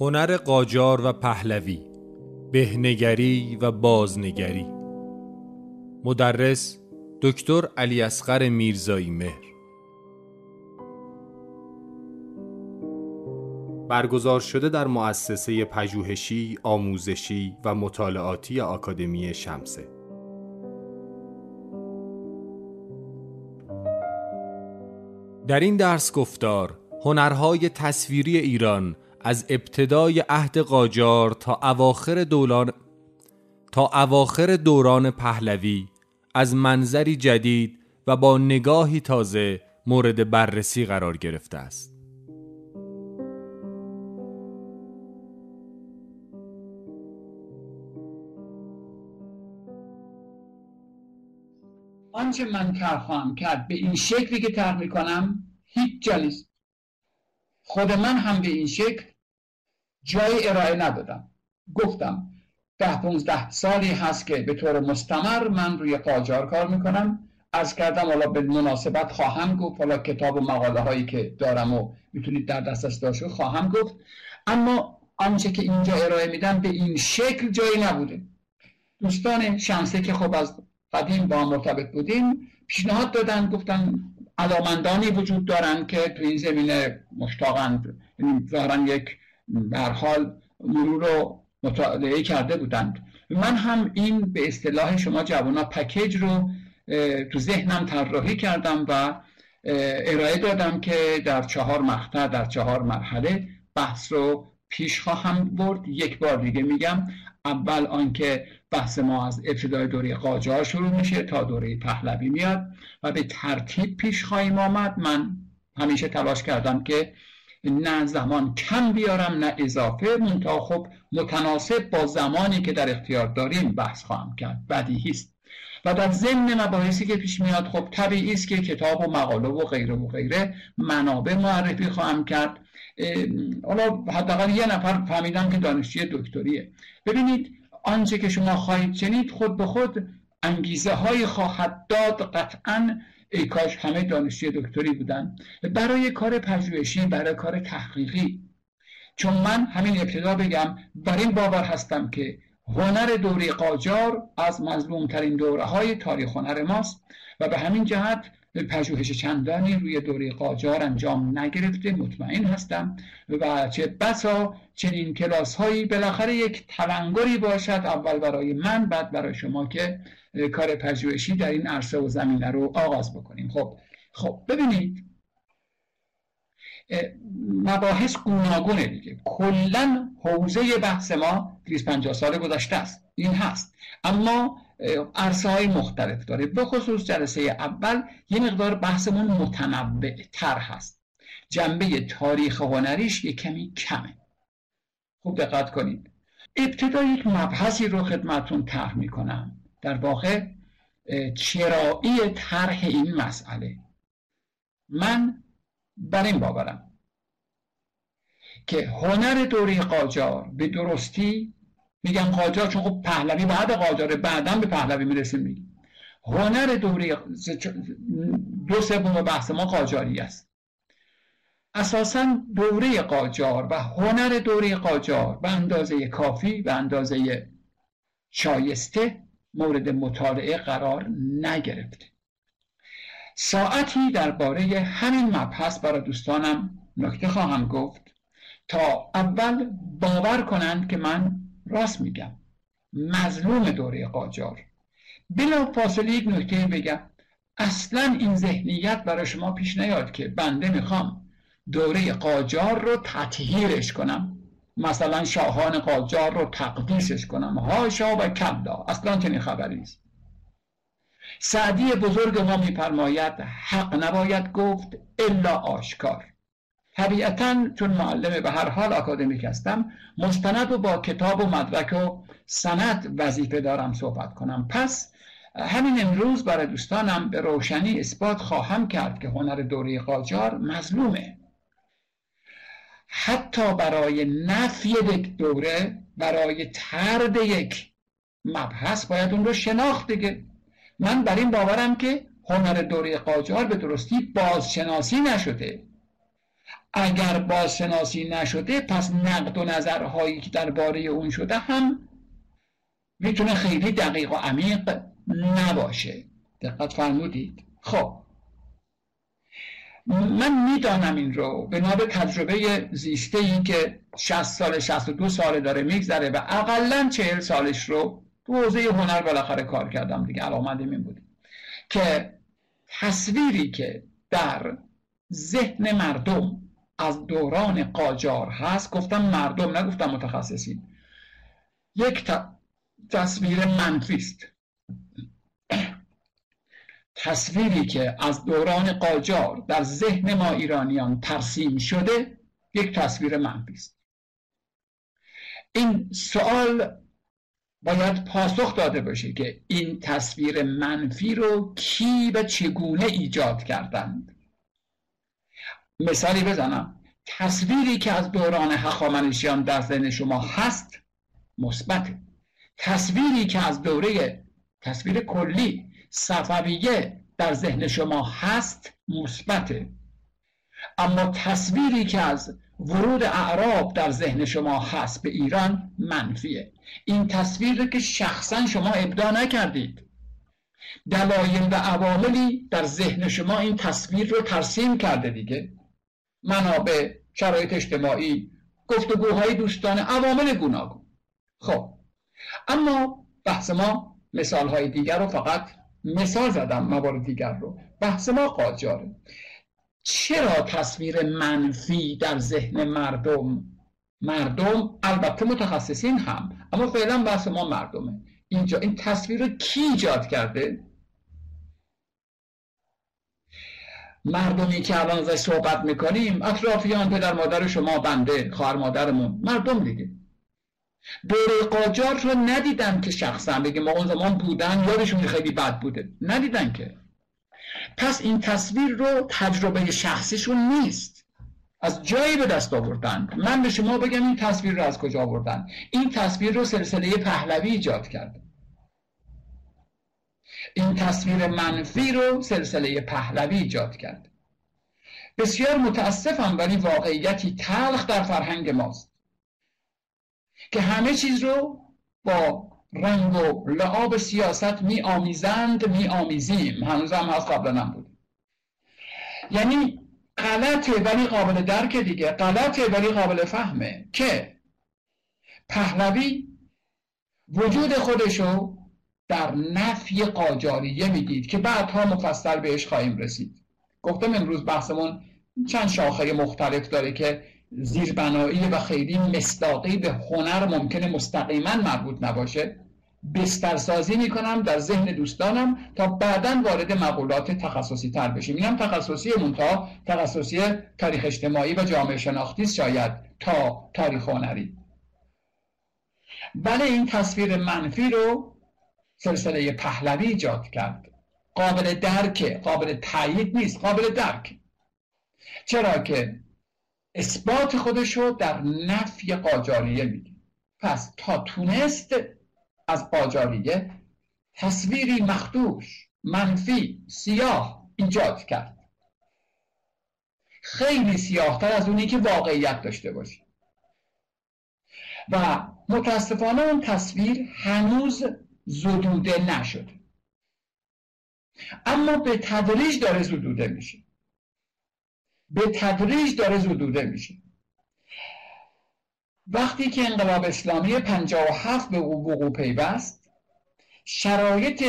هنر قاجار و پهلوی بهنگری و بازنگری. مدرس دکتر علی اصغر میرزایی مهر. برگزار شده در مؤسسه پژوهشی، آموزشی و مطالعاتی آکادمی شمسه. در این درس گفتار هنرهای تصویری ایران از ابتدای عهد قاجار تا اواخر دوران تا اواخر دوران پهلوی از منظری جدید و با نگاهی تازه مورد بررسی قرار گرفته است. آنچه من طرح خواهم کرد به این شکلی که طرح می‌کنم هیچ جا خود من هم به این شکل جای ارائه ندادم. گفتم ده پونزده سالی هست که به طور مستمر من روی قاجار کار می‌کنم. از کردم حالا به مناسبت خواهم گفت. حالا کتاب و مقاله هایی که دارم و می‌تونید در دسترس داشته خواهم گفت. اما آنچه که اینجا ارائه میدم به این شکل جایی نبوده. دوستان شمسه که خب از قدیم با مرتبط بودیم پیشنهاد دادن گفتن علاقمندانی وجود دارن که تو این زمینه مشتاقند یعنی یک در حال مرور رو مطالعه کرده بودند. من هم این به اصطلاح شما جوانا پکیج رو تو ذهنم طراحی کردم و ارائه دادم که در چهار مقطع در چهار مرحله بحث رو پیش خواهم برد. یک بار دیگه میگم اول آنکه بحث ما از ابتدای دوره قاجار شروع میشه تا دوره پهلوی میاد و به ترتیب پیش خواهیم آمد. من همیشه تلاش کردم که نه زمان کم بیارم نه اضافه منتها خب متناسب با زمانی که در اختیار داریم بحث خواهم کرد. بدیهی است. و در ضمن مباحثی که پیش میاد خب طبیعی است که کتاب و مقاله و غیره و غیره منابع معرفی خواهم کرد. حالا حداقل یه نفر فهمیدم که دانشجوی دکتریه. ببینید آنچه که شما خواهید شنید خود به خود انگیزه های خواهد داد. قطعا ای کاش همه دانشجوی دکتری بودن. برای کار پژوهشی برای کار تحقیقی. چون من همین ابتدا بگم بر این باور هستم که هنر دوره قاجار از مظلومترین دوره های تاریخ هنر ماست و به همین جهت پژوهش چندانی روی دوره قاجار انجام نگرفته مطمئن هستم. و چه بسا چنین کلاس هایی بالاخره یک تلنگری باشد اول برای من بعد برای شما که کار پژوهشی در این عرصه و زمینه رو آغاز بکنیم. خب خب ببینید مباحث گوناگونه دیگه. کلا حوزه بحث ما 250 سال گذشته است. این هست. اما عرصه های مختلف داره. به خصوص جلسه اول یه مقدار بحثمون متنوع تر هست. جنبه تاریخ هنریش یه کمی کمه. خوب دقت کنید. ابتدا یک مبحثی رو خدمتون طرح می‌کنم. در واقع چرایی طرح این مسئله. من بر این باورم که هنر دوره قاجار به درستی میگم قاجار چون خب پهلوی بعد قاجار بعدا به پهلوی می‌رسیم میگیم. هنر دوره دو سوم بحث ما قاجاری است. اساسا دوره قاجار و هنر دوره قاجار به اندازه کافی به اندازه شایسته مورد مطالعه قرار نگرفته ساعتی درباره همین مبحث برای دوستانم نکته خواهم گفت. تا اول باور کنند که من راست میگم. مظلوم دوره قاجار. بلا فاصله یک نکته بگم. اصلا این ذهنیت برای شما پیش نیاد که بنده می‌خوام دوره قاجار رو تطهیرش کنم. مثلا شاهان قاجار رو تقدیسش کنم. هاشا و کلا. اصلا چنین خبری است سعدی بزرگ ما میفرماید حق نباید گفت الا آشکار. طبیعتا چون معلم به هر حال اکادمیک هستم مستند و با کتاب و مدرک و سند وظیفه دارم صحبت کنم. پس همین امروز برای دوستانم به روشنی اثبات خواهم کرد که هنر دوره قاجار مظلومه. حتی برای نفی یک دوره برای ترد یک مبحث باید اون رو شناخت دیگه. من بر این باورم که هنر دوره قاجار به درستی بازشناسی نشده. اگر بازشناسی نشده پس نقد و نظرهایی که درباره اون شده هم می‌تونه خیلی دقیق و عمیق نباشه. دقت فرمودید. خب. من می‌دانم این رو. به تجربه زیسته ای که 60 سال 62 سال داره میگذره و اقلا 40 سالش رو تو حوزه هنر بالاخره کار کردم دیگه. علاقمندیم این بود که تصویری که در ذهن مردم از دوران قاجار هست گفتم مردم نگفتم متخصصین یک تصویر منفی است. تصویری که از دوران قاجار در ذهن ما ایرانیان ترسیم شده یک تصویر منفی است. این سوال باید پاسخ داده باشه که این تصویر منفی رو کی و چگونه ایجاد کردند. مثالی بزنم. تصویری که از دوران هخامنشیان در ذهن شما هست مثبت تصویری که از دوره تصویر کلی صفویه در ذهن شما هست؟ مثبته. اما تصویری که از ورود اعراب در ذهن شما هست به ایران منفیه. این تصویر که شخصا شما ابدا نکردید. دلایل و عواملی در ذهن شما این تصویر رو ترسیم کرده دیگه. منابع شرایط اجتماعی گفتگوهای دوستانه عوامل گوناگون. خب اما بحث ما مثال های دیگر رو فقط مثال زدم موارد دیگر رو. بحث ما قاجاره. چرا تصویر منفی در ذهن مردم مردم البته متخصصین هم اما فعلا بحث ما مردمه. اینجا این تصویر رو کی ایجاد کرده؟ مردمی که الان ازش صحبت می‌کنیم اطرافیان پدر مادر شما بنده خواهر مادرمون. مردم دیگه. دوره قاجار رو ندیدن که شخصا بگه ما اون زمان بودن یادشون خیلی بد بوده. ندیدن که. پس این تصویر رو تجربه شخصیشون نیست. از جایی به دست آوردن. من به شما بگم این تصویر رو از کجا آوردن؟ این تصویر رو سلسله پهلوی ایجاد کرد. این تصویر منفی رو سلسله پهلوی ایجاد کرد. بسیار متاسفم ولی واقعیتی تلخ در فرهنگ ماست. که همه چیز رو با رنگ و لعاب سیاست می آمیزند می آمیزیم. هنوز هم هست قبلا هم بود. یعنی غلطه ولی قابل درک دیگه. غلطه ولی قابل فهمه. که پهلوی وجود خودشو در نفی قاجاریه می‌دید که بعدها مفصل بهش خواهیم رسید. گفتم امروز بحثمون چند شاخه مختلف داره که زیربنایی و خیلی مستاقی به هنر ممکنه مستقیما مربوط نباشه. بسترسازی می‌کنم در ذهن دوستانم تا بعدا وارد مقولات تخصصی تر بشیم. اینم تخصصی منتها تخصصی تاریخ اجتماعی و جامعه شناختی شاید تا تاریخ هنری. بله این تصویر منفی رو سلسله پهلوی ایجاد کرد. قابل درک قابل تایید نیست قابل درک. چرا که اثبات خودش رو در نفی قاجاریه میده پس تا تونست از قاجاریه تصویری مخدوش منفی سیاه ایجاد کرد. خیلی سیاهتر از اونی که واقعیت داشته باشه و متاسفانه اون تصویر هنوز زدوده نشده. اما به تدریج داره زدوده میشه. به تدریج داره زدوده میشه. وقتی که انقلاب اسلامی 57 به وقوع پیوست شرایط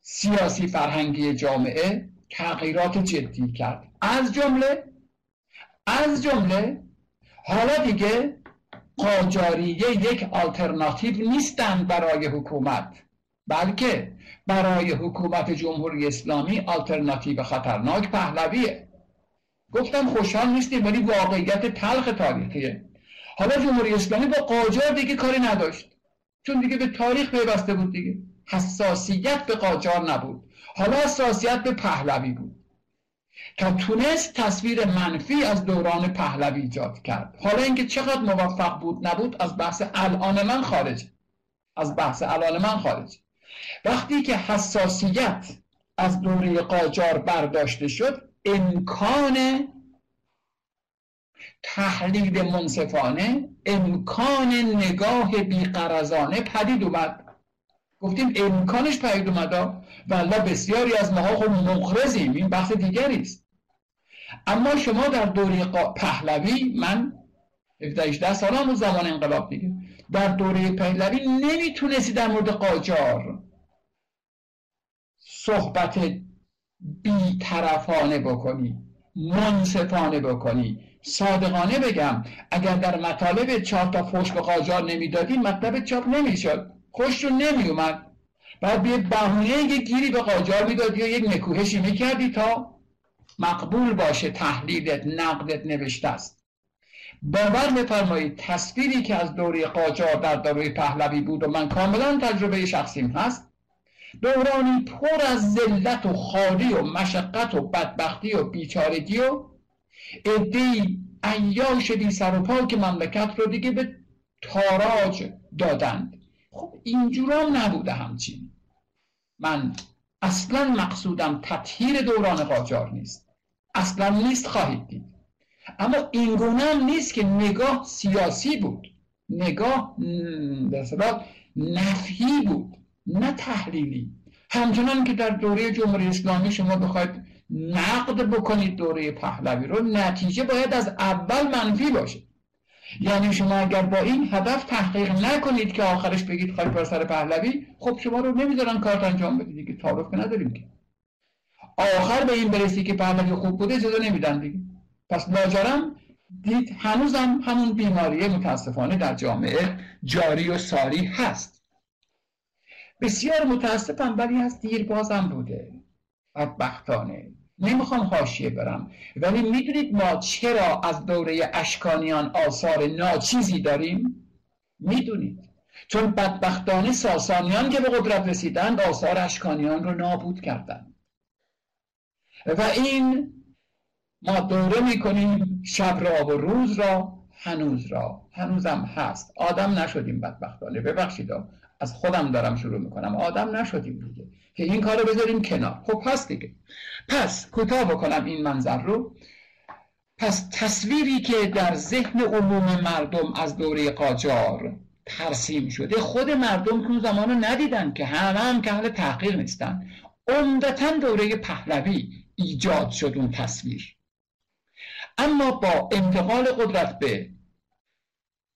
سیاسی فرهنگی جامعه تغییرات جدی کرد. از جمله از جمله حالا دیگه قاجاریه یک آلترناتیو نیستند برای حکومت بلکه برای حکومت جمهوری اسلامی آلترناتیو خطرناک پهلویه. گفتم خوشحال نیستیم ولی واقعیت تلخ تاریخیه. حالا جمهوری اسلامی با قاجار دیگه کاری نداشت. چون دیگه به تاریخ پیوسته بود دیگه. حساسیت به قاجار نبود. حالا حساسیت به پهلوی بود. تا تونست تصویر منفی از دوران پهلوی ایجاد کرد. حالا اینکه چقدر موفق بود نبود از بحث الان من خارج. از بحث الان من خارج. وقتی که حساسیت از دوره قاجار برداشته شد امکان تحلیل منصفانه امکان نگاه بیقرزانه پدید اومد. گفتیم امکانش پدید اومد و بسیاری از ماها خب مقرزیم این بحث دیگری است. اما شما در دوره پهلوی من 17 سال هم زمان انقلاب دیگه در دوره پهلوی نمی‌تونستی در مورد قاجار صحبت بیطرفانه بکنی منصفانه بکنی. صادقانه بگم اگر در مطالب چهار تا فوش به قاجار نمی‌دادی مطلب چاپ نمی‌شد. خوش رو نمیومد بعد به بهونه یک گیری به قاجار می‌دادی یا یک نکوهشی می‌کردی تا مقبول باشه تحلیلت نقدت نوشته است. باور بفرمایید تصویری که از دوره قاجار در دوره پهلوی بود و من کاملا تجربه شخصیم هست دورانی پر از ذلت و خالی و مشقت و بدبختی و بیچارگی و ادهی ایاش بی سر و پاک مملکت رو دیگه به تاراج دادند. خب اینجورا نبوده همچین. من اصلا مقصودم تطهیر دوران قاجار نیست. اصلا نیست خواهید دید. اما این گونه نیست که نگاه سیاسی بود. نگاه به نفهی بود. نه تحلیلی. همچنان که در دوره جمهوری اسلامی شما بخواید نقد بکنید دوره پهلوی رو نتیجه باید از اول منفی باشه. یعنی شما اگر با این هدف تحقیق نکنید که آخرش بگید خواهی بر سر پهلوی خب شما رو نمی‌ذارن کارت انجام بدید که تعارف که نداریم که. آخر به این برسی که پهلوی خوب بوده اجازه نمیدن دیگه. پس لاجرم دید هنوزم همون بیماری متاسفانه در جامعه جاری و ساری هست. بسیار متاسفم ولی از دیر بازم بوده. بدبختانه. نمی‌خوام حاشیه برم. ولی می‌دونید ما چرا از دوره اشکانیان آثار ناچیزی داریم؟ می‌دونید. چون بدبختانه ساسانیان که به قدرت رسیدند آثار اشکانیان رو نابود کردند و این ما دوره می‌کنیم شب را و روز را هنوز را. هنوزم هست. آدم نشدیم بدبختانه. ببخشید. از خودم دارم شروع می‌کنم. آدم نشدیم دیگه. که این کار رو بذاریم کنار. خب هست دیگه. پس کوتاه بکنم این منظر رو. پس تصویری که در ذهن عموم مردم از دوره قاجار ترسیم شده خود مردم که اون زمان رو ندیدن که همه هم که اهل تحقیق نیستن. عمدتا دوره پهلوی ایجاد شد اون تصویر. اما با انتقال قدرت به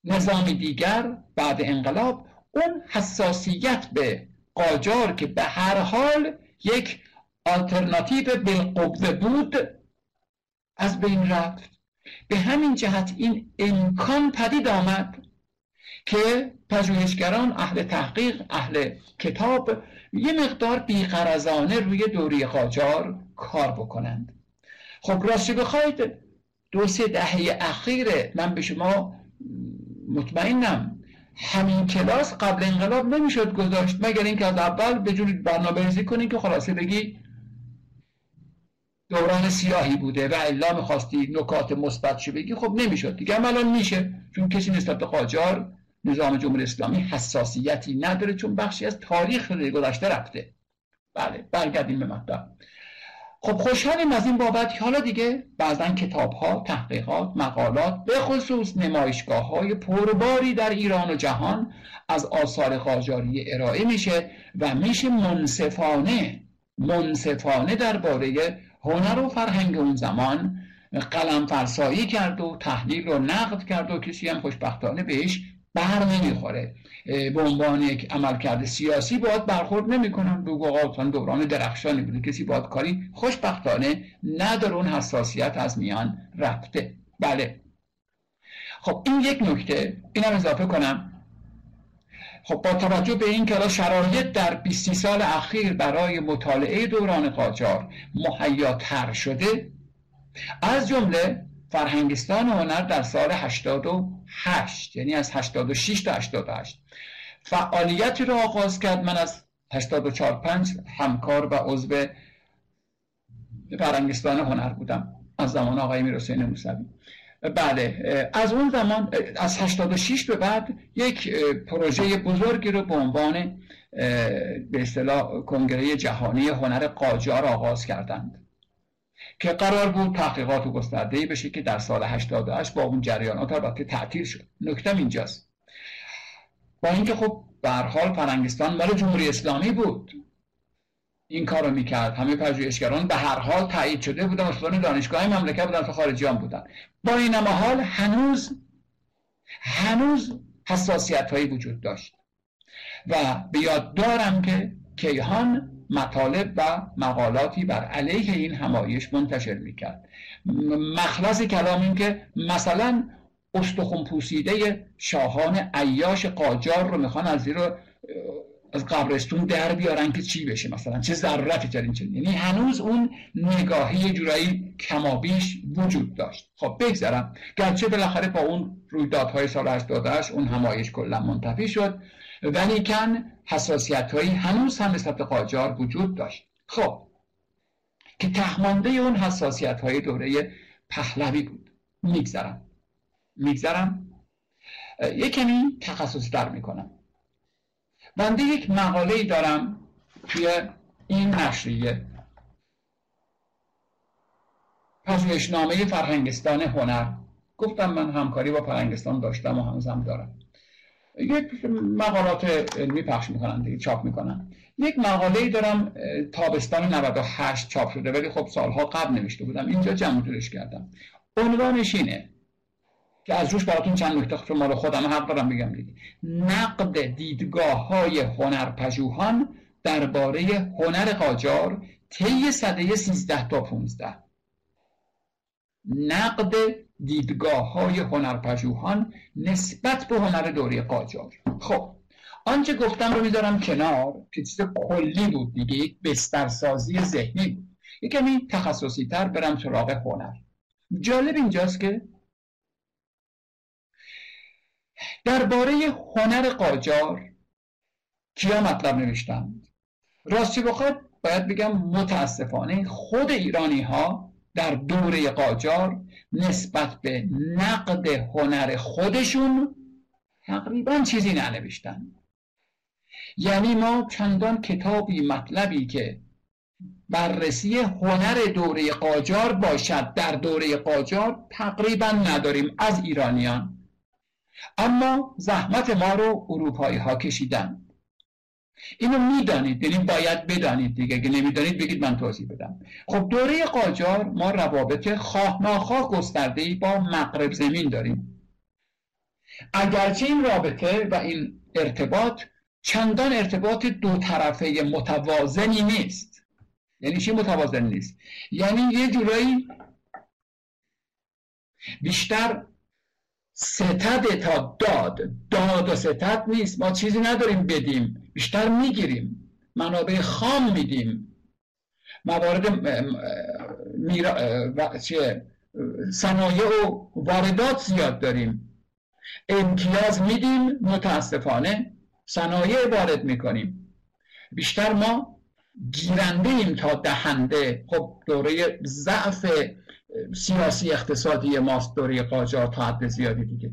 نظامی دیگر بعد انقلاب اون حساسیت به قاجار که به هر حال یک آلترناتیو بالقوه بود از بین رفت. به همین جهت این امکان پدید آمد که پژوهشگران اهل تحقیق اهل کتاب یه مقدار بیقرزانه روی دوری قاجار کار بکنند. خب راستی بخواید دو سه دهه اخیر من به شما مطمئنم همین کلاس قبل انقلاب نمی‌شد گذاشت مگر اینکه از اول به جوری برنامه ریزی کنی که خلاصه بگی دوران سیاهی بوده و الا می‌خواستی نکات مثبت چی بگی خب نمی‌شد دیگه. هم الان میشه چون کسی نسبت به قاجار نظام جمهوری اسلامی حساسیتی نداره چون بخشی از تاریخ گذشته رفته. بله برگردیم به مطلب. خب خوشحالیم از این بابت. که حالا دیگه بعضا کتاب ها تحقیقات مقالات به خصوص نمایشگاه های پرباری در ایران و جهان از آثار قاجاری ارائه میشه و میشه منصفانه منصفانه درباره هنر و فرهنگ اون زمان قلم فرسایی کرد و تحلیل و نقد کرد و کسی هم خوشبختانه بهش بر نمی‌خوره. به عنوان یک عملکرد سیاسی باید برخورد نمی‌کنن. بگو آقا دوران درخشانی بوده. کسی باید کاری خوشبختانه نداره. اون حساسیت از میان رفته. بله. خب این یک نکته. اینم اضافه کنم. خب با توجه به این که شرایط در 20 سال اخیر برای مطالعه دوران قاجار مهیاتر شده از جمله فرهنگستان هنر در سال 88 یعنی از 86 تا 88 فعالیتی رو آغاز کرد. من از 84 5 همکار و عضو فرهنگستان هنر بودم. از زمان آقای میرحسین موسوی. بله از اون زمان از 86 به بعد یک پروژه بزرگی رو به عنوان به اصطلاح کنگره جهانی هنر قاجار آغاز کردند. که قرار بود تحقیقات گسترده بشه که در سال 88 با اون جریانات البته تعطیل شد. نکتم اینجاست. با اینکه خب به حال فرنگستان مال جمهوری اسلامی بود. این کارو می‌کرد. همه پژوهشگران به هر حال تایید شده بودن. استادان دانشگاه مملکت بودن تو خارجیان بودن. با این حال هنوز هنوز حساسیت هایی وجود داشت. و به یاد دارم که کیهان مطالب و مقالاتی بر علیه این همایش منتشر می‌کرد. مخلص کلام این که مثلا استخون پوسیده شاهان عیاش قاجار رو می‌خوان از زیر از قبرستون در بیارن که چی بشه مثلا؟ چه ضرورتی در این یعنی هنوز اون نگاهی جورایی کمابیش وجود داشت. خب بگذرم. گرچه بالاخره با اون رویدادهای سال 88 اون همایش کلا منتفی شد. ولیکن حساسیت هایی هنوز هم نسبت قاجار وجود داشت. خب که تهمانده اون حساسیت های دوره پهلوی بود. میگذرم. میگذرم. یک کمی تخصصی در می‌کنم. بنده یک مقاله دارم توی این نشریه. پژوهشنامه فرهنگستان هنر. گفتم من همکاری با فرهنگستان داشتم و هنوزم دارم. یک مقالات علمی پخش می‌کنن دیگه چاپ می‌کنن. یک مقاله دارم تابستان 98 چاپ شده ولی خب سالها قبل نوشته بودم. اینجا جمع کردم. عنوانش اینه که از روش براتون چند نکته مال خودم حق دارم بگم دیگه. نقد دیدگاه های هنرپژوهان درباره هنر قاجار طی سده 13 تا 15 نقد دیدگاه های هنرپژوهان نسبت به هنر دوره قاجار. خب آنچه گفتم رو می‌ذارم کنار که چیز کلی بود دیگه یک بسترسازی ذهنی بود. یکمی تخصصی تر برم سراغ هنر. جالب اینجاست که درباره هنر قاجار کیا مطلب نوشتند؟ راستی بخواد باید بگم متاسفانه خود ایرانی ها در دوره قاجار نسبت به نقد هنر خودشون تقریبا چیزی ننوشتن. یعنی ما چندان کتابی مطلبی که بررسی هنر دوره قاجار باشد در دوره قاجار تقریبا نداریم از ایرانیان. اما زحمت ما رو اروپایی ها کشیدن. اینو می‌دانید یعنی باید بدانید دیگه اگه نمی‌دانید بگید من توضیح بدم. خب دوره قاجار ما روابط خواه ناخواه گسترده ای با مغرب زمین داریم. اگرچه این رابطه و این ارتباط چندان ارتباط دو طرفه متوازنی نیست. یعنی چی متوازن نیست؟ یعنی یه جورایی بیشتر ستد تا داد. داد و ستد نیست. ما چیزی نداریم بدیم. بیشتر می‌گیریم. منابع خام میدیم. موارد میرا... صنایع و واردات زیاد داریم. امتیاز میدیم. متاسفانه صنایع وارد می‌کنیم. بیشتر ما گیرنده ایم تا دهنده. خب دوره ضعف سیاسی اقتصادی ماست دوره قاجار تا حد زیادی دیگه.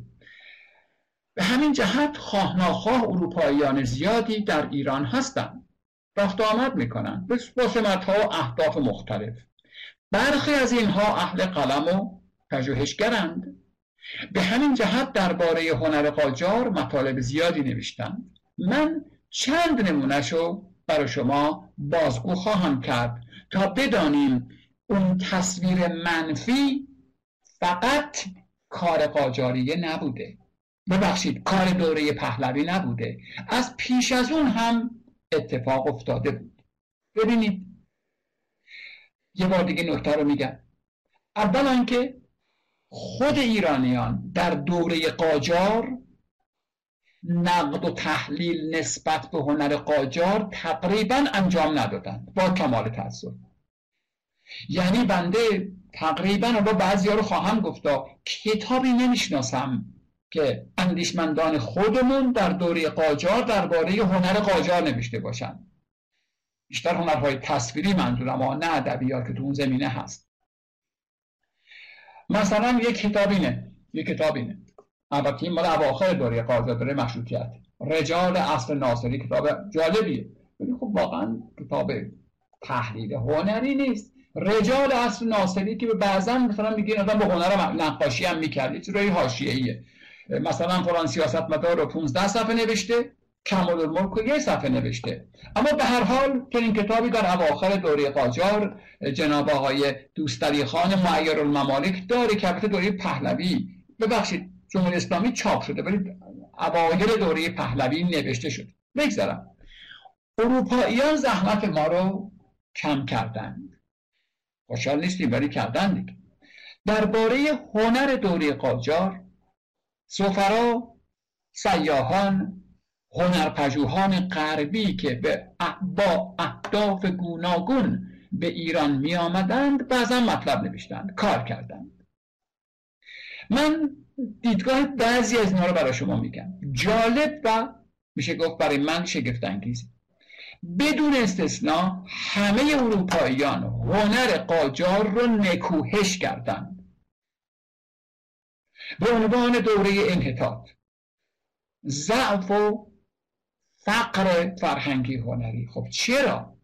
به همین جهت خواه ناخواه اروپاییان زیادی در ایران هستند. رفت آمد می‌کنن با سمت ها و اهداف مختلف. برخی از اینها اهل قلم و پژوهشگرند. به همین جهت درباره هنر قاجار مطالب زیادی نوشتند. من چند نمونهشو برای شما بازگو خواهم کرد تا بدانیم اون تصویر منفی فقط کار قاجاریه نبوده. ببخشید کار دوره پهلوی نبوده. از پیش از اون هم اتفاق افتاده بود. ببینید یه بار دیگه نکته رو میگم. اول آنکه خود ایرانیان در دوره قاجار نقد و تحلیل نسبت به هنر قاجار تقریبا انجام ندادند. با کمال تاسف یعنی بنده تقریبا با بعضی ها رو خواهم گفتا کتابی نمی‌شناسم که اندیشمندان خودمون در دوره قاجار درباره هنر قاجار نوشته باشن. بیشتر هنرهای تصویری منظورم اما نه ادبیات که تو اون زمینه هست. مثلا یک کتابینه یک کتابینه البته این مال اواخر دوره قاجار دوره مشروطیت. رجال اصل ناصری کتاب جالبیه. ولی خب واقعا کتاب تحلیل هنری نیست. رجال اصل ناصری که به بعضا مثلا میگه آدم به هنر نقاشی هم می‌کرد. یه روی حاشیه‌ایه. مثلا فلان سیاستمدار رو 15 صفحه نوشته کمال الملک رو یه صفحه نوشته. اما به هر حال این کتابی در اواخر دوره قاجار جناب آقای دوستری خان معیر الممالک داره که دوره پهلوی. ببخشید جمهوری اسلامی چاپ شده ولی اوایل دوره پهلوی نوشته شد بگذارم. اروپاییان زحمت ما رو کم کردند. خوشحال نیستیم ولی کردن دیگه. درباره هنر دوره قاجار سفرا سیاهان هنرپژوهان غربی که به با اهداف گوناگون به ایران می آمدند بعضا مطلب نوشتند کار کردند. من دیدگاه بعضی از اینا رو برای شما میگم. جالب و میشه گفت برای من شگفت انگیز بدون استثنا همه اروپاییان هنر قاجار رو نکوهش کردند. به عنوان دوره انحطاط ضعف و فقر فرهنگی هنری. خب چرا؟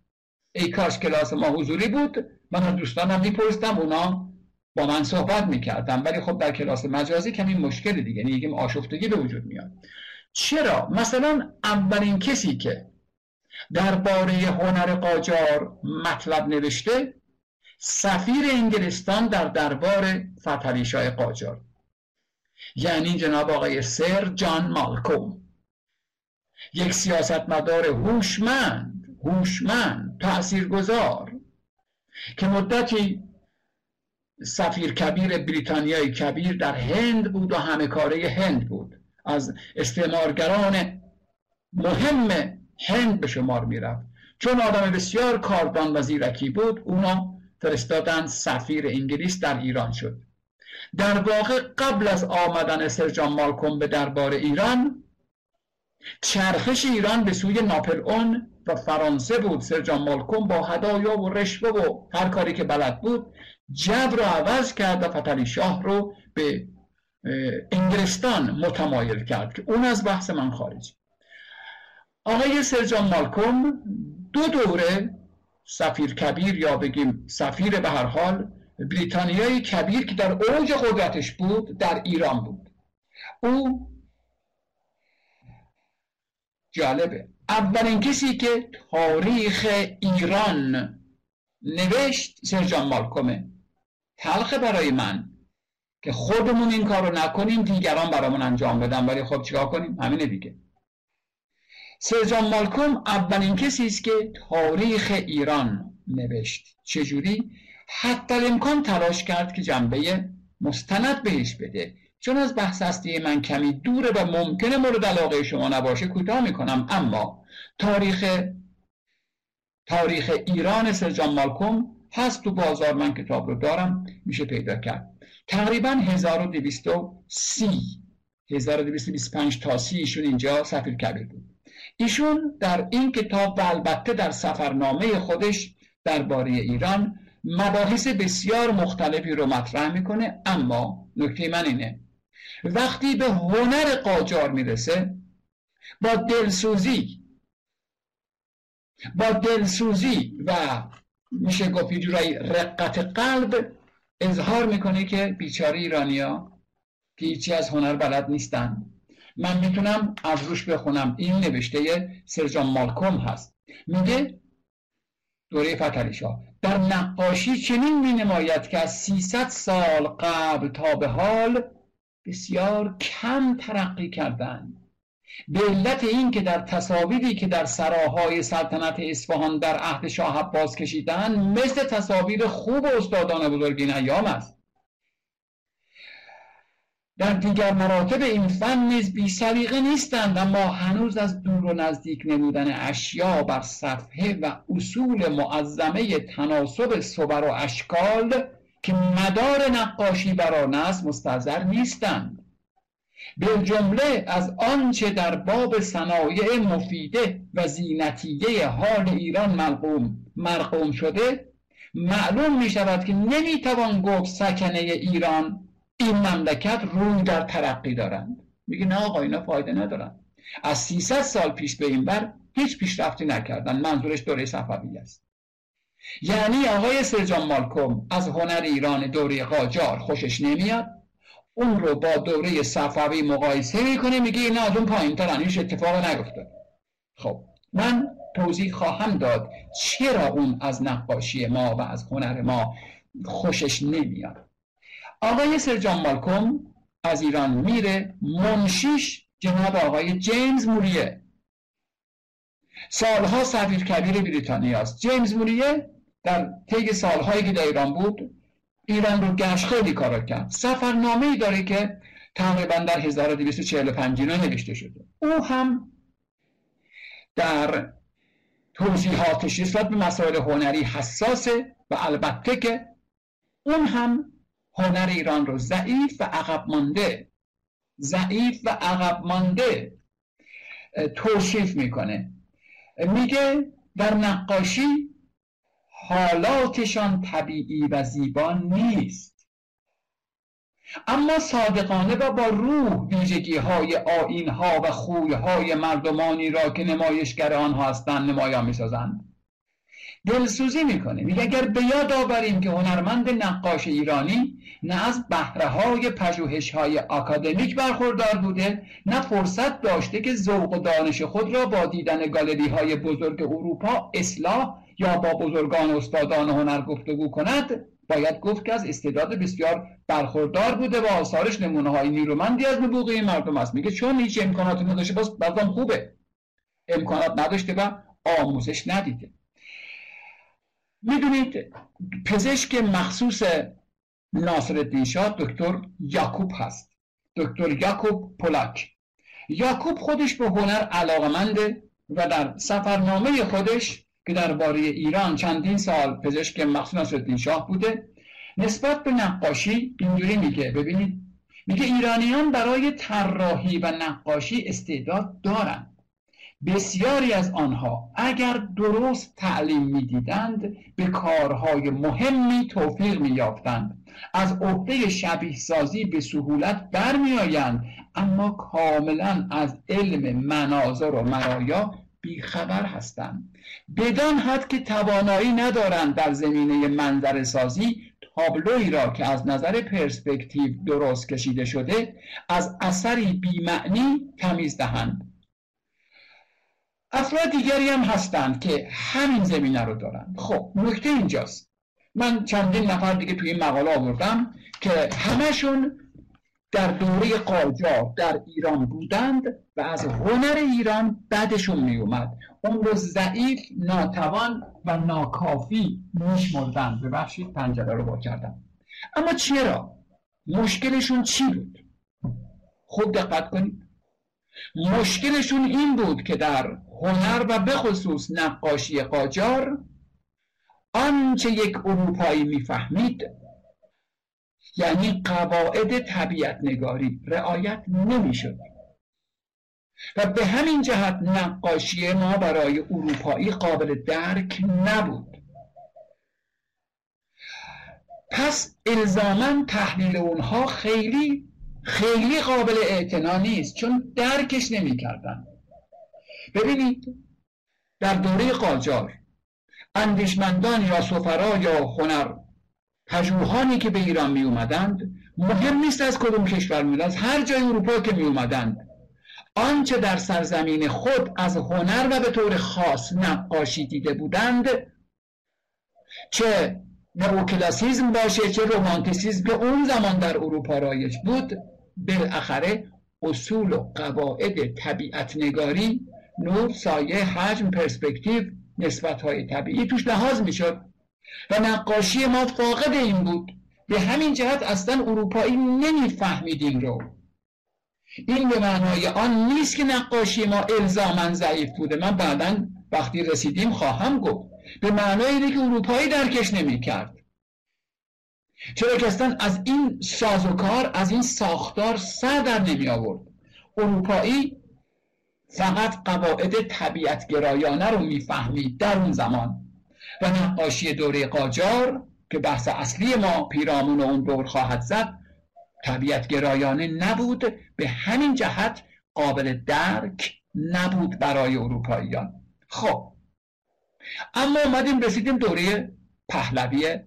ای کاش کلاس ما حضوری بود من از دوستانم میپرستم اونا با من صحبت می‌کردم ولی خب در کلاس مجازی کمی مشکل دیگه یعنی آشفتگی به وجود میاد. چرا؟ مثلا اولین کسی که درباره هنر قاجار مطلب نوشته سفیر انگلستان در دربار فتحعلی قاجار. یعنی جناب آقای سر جان مالکوم. یک سیاستمدار هوشمند هوشمند تاثیرگذار که مدتی سفیر کبیر بریتانیای کبیر در هند بود و همه کاره هند بود. از استعمارگران مهم هند به شمار می‌رفت. چون آدم بسیار کاربان و زیرکی بود اونا فرستادن سفیر انگلیس در ایران شد. در واقع قبل از آمدن سرجان مالکوم به دربار ایران چرخش ایران به سوی ناپل اون و فرانسه بود. سرجان مالکوم با هدایا و رشوه و هر کاری که بلد بود جو رو عوض کرد و فتلی شاه رو به انگلستان متمایل کرد که اون از بحث من خارج. آقای سرجان مالکوم دو دوره سفیر کبیر یا بگیم سفیر به هر حال بریتانیای کبیر که در اوج قدرتش بود در ایران بود. او جالبه. اولین کسی که تاریخ ایران نوشت سرجان مالکومه تلخه برای من که خودمون این کار رو نکنیم دیگران برامون انجام بدن. ولی خب چیکار کنیم؟ همینه دیگه. سرجان مالکوم اولین کسی است که تاریخ ایران نوشت. چجوری؟ حتی امکان تلاش کرد که جنبه مستند بهش بده. چون از بحث هستی من کمی دوره و ممکنه مورد علاقه شما نباشه کوتاه می‌کنم. اما تاریخ تاریخ ایران سرجان مالکوم هست تو بازار. من کتاب رو دارم. میشه پیدا کرد. تقریبا 1230 1225 تا 30 ایشون اینجا سفیر کبیر بود. ایشون در این کتاب و البته در سفرنامه خودش درباره ایران مباحث بسیار مختلفی رو مطرح می‌کنه اما نکته من اینه وقتی به هنر قاجار می‌رسه با دلسوزی با دلسوزی و میشه گفت جورایی رقت قلب اظهار می‌کنه که بیچاره ایرانیا که هیچی از هنر بلد نیستن. من می‌تونم از روش بخونم. این نوشته سرجان مالکوم هست. میگه دوره فتلیشا در نقاشی چنین می نماید که از 300 سال قبل تا به حال بسیار کم ترقی کردند. به علت این که در تصاویری که در سراهای سلطنت اصفهان در عهد شاه عباس کشیدن مثل تصاویر خوب استادان بزرگ این ایام است. در دیگر مراتب این فن نیز بی سلیقه نیستند اما هنوز از دور و نزدیک نمودن اشیا بر صفحه و اصول معظمه تناسب صور و اشکال که مدار نقاشی بر آن است مستظر نیستند. به جمله از آنچه در باب صنایع مفیده و زینتیه حال ایران ملقوم مرقوم شده معلوم می شود که نمی توان گفت سکنه ایران این مملکت روی در ترقی دارند. میگه نه آقا اینا فایده ندارن. از 300 سال پیش به این بر هیچ پیشرفتی نکردن. منظورش دوره صفوی است. یعنی آقای سرجان مالکم از هنر ایران دوره قاجار خوشش نمیاد. اون رو با دوره صفوی مقایسه می‌کنه میگه اینا از اون پایین ترن. هیچ اتفاق نگفته خب من توضیح خواهم داد چرا اون از نقاشی ما و از هنر ما خوشش نمیاد. آقای سرجان مالکم از ایران میره منشیش جناب آقای جیمز موریه. سالها سفیر کبیر بریتانیا است. جیمز موریه در طی سالهایی که در ایران بود ایران رو گشت خیلی کارا کرد. سفرنامه ای داره که تقریبا در 1245 نوشته شده. او هم در توضیحاتش نسبت به مسائل هنری حساسه و البته که اون هم هنر ایران رو ضعیف و عقب مانده. ضعیف و عقب مانده. توصیف می‌کنه. میگه در نقاشی حالاتشان طبیعی و زیبا نیست. اما صادقانه و با روح ویژگی های آین ها و خوی های مردمانی را که نمایشگر آنها هستند نمایان می‌سازند. دلسوزی می‌کنه. میگه اگر به یاد آوریم که هنرمند نقاش ایرانی نه از بهره های پژوهش های آکادمیک برخوردار بوده نه فرصت داشته که ذوق و دانش خود را با دیدن گالری های بزرگ اروپا اصلاح یا با بزرگان استادان هنر گفتگو کند باید گفت که از استعداد بسیار برخوردار بوده و آثارش نمونه های نیرومندی از نبوغ این مردم است. میگه چون هیچ امکاناتی نداشته باز بازم خوبه. امکانات نداشته و آموزش ندیده. می‌دونید پزشک مخصوص ناصر شاه دکتر یاکوب هست. دکتر یاکوب پولاک یاکوب خودش به هنر علاقمنده و در سفرنامه خودش که درباره ایران چندین سال پزشک مخصوص ناصر شاه بوده نسبت به نقاشی اینجوری میگه. ببینید میگه ایرانیان برای طراحی و نقاشی استعداد دارند بسیاری از آنها اگر درست تعلیم می‌دیدند به کارهای مهمی توفیق مییافتند. از عهده شبیه سازی به سهولت برمیآیند اما کاملا از علم مناظر و مرایا بیخبر هستند. بدان حد که توانایی ندارند در زمینه منظر سازی تابلوی را که از نظر پرسپکتیو درست کشیده شده از اثری بیمعنی تمیز دهند. افراد دیگری هم هستند که همین زمینه رو دارن. خب نکته اینجاست. من چندین نفر دیگه توی این مقاله آوردم که همشون در دوره قاجار در ایران بودند و از هنر ایران بعدشون می اومد اون رو ضعیف ناتوان و ناکافی میشمردن ببخشید پنجره رو با کردم. اما چرا؟ مشکلشون چی بود؟ خوب دقت کنید. مشکلشون این بود که در هنر و به خصوص نقاشی قاجار آنچه یک اروپایی می‌فهمید یعنی قواعد طبیعت نگاری رعایت نمی‌شد. و به همین جهت نقاشی ما برای اروپایی قابل درک نبود. پس الزاما تحلیل اونها خیلی خیلی قابل اعتنا نیست چون درکش نمی‌کردن. ببینید در دوره قاجار اندیشمندان یا سفرا یا هنر پژوهانی که به ایران می اومدند مهم نیست از کدوم کشور می از هر جای اروپا که می اومدند آنچه در سرزمین خود از هنر و به طور خاص نقاشی دیده بودند چه نئوکلاسیزم باشه چه رومانتیسیزم که اون زمان در اروپا رایج بود. بالاخره اصول و قواعد طبیعت نگاری نور سایه حجم پرسپکتیو نسبت های طبیعی توش لحاظ می‌شد. و نقاشی ما فاقد این بود. به همین جهت اصلا اروپایی نمی‌فهمید این رو. این به معنای آن نیست که نقاشی ما الزاما ضعیف بوده. من بعدا وقتی رسیدیم خواهم گفت. به معنای اینه که اروپایی درکش نمی‌کرد. چرا که اصلا از این سازوکار از این ساختار سر در نمی آورد اروپایی فقط قواعد طبیعت گرایانه رو می‌فهمید در اون زمان. و نقاشی دوره قاجار که بحث اصلی ما پیرامون اون دور خواهد زد طبیعت گرایانه نبود به همین جهت قابل درک نبود برای اروپاییان. خب. اما اومدیم رسیدیم دوره پهلوی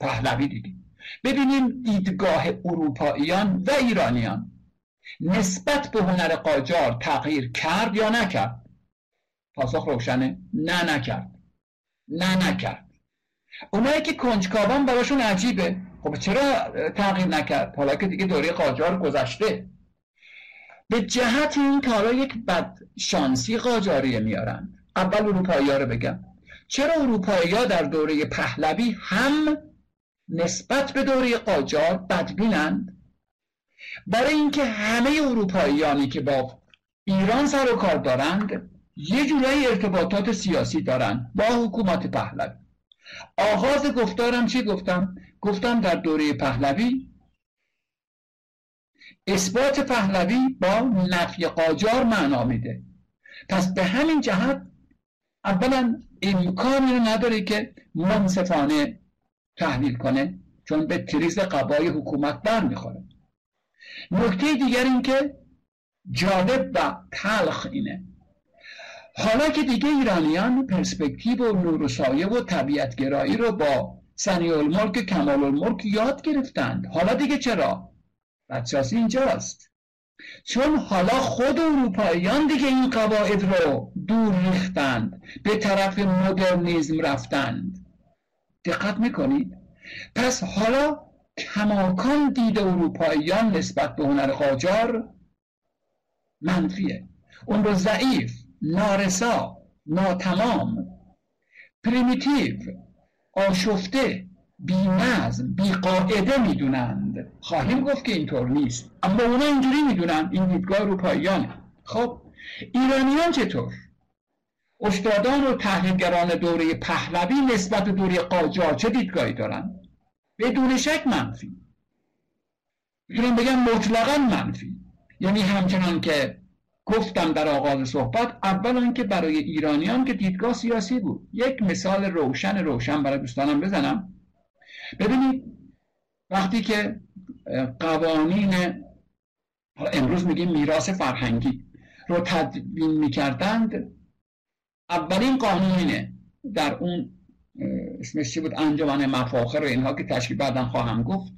پهلوی دیدیم. ببینیم دیدگاه اروپاییان و ایرانیان. نسبت به هنر قاجار تغییر کرد یا نکرد؟ پاسخ روشنه. نه نکرد. نه نکرد. اونایی که کنجکاوان براشون عجیبه. خب چرا تغییر نکرد؟ حالا که دیگه دوره قاجار گذشته. به جهت این کارا یک بد شانسی قاجاریه میارن. اول اروپایی ها رو بگم. چرا اروپایی در دوره پهلوی هم نسبت به دوره قاجار بدبینند؟ برای اینکه همه اروپاییانی که با ایران سر و کار دارند یه جورایی ارتباطات سیاسی دارند با حکومت پهلوی. آغاز گفتارم چی گفتم؟ گفتم در دوره پهلوی اثبات پهلوی با نفی قاجار معنا میده. پس به همین جهت اولا امکانی رو نداره که منصفانه تحلیل کنه چون به تریز قبای حکومت بر می‌خوره نکته دیگر این که جالب و تلخ اینه. حالا که دیگه ایرانیان پرسپکتیو و نور و سایه و طبیعتگرایی رو با سنی الملک کمال الملک یاد گرفتند. حالا دیگه چرا؟ بدشاسی اینجاست. چون حالا خود اروپاییان دیگه این قواعد رو دور ریختند به طرف مدرنیزم رفتند. دقت می‌کنید؟ پس حالا کماکان دید اروپاییان نسبت به هنر قاجار منفیه. اون رو ضعیف نارسا ناتمام پریمیتیو آشفته بی نظم بی قاعده می‌دونند. خواهیم گفت که اینطور نیست. اما اونا اینجوری می‌دونن. این دیدگاه اروپاییانه. خب ایرانیان چطور؟ استادان و تحلیلگران دوره پهلوی نسبت به دوره قاجار چه دیدگاهی دارن؟ بدون شک منفی. می‌تونم بگم مطلقا منفی. یعنی همچنان که گفتم در آغاز صحبت اول که برای ایرانیان که دیدگاه سیاسی بود. یک مثال روشن روشن برای دوستانم بزنم. ببینید وقتی که قوانین امروز میگیم میراث فرهنگی رو تدوین می‌کردند اولین قانونینه در اون اسمش چی بود؟ انجمن مفاخر و اینها که تشکیل بعدا خواهم گفت.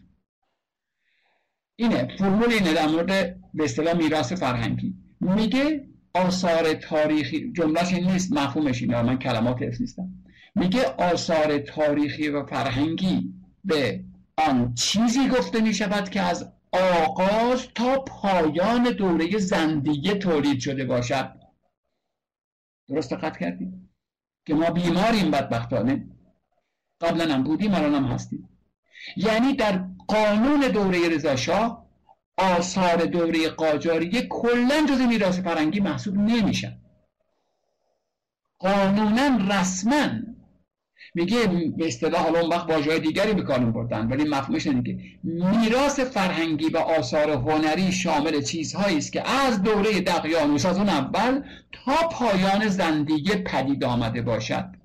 اینه فرمول اینه در مورد به اصطلاح میراث فرهنگی. میگه آثار تاریخی جملهش این نیست مفهومش اینه من کلمات حفظ نیستم. میگه آثار تاریخی و فرهنگی به آن چیزی گفته می شود که از آغاز تا پایان دوره زندگی تولید شده باشد. درست دقت کردیم که ما بیماریم بدبختانه قبلا هم بودیم الان هم هستیم. یعنی در قانون دوره رضاشاه آثار دوره قاجاریه کلا جز میراث فرنگی محسوب نمیشن قانونا رسما. میگه به اصطلاح حالا اون وقت واژه‌های دیگری به کار بردن ولی مفهومش دیگه میراث فرهنگی و آثار هنری شامل چیزهایی است که از دوره دقیانوس از اون اول تا پایان زندگی پدید آمده باشد.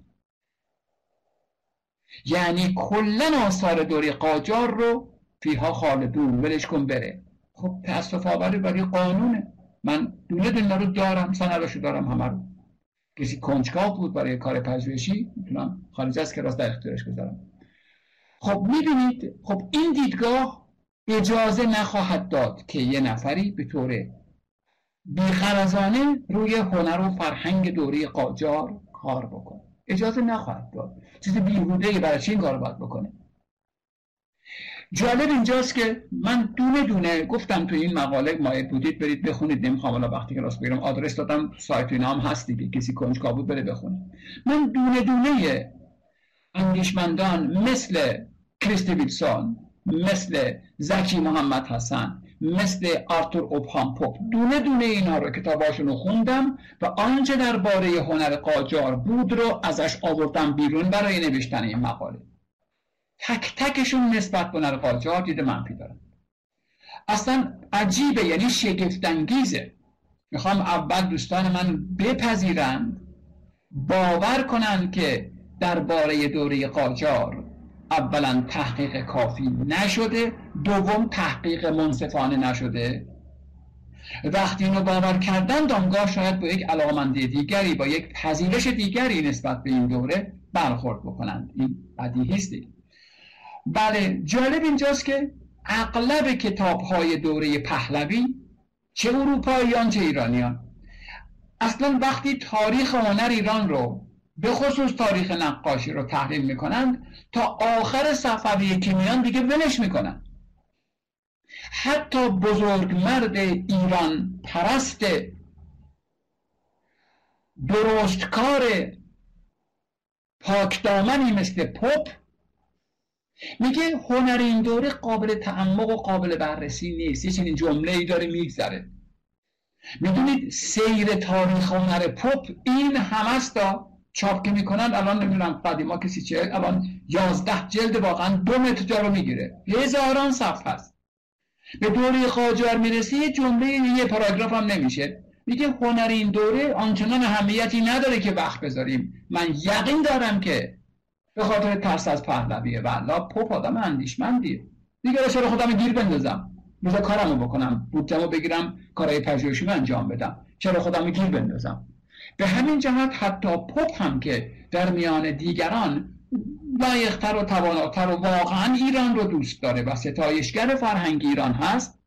یعنی کلا آثار دوره قاجار رو فیها خالدون ولش کن بره. خب تاسف آوری برای قانونه. من دونه دونه رو دارم سنداشو دارم همه رو. کسی کنجکاو بود برای کار پژوهشی؟ می‌تونم خارج از کلاس در اختیارش گذارم خب می‌بینید خب این دیدگاه اجازه نخواهد داد که یه نفری به طور بیخرزانه روی هنر و فرهنگ دوره قاجار کار بکنه. اجازه نخواهد داد. چیز بیهوده برای چی این کار باید بکنه؟ جالب اینجاست که من دونه دونه گفتم تو این مقاله مایل بودید برید بخونید نمی‌خوام حالا وقتی که راست بگیرم آدرس دادم سایت اینا هم هست دیگه کسی کنجکاو بود بره بخونه. من دونه دونه اندیشمندان مثل کریستی ویلسون مثل زکی محمد حسن مثل آرتور اوبهام دونه دونه اینا رو کتاباشون رو خوندم و آنچه درباره هنر قاجار بود رو ازش آوردم بیرون برای نوشتن این مقاله. تک تکشون نسبت به هنر قاجار دید منفی دارن. اصلا عجیبه یعنی شگفتانگیزه. می‌خوام اول دوستان من بپذیرند باور کنند که درباره دوره قاجار اولا تحقیق کافی نشده دوم تحقیق منصفانه نشده. وقتی اینو باور کردن دامگاه شاید با یک علاقمندی دیگری با یک پذیرش دیگری نسبت به این دوره برخورد بکنند. این بدیهی است بله جالب اینجاست که اغلب کتاب های دوره پهلوی چه اروپاییان چه ایرانیان. اصلا وقتی تاریخ هنر ایران رو به خصوص تاریخ نقاشی رو تحلیل می‌کنند تا آخر صفوی که میان دیگه ولش می‌کنن حتی بزرگ مرد ایران پرست درستکار پاکدامنی مثل پوپ میگه هنر این دوره قابل تعمق و قابل بررسی نیست. یه چنین جمله ای داره میگذره. می‌دونید سیر تاریخ هنر پوپ این همستا چاپ که می‌کنن الان نمی‌دونم قدیما کسی چه الان یازده جلد واقعا دو متر جا رو می‌گیره. هزاران صفحه هست به دوره قاجار می‌رسی یه جمله یه پاراگراف هم نمیشه. میگه هنر این دوره آنچنان اهمیتی نداره که وقت بذاریم. من یقین دارم که به خاطر ترس از پهلویه والا پوپ آدم اندیشمندیه. دیگه چرا خودم گیر بندازم. بذار کارمو بکنم بودجمو بگیرم کارهای پژوهشی انجام بدم. چرا خودم گیر بندازم؟ به همین جهت حتی پوپ هم که در میان دیگران لایقتر و تواناتر و واقعا ایران رو دوست داره و ستایشگر فرهنگ ایران هست.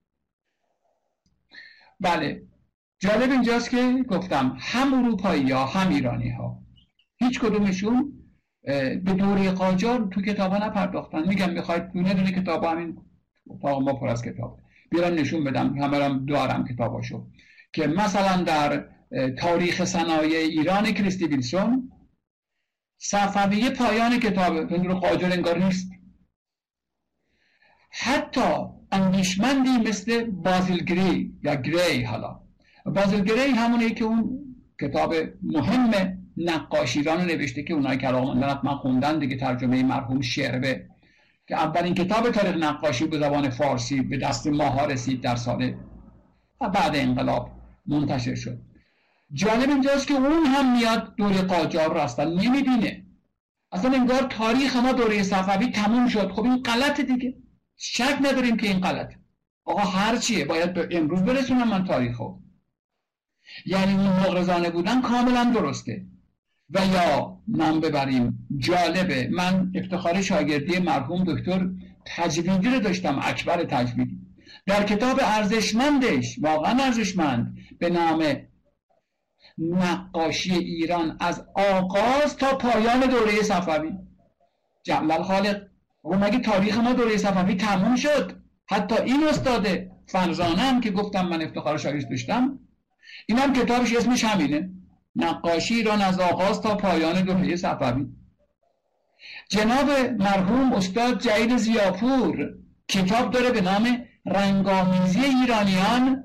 بله جالب اینجاست که گفتم هم اروپایی ها هم ایرانی ها. هیچ کدومشون به دوره قاجار تو کتابا نپرداختن. میگم می‌خواید دونه دونه کتاب همین اتاق ما پر از کتاب. بیرم نشون بدم همه هم دارم کتاباشو. که مثلا در تاریخ صنایع ایران کریستی ویلسون صفویه پایان کتاب رو قاجر انگار نیست. حتی اندیشمندی مثل بازیل گری یا گری حالا. بازیل گری همونه که اون کتاب مهم نقاشیران نوشته که اونایی که من خوندن دیگه ترجمه مرحوم شعربه. که اولین کتاب تاریخ نقاشی به زبان فارسی به دست ماها رسید در سال بعد انقلاب منتشر شد. جالب اینجاست که اون هم میاد دوره قاجار رو اصلا نمی‌بینه. اصلا انگار تاریخ ما دوره صفوی تموم شد. خب این غلط دیگه. شک نداریم که این غلط آقا هر چیه؟ باید به امروز برسونم من تاریخو. یعنی اون مغرزانه بودن کاملا درسته. و یا نام ببریم جالبه. من افتخار شاگردی مرحوم دکتر تجویدی رو داشتم اکبر تجویدی. در کتاب ارزشمندش واقعا ارزشمند به نام نقاشی ایران از آغاز تا پایان دوره صفوی. جمال خالق. و مگه تاریخ ما دوره صفوی تموم شد؟ حتی این استاده فرزانه هم که گفتم من افتخار شاگرد داشتم این هم کتابش اسمش همینه نقاشی ایران از آغاز تا پایان دوره صفوی. جناب مرحوم استاد جعید زیاپور کتاب داره به نام رنگامیزی ایرانیان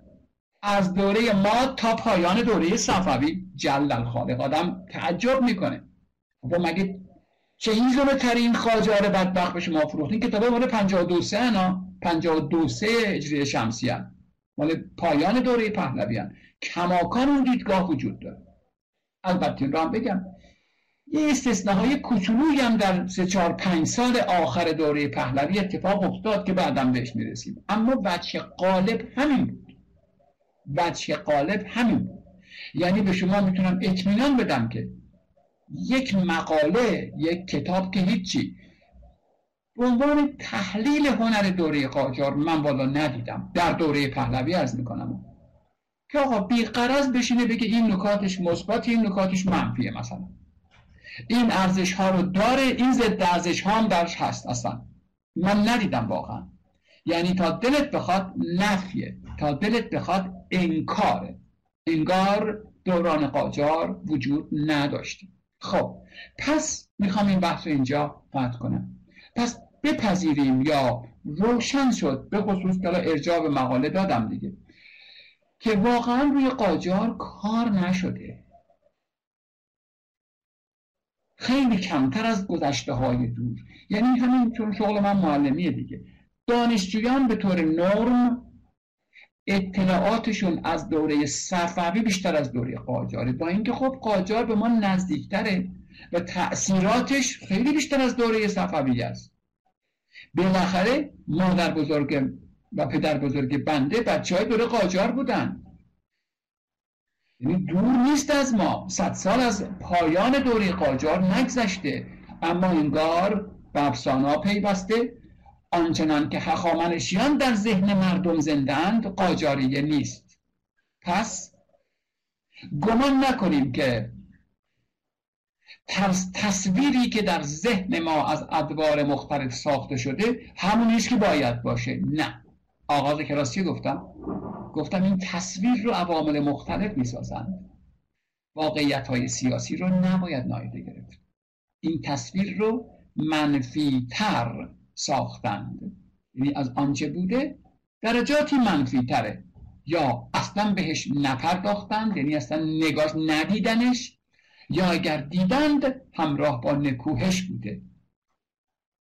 از دوره ما تا پایان دوره صفوی جل الخالق آدم تعجب می‌کنه. و خب مگه چه این ترین خاجار بدبخت به شما فروختین؟ کتاب مال 52 سه انا. 52 سه هجری شمسی مال پایان دوره پهلویان کماکان اون دیدگاه وجود داره. البته رو هم بگم. یه استثناهای کوچولویی هم در سه چهار پنج سال آخر دوره پهلوی اتفاق افتاد که بعدم بهش می‌رسیم. اما بچه قالب همین بود. وجه قالب همین بود. یعنی به شما می‌تونم اطمینان بدم که یک مقاله یک کتاب که هیچی. به عنوان تحلیل هنر دوره قاجار من والا ندیدم. در دوره پهلوی از می‌کنم. که آقا بیقرض بشینه بگه این نکاتش مثبت این نکاتش منفیه مثلا. این ارزش ها رو داره این ضد ارزش ها هم درش هست اصلا. من ندیدم واقعا. یعنی تا دلت بخواد نفیه. تا دلت بخواد انکاره انگار دوران قاجار وجود نداشته خب پس می‌خوام این بحث رو اینجا قطع کنم. پس بپذیریم یا روشن شد به خصوص که ارجاع به مقاله دادم دیگه که واقعا روی قاجار کار نشده. خیلی کمتر از گذشته های دور. یعنی همین چون شغل من معلمیه دیگه. دانشجویان به طور نرم اطلاعاتشون از دوره صفوی بیشتر از دوره قاجاره. با اینکه خب قاجار به ما نزدیکتره و تأثیراتش خیلی بیشتر از دوره صفوی است. بالاخره مادر بزرگ و پدر بزرگ بنده بچه های دوره قاجار بودن. یعنی دور نیست از ما. صد سال از پایان دوره قاجار نگذشته. اما انگار به افسانه پیوسته. آنچنان که هخامنشیان در ذهن مردم زندند قاجاریه نیست. پس گمان نکنیم که تصویری که در ذهن ما از ادوار مختلف ساخته شده همونیست که باید باشه. نه. آغاز کلاسی گفتم؟ گفتم این تصویر رو عوامل مختلف می‌سازند. واقعیت های سیاسی رو نباید نایده گرفت. این تصویر رو منفی تر ساختند. یعنی از آنچه بوده درجاتی منفی تره یا اصلا بهش نپرداختند یعنی اصلا نگاه ندیدنش یا اگر دیدند همراه با نکوهش بوده.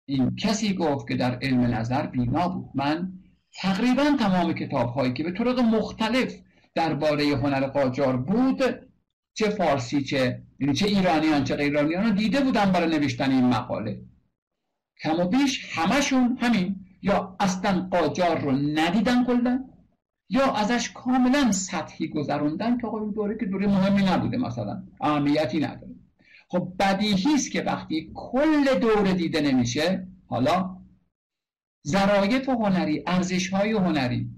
این کسی گفت که در علم نظر بینا بود. من تقریبا تمام کتاب هایی که به طرق مختلف درباره هنر قاجار بود چه فارسی چه یعنی چه ایرانیان چه غیر دیده بودم برای نوشتن این مقاله. کم و بیش همشون همین. یا اصلا قاجار رو ندیدن کلا یا ازش کاملا سطحی گذروندن که آقا دوره که دوره مهمی نبوده مثلا اهمیتی نداره. خب بدیهی است که وقتی کل دوره دیده نمیشه حالا ظرایف هنری ارزش های هنری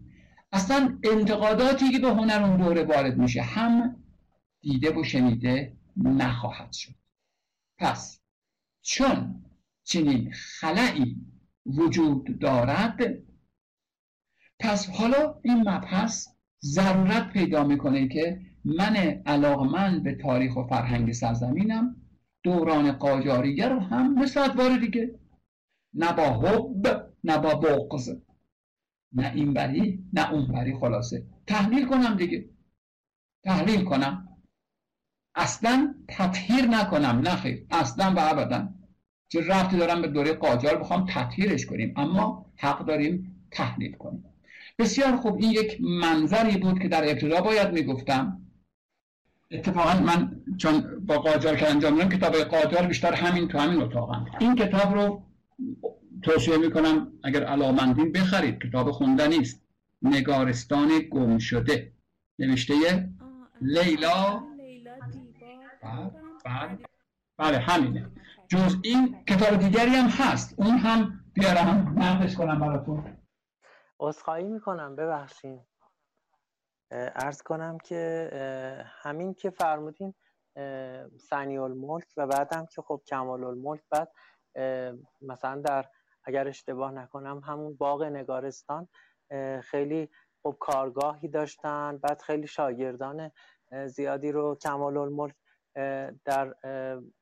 اصلا انتقاداتی که به هنر اون دوره وارد میشه هم دیده و شنیده نخواهد شد. پس چون چنین خلعی وجود دارد؟ پس حالا این مبحث ضرورت پیدا می‌کنه که من علاقمند به تاریخ و فرهنگ سرزمینم دوران قاجاریه رو هم مثل ادوار دیگه. نه با حب نه با بغض. نه این بری نه اون بری خلاصه. تحلیل کنم دیگه. تحلیل کنم. اصلا تطهیر نکنم نه خیر. اصلا و ابدا. چه رفتی دارم به دوره قاجار بخوام تطهیرش کنیم اما حق داریم تحلیل کنیم. بسیار خوب این یک منظری بود که در ابتدا باید می‌گفتم. اتفاقا من چون با قاجار که انجام دادم کتاب قاجار بیشتر همین تو همین اتاقم این کتاب رو توصیه می‌کنم اگر علاقمندین بخرید کتاب خوندنی است نگارستان گم شده. نوشته لیلا. بله همینه. جز این کتاب دیگری هم هست. اون هم بیارم نقدش کنم براتون. عذرخواهی می‌کنم ببخشین ارز کنم که همین که فرمودین سنی الملک و بعدم که خب کمال الملک بعد مثلا در اگر اشتباه نکنم همون باغ نگارستان خیلی خب کارگاهی داشتن بعد خیلی شاگردان زیادی رو کمال الملک در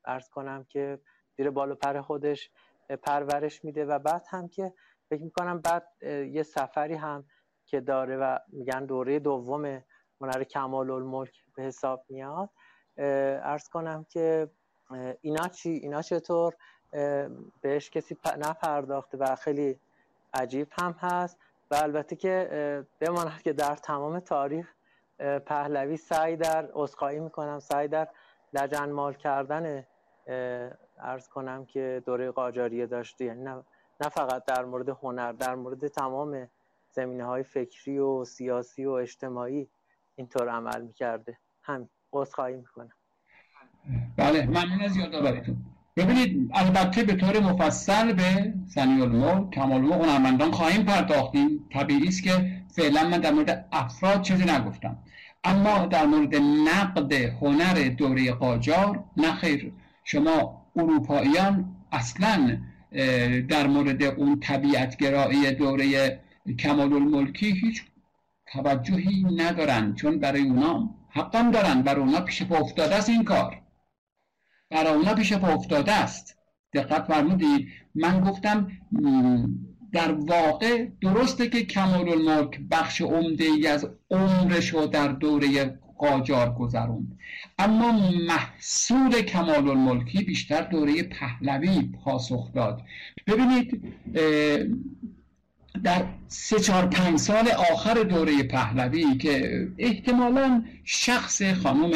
ارز کنم که زیر بال پر خودش پرورش میده و بعد هم که فکر می‌کنم بعد یه سفری هم که داره و میگن دوره دوم هنر کمال الملک به حساب میاد ارز کنم که اینا چی؟ اینا چطور؟ بهش کسی نپرداخته و خیلی عجیب هم هست و البته که بماند که در تمام تاریخ پهلوی سعی در اسخایی می‌کنم سعی در لجنمال کردن ارز کنم که دوره قاجاریه داشته یعنی نه, نه فقط در مورد هنر در مورد تمام زمینه های فکری و سیاسی و اجتماعی اینطور عمل می‌کرده. همین. عذرخواهی می‌کنم. بله ممنون از یادآوریتون. ببینید البته به طور مفصل به سنی الملک کمال و هنرمندان خواهیم پرداختیم. طبیعی است که فعلا من در مورد افراد چیزی نگفتم. اما در مورد نقد هنر دوره قاجار نه خیر. شما اروپاییان اصلا در مورد اون طبیعتگرایی دوره کمال الملکی هیچ توجهی ندارن چون برای اونا حقا دارن برای اونا پیش پا افتاده است این کار. برای اونا پیش پا افتاده است. دقت فرمودید من گفتم در واقع درسته که کمال الملک بخش عمده ای از عمرش رو در دوره قاجار گذروند اما محصول کمال الملکی بیشتر دوره پهلوی پاسخ داد. ببینید در سه چهار پنج سال آخر دوره پهلوی که احتمالا شخص خانم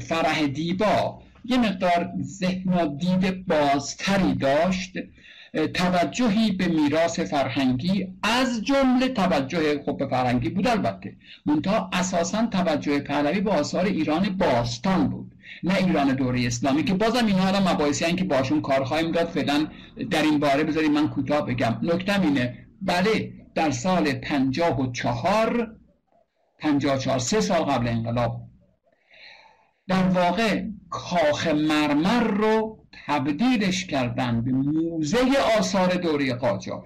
فرح دیبا یه مقدار ذهن و دید بازتری داشت. توجهی به میراث فرهنگی از جمله توجه خب به فرهنگی بود البته. منتها اساسا توجه پهلوی به آثار ایران باستان بود نه ایران دوره اسلامی که بازم اینها الان مباحثی که باشون کار خواهیم داد. فعلا در این باره بذارید من کوتاه بگم. نکتم اینه. بله در سال پنجاه و چهار پنجاه چهار سه سال قبل انقلاب در واقع کاخ مرمر رو تبدیلش کردن به موزه آثار دوره قاجار.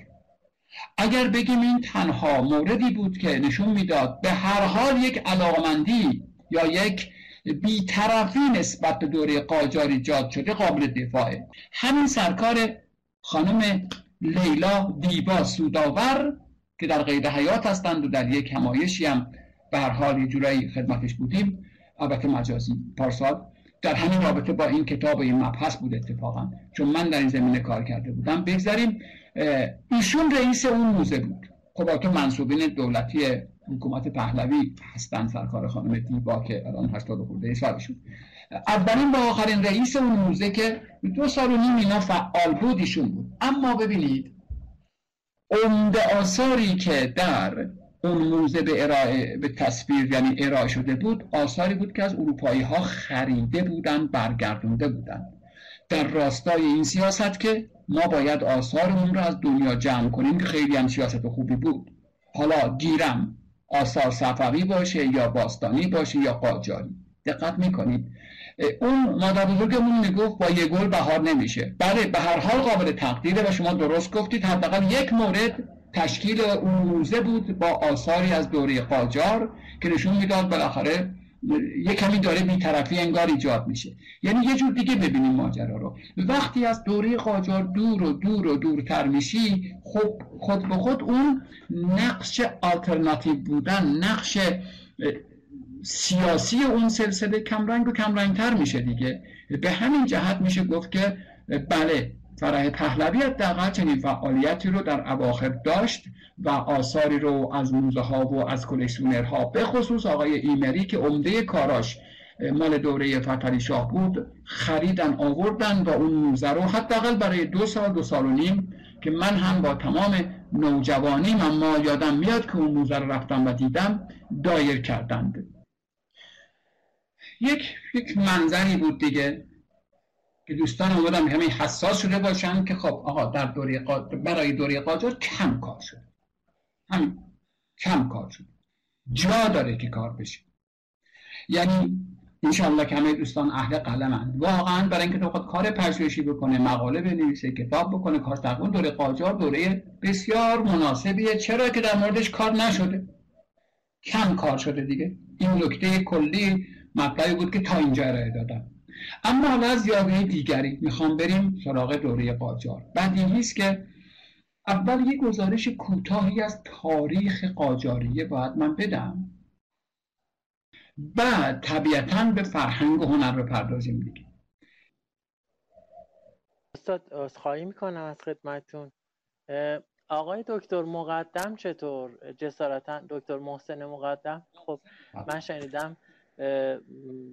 اگر بگیم این تنها موردی بود که نشون می‌داد به هر حال یک علاقمندی یا یک بیطرفی نسبت به دوره قاجار ایجاد شده قابل دفاعه. همین سرکار خانم لیلا دیبا سوداور که در قید حیات هستند و در یک همایشی هم به هر حال یه جورایی خدمتش بودیم. البته مجازی پارسال. در همین رابطه با این کتاب و این مبحث بود اتفاقا چون من در این زمینه کار کرده بودم. بگذاریم ایشون رئیس اون موزه بود. خب تو منصوبین دولتی حکومت پهلوی هستن سرکار خانم دیبا که الان 80 خورده سالشون. اولین و آخرین رئیس اون موزه که دو سال و نیم اینا فعال بود ایشون بود. اما ببینید عمده آثاری که در اون موزه به, ارائه، به تصویر یعنی ارائه شده بود آثاری بود که از اروپایی ها خریده بودن برگردونده بودن. در راستای این سیاست که ما باید آثارمون رو از دنیا جمع کنیم که خیلی هم سیاست خوبی بود. حالا گیرم آثار صفوی باشه یا باستانی باشه یا قاجاری. دقت می‌کنید. اون مادر بزرگمون می‌گفت با یه گل بهار نمیشه. بله به هر حال قابل تقدیره و شما درست گفتید. حداقل یک مورد تشکیل اون موزه بود با آثاری از دوره قاجار که نشون می‌داد بالاخره یه کمی داره بیطرفی انگار ایجاد میشه. یعنی یه جور دیگه ببینیم ماجرا رو. وقتی از دوره قاجار دور و دور و دورتر میشی خب خود به خود اون نقش آلترناتیو بودن نقش سیاسی اون سلسله کمرنگ و کمرنگتر میشه دیگه. به همین جهت میشه گفت که بله فرح پهلوی حداقل چنین فعالیتی رو در اواخر داشت و آثاری رو از موزه ها و از کلکسیونرها به خصوص آقای ایمری که عمده کاراش مال دوره فتری شاه بود خریدن آوردن و اون موزه رو حداقل برای دو سال دو سال و نیم که من هم با تمام نوجوانیم اما یادم میاد که اون موزه رو رفتم و دیدم دایر کردند. یک یک منظری بود دیگه. که دوستان اومدن همین حساس شده باشن که خب آقا در دوره برای دوره قاجار کم کار شده. همین کم کار شده. جا داره که کار بشه. یعنی انشاءالله که همه دوستان اهل قلمند واقعا برای اینکه تو خود کار پژوهشی بکنه مقاله بنویسه کتاب بکنه کار تقریبا دوره قاجار دوره بسیار مناسبیه. چرا که در موردش کار نشده؟ کم کار شده دیگه. این نکته کلی مطلبی بود که تا اینجا ارائه دادم. اما حالا از یابه دیگری می‌خوام بریم سراغ دوره قاجار. بدیهی است که اول یک گزارش کوتاهی از تاریخ قاجاریه باید من بدم. بعد طبیعتا به فرهنگ و هنر رو پردازیم دیگه. استاد خواهی می‌کنم از خدمتون آقای دکتر مقدم چطور؟ جسارتا دکتر محسن مقدم. خب من شنیدم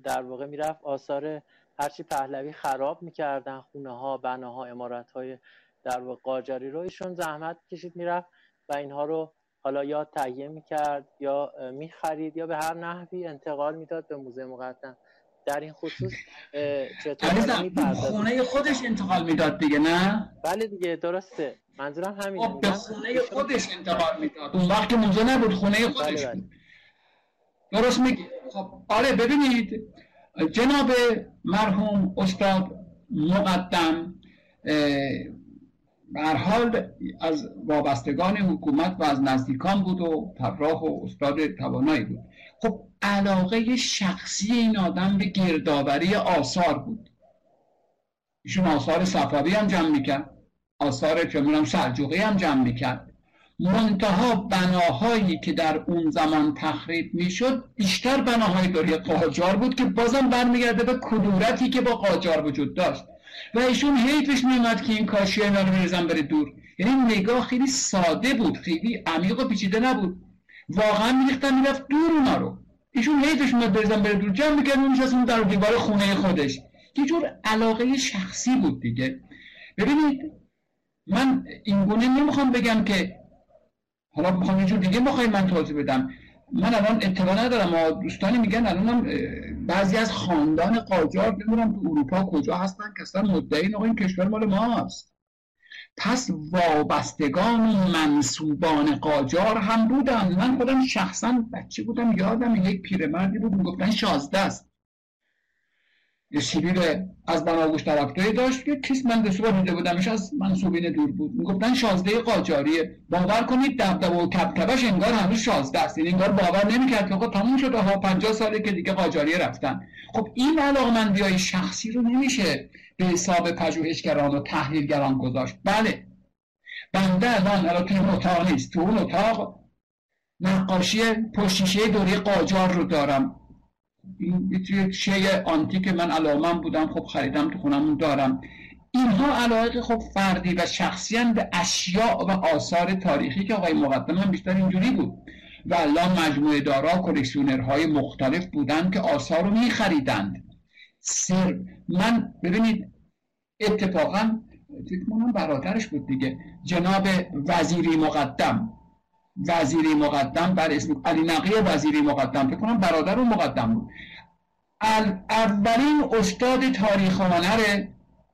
در واقع می‌رفت آثار هرچی پهلوی خراب می‌کردن خونه ها بناها امارت های در واقع قاجاری رو ایشون زحمت کشید می‌رفت و اینها رو حالا یا تهیه می‌کرد یا می‌خرید یا به هر نحوی انتقال می‌داد به موزه مقدم. در این خصوص چطور خونه خودش انتقال می‌داد دیگه نه؟ بله دیگه درسته. منظورم همینه. خب، به خونه خودش انتقال می‌داد. اون وقت موزه نبود خونه بله، خودش بله. بود. درست میگی؟ آره ببینید جناب مرحوم استاد مقدم هر حال از وابستگان حکومت و از نزدیکان بود و طراح و استاد توانایی بود. خب علاقه شخصی این آدم به گردآوری آثار بود. ایشون آثار صفوی هم جمع می‌کرد. آثار میرم سلجوقی هم جمع می‌کرد. منتها بناهایی که در اون زمان تخریب می‌شد بیشتر بناهای دوره قاجار بود که بازم برمیگرده به کدورتی که با قاجار وجود داشت. و ایشون حیفش میومد که این کاشی اینا رو بریزن بره دور. یعنی نگاه خیلی ساده بود خیلی عمیق و پیچیده نبود. واقعا میریختن می‌رفت دور اونا رو. ایشون حیفش میاد بریزن بره دور جمع می‌کرد اون در دیوار خونه خودش. یه جور علاقه شخصی بود دیگه. ببینید من این گونه نمی‌خوام بگم که حالا یه جور دیگه بخوای من توضیح بدم. من الان اطلاع ندارم و دوستانی میگن الان بعضی از خاندان قاجار نمی‌دونم تو اروپا کجا هستن که اصلا مدعی این کشور مال ماست. پس وابستگان و منصوبان قاجار هم بودن. من خودم شخصا بچه بودم یادم یک پیرمردی بود می‌گفتن شازده است. سیبیل از بناگوش طرفداری داشت که کیس من دستور دیده بودمش از منصوبین دور بود. می‌گفتن شازده قاجاریه. باور کنید دبدبه و کبکبش انگار هنوز شازده است. این انگار باور نمی‌کرد که خب تموم شده ها 50 ساله که دیگه قاجاریه رفتن. خب این علاقمندی های شخصی رو نمیشه به حساب پژوهشگران و تحلیلگران گذاشت. بله. بنده الان الان توی اتاق نیست. تو اون اتاق نقاشی پشتیشه دوره قاجار رو دارم. این توی شیء آنتیک من علامم بودم خب خریدم تو خونم دارم. اینها علاقه خب فردی و شخصی به اشیاء و آثار تاریخی که آقای مقدم هم بیشتر اینجوری بود. و الان مجموعه دارا کلکسیونرهای مختلف بودن که آثار رو میخریدند. سر من ببینید اتفاقا فکر کنم برادرش بود دیگه. جناب وزیری مقدم. وزیری مقدم بر اسم علی نقی وزیری مقدم فکر کنم برادر و مقدم بود. اولین استاد تاریخ هنر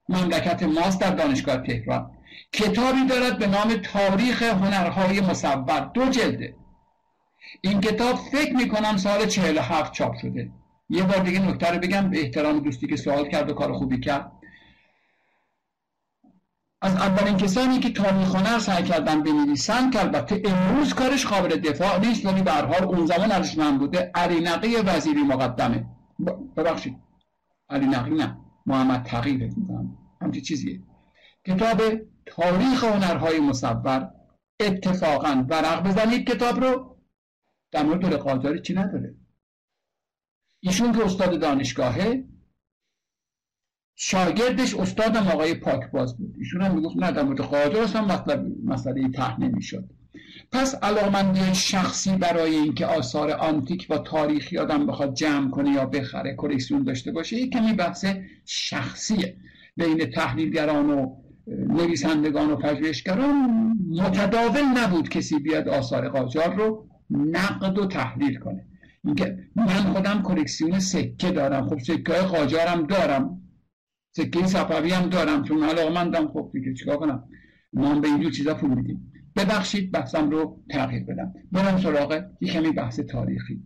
مملکت ماست در دانشگاه تهران. کتابی دارد به نام تاریخ هنرهای مصور. دو جلده این کتاب فکر می‌کنم سال 47 چاپ شده. یه بار دیگه نکته رو بگم به احترام دوستی که سوال کرد و کار خوبی کرد. از اولین کسانی که تاریخ هنر سعی کردن بنویسن که البته امروز کارش قابل دفاع نیست ولی به حال اون زمان ارزشمند بوده. علی نقی وزیری مقدمه. ببخشید. علی نقی نه. محمد تقی همچی چیزیه. کتاب تاریخ هنرهای مصور اتفاقا ورق بزنید کتاب رو. در مورد قاجاری چی نداره؟ ایشون که استاد دانشگاهه شاگردش استادم آقای پاکباز بود. ایشون هم می‌گفت نه در مورد قاجار اصلا مطلب مسئله ته نمی‌شد. پس علاقمندی شخصی برای اینکه آثار آنتیک و تاریخی آدم بخواد جمع کنه یا بخره کلکسیون داشته باشه یک کمی بحث شخصیه. بین تحلیلگران و نویسندگان و پژوهشگران متداول نبود کسی بیاد آثار قاجار رو نقد و تحلیل کنه. اینکه من خودم کلکسیون سکه دارم. خب سکه های قاجارم دارم. سکه صفوی هم دارم چون علاقمندم خب دیگه چیکار کنم؟ ما به اینجور چیزا پول میدیم. ببخشید بحثم رو تغییر بدم. برم سراغ یه کمی بحث تاریخی.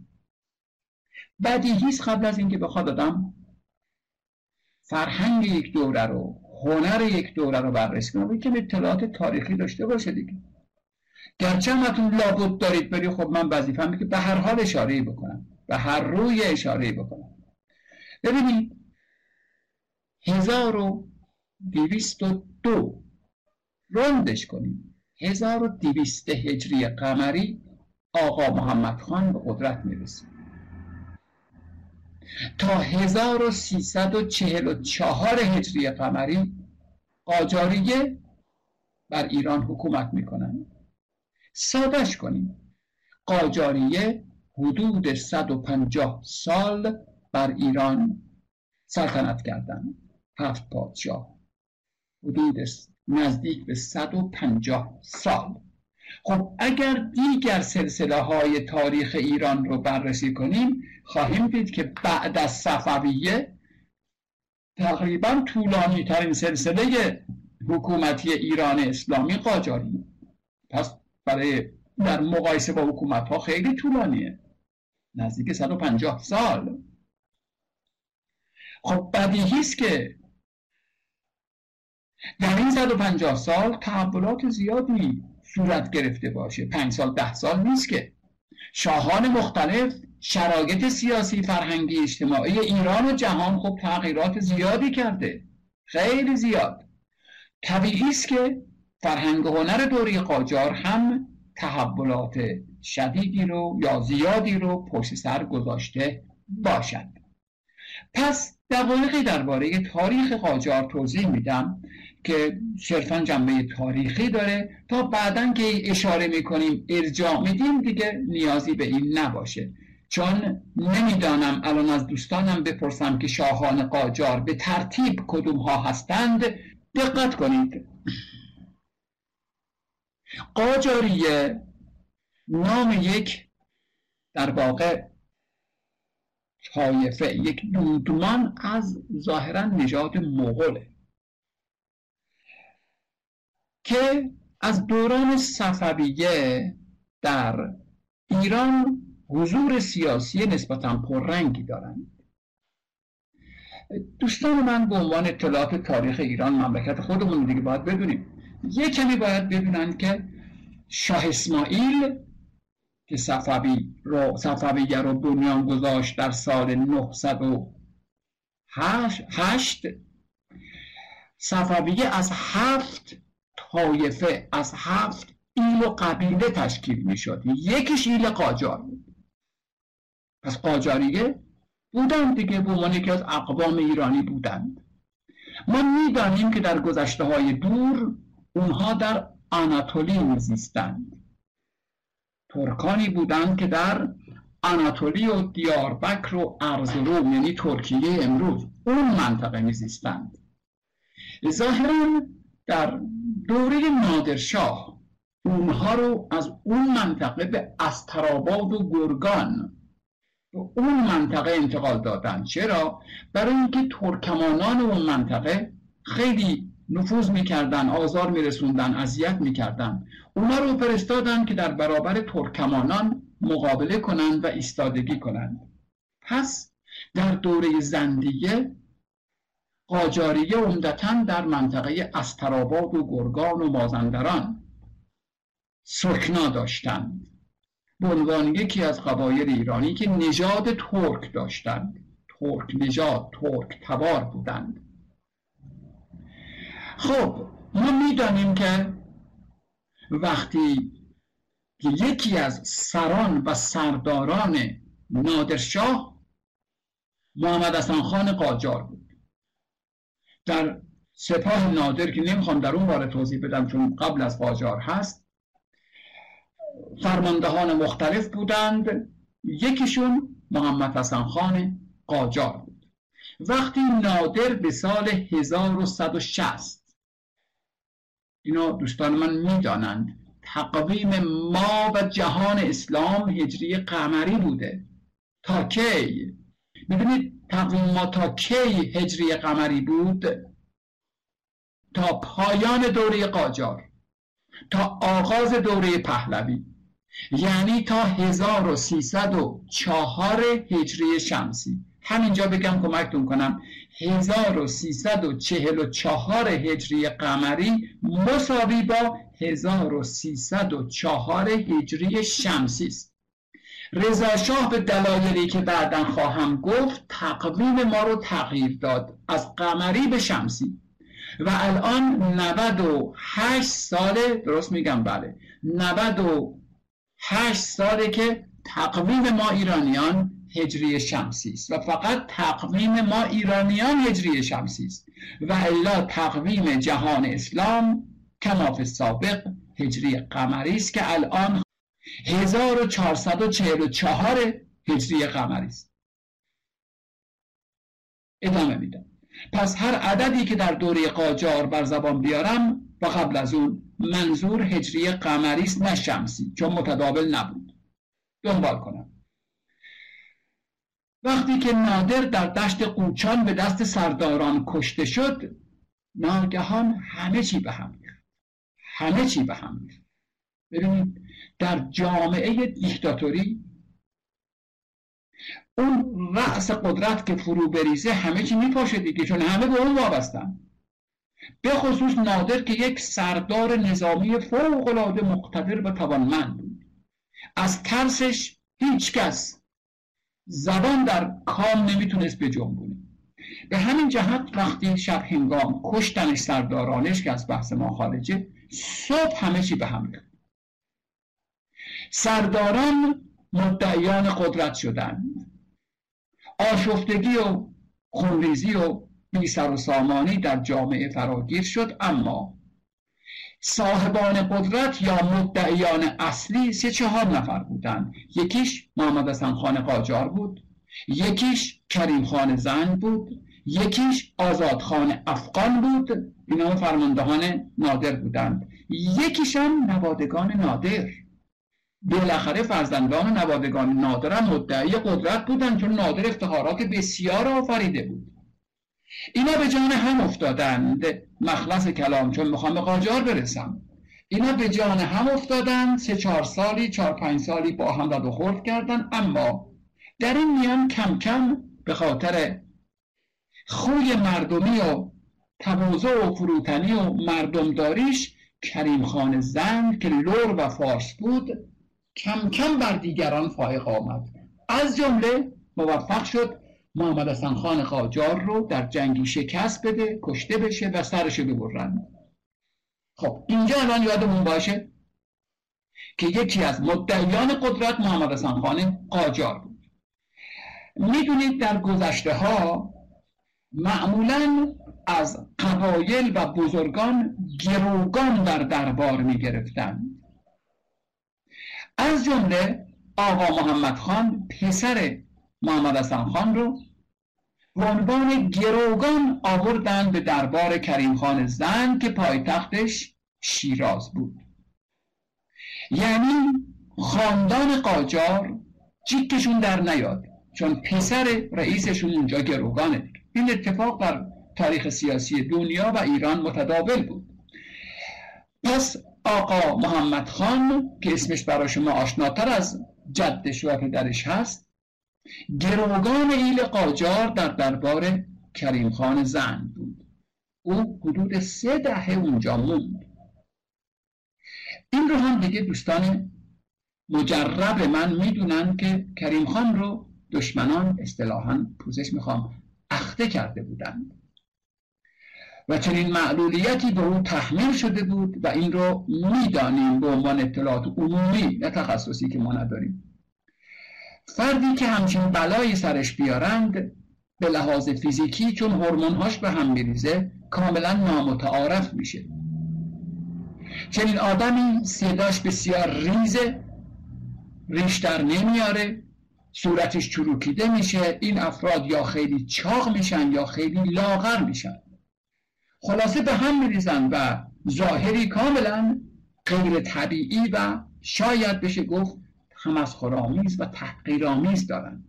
بدیهیست قبل از اینکه بخواد آدم فرهنگ یک دوره رو هنر یک دوره رو بررسی کنه که اطلاعات تاریخی داشته باشه دیگه. گرچه همتون لابد دارید بری خب من وظیفه‌م که به هر حال اشاره بکنم. به هر روی اشاره بکنم. ببینید هزار و دیویست و دو. رندش کنیم. هزار و دیویست هجری قمری آقا محمد خان به قدرت می‌رسه. تا هزار و سیصد و چهل و چهار هجری قمری قاجاریه بر ایران حکومت می‌کنن. سادش کنیم. قاجاریه حدود 150 سال بر ایران سلطنت کردند هفت پادشاه. حدود نزدیک به 150 سال. خب اگر دیگر سلسله های تاریخ ایران رو بررسی کنیم خواهیم دید که بعد از صفویه تقریبا طولانی ترین سلسله حکومتی ایران اسلامی قاجاری. پس برای در مقایسه با حکومت ها خیلی طولانیه. نزدیک 150 سال. خب بدیهی است که در این 150 سال تحولات زیادی صورت گرفته باشه. پنج سال ده سال نیست که. شاهان مختلف شرایط سیاسی فرهنگی اجتماعی ایران و جهان خب تغییرات زیادی کرده. خیلی زیاد. طبیعی است که فرهنگ هنر دوری قاجار هم تحولات شدیدی رو یا زیادی رو پشت سر گذاشته باشد. پس دقایقی درباره تاریخ قاجار توضیح میدم. که صرفا جنبه تاریخی داره. تا بعدا که اشاره می‌کنیم ارجاع میدیم دیگه نیازی به این نباشه. چون نمی‌دانم الان از دوستانم بپرسم که شاهان قاجار به ترتیب کدوم ها هستند. دقت کنید. قاجاریه نام یک در واقع طایفه یک دودمان از ظاهرا نژاد مغوله. که از دوران صفویه در ایران حضور سیاسی نسبتا پررنگی دارند. دوستان من به عنوان اطلاعات تاریخ ایران مملکت خودمون دیگه باید بدونیم. یه کمی باید بدونن که شاه اسماعیل که صفوی رو صفویه رو بنیان گذاشت در سال 908 صفویه از هفت طایفه از هفت ایل و قبیله تشکیل می شد یکیش ایل قاجار بود. پس قاجاریه بودن دیگه به عنوان یکی از اقوام ایرانی بودند. ما می‌دانیم که در گذشته های دور اونها در آناتولی میزیستند. ترکانی بودند که در آناتولی و دیاربکر و ارزروم یعنی ترکیه امروز اون منطقه میزیستند. ظاهرا در دوره نادرشاه اونها رو از اون منطقه به استراباد و گرگان به اون منطقه انتقال دادن. چرا؟ برای اینکه ترکمانان اون منطقه خیلی نفوذ می‌کردن آزار میرسوندن اذیت می‌کردن. اونا رو فرستادن که در برابر ترکمانان مقابله کنند و ایستادگی کنند. پس در دوره زندیه قاجاریه عمدتا در منطقه استراباد و گرگان و مازندران سکنا داشتند. به عنوان یکی از قبایل ایرانی که نژاد ترک داشتند. ترک نژاد ترک تبار بودند. خب ما می‌دانیم که وقتی یکی از سران و سرداران نادرشاه محمد حسن خان قاجار بود. در سپاه نادر که نمی‌خوام در اون باره توضیح بدم چون قبل از قاجار هست فرماندهان مختلف بودند. یکیشون محمد حسن خان قاجار بود. وقتی نادر به سال 1160 اینا دوستان من می‌دانند تقویم ما و جهان اسلام هجری قمری بوده. تا کی؟ می‌دونید تقویم ما تا کی هجری قمری بود تا پایان دوره قاجار تا آغاز دوره پهلوی یعنی تا 1304 هجری شمسی. همینجا بگم کمکتون کنم 1344 هجری قمری مساوی با 1304 هجری شمسی است. رضا شاه به دلایلی که بعدا خواهم گفت تقویم ما رو تغییر داد از قمری به شمسی. و الان 98 ساله درست میگم بله. 98 ساله که تقویم ما ایرانیان هجری شمسی است. و فقط تقویم ما ایرانیان هجری شمسی است. و الا تقویم جهان اسلام کما سابق هجری قمری است که الان 1444 هجری قمری است. ادامه میدم. پس هر عددی که در دوره قاجار بر زبان بیارم و قبل از اون منظور هجری قمری است نه شمسی چون متداول نبود. دنبال کنم. وقتی که نادر در دشت قوچان به دست سرداران کشته شد ناگهان همه چی به هم ریخت. همه چی به هم ریخت. ببینید در جامعه دیکتاتوری. اون رأس قدرت که فرو بریزه همه چی میپاشه دیگه چون همه به اون وابستن. به خصوص نادر که یک سردار نظامی فوق العاده مقتدر و توانمند بود. از ترسش هیچکس زبان در کام نمی‌تونست به جنبونه به همین جهت وقتی شب هنگام کشتن سردارانش که از بحث ما خارجه صبح همه چی به هم ریخت. سرداران مدعیان قدرت شدند آشفتگی و خونریزی و بیسر و سامانی در جامعه فراگیر شد اما صاحبان قدرت یا مدعیان اصلی سه چهار نفر بودند. یکیش محمد حسن خان قاجار بود یکیش کریم خان زن بود یکیش آزاد خان افغان بود. اینا فرماندهان نادر بودند. یکیشان نوادگان نادر. بالاخره فرزندان نوادگان نادر هم مدعی قدرت بودن چون نادر افتخارات بسیار آفریده بود. اینا به جان هم افتادند. مخلص کلام چون می‌خوام به قاجار برسم. اینا به جان هم افتادن سه چهار سالی چهار پنج سالی با هم رد و خورد کردن اما در این میان کم کم به خاطر خوی مردمی و تواضع و فروتنی و مردمداریش کریم خان زند که لور و فارس بود کم کم بر دیگران فائق آمد. از جمله موفق شد محمد حسن خان قاجار رو در جنگی شکست بده کشته بشه و سرشو ببرن. خب اینجا الان یادمون باشه که یکی از مدعیان قدرت محمد حسن خان قاجار بود. می‌دونید در گذشته ها معمولا از قبایل و بزرگان گروگان در دربار می گرفتن. از جمله آقا محمد خان پسر محمد حسن خان رو به عنوان گروگان آوردن به دربار کریم خان زن که پایتختش شیراز بود. یعنی خاندان قاجار جیکشون در نیاد چون پسر رئیسشون اونجا گروگانه. این اتفاق در تاریخ سیاسی دنیا و ایران متداول بود. پس آقا محمد خان که اسمش برای شما آشناتر از جدش و پدرش هست گروگان ایل قاجار در دربار کریم خان زن بود. او حدود سه دهه اونجا موند. این رو هم دیگه دوستان مجرب من می‌دونن که کریم خان رو دشمنان اصطلاحا پوزش می‌خوام اخته کرده بودند. و چنین معلولیتی به او تحمیل شده بود و این رو می‌دانیم به عنوان اطلاعات عمومی نه تخصصی که ما نداریم. فردی که همچین بلایی سرش بیارند به لحاظ فیزیکی چون هورمونهاش به هم میریزه کاملا نامتعارف میشه. چنین آدمی صداش بسیار ریزه ریشتر نمیاره صورتش چروکیده میشه این افراد یا خیلی چاق میشن یا خیلی لاغر میشن. خلاصه به هم میریزن و ظاهری کاملا غیر طبیعی و شاید بشه گفت تمسخرآمیز و تحقیرآمیز دارن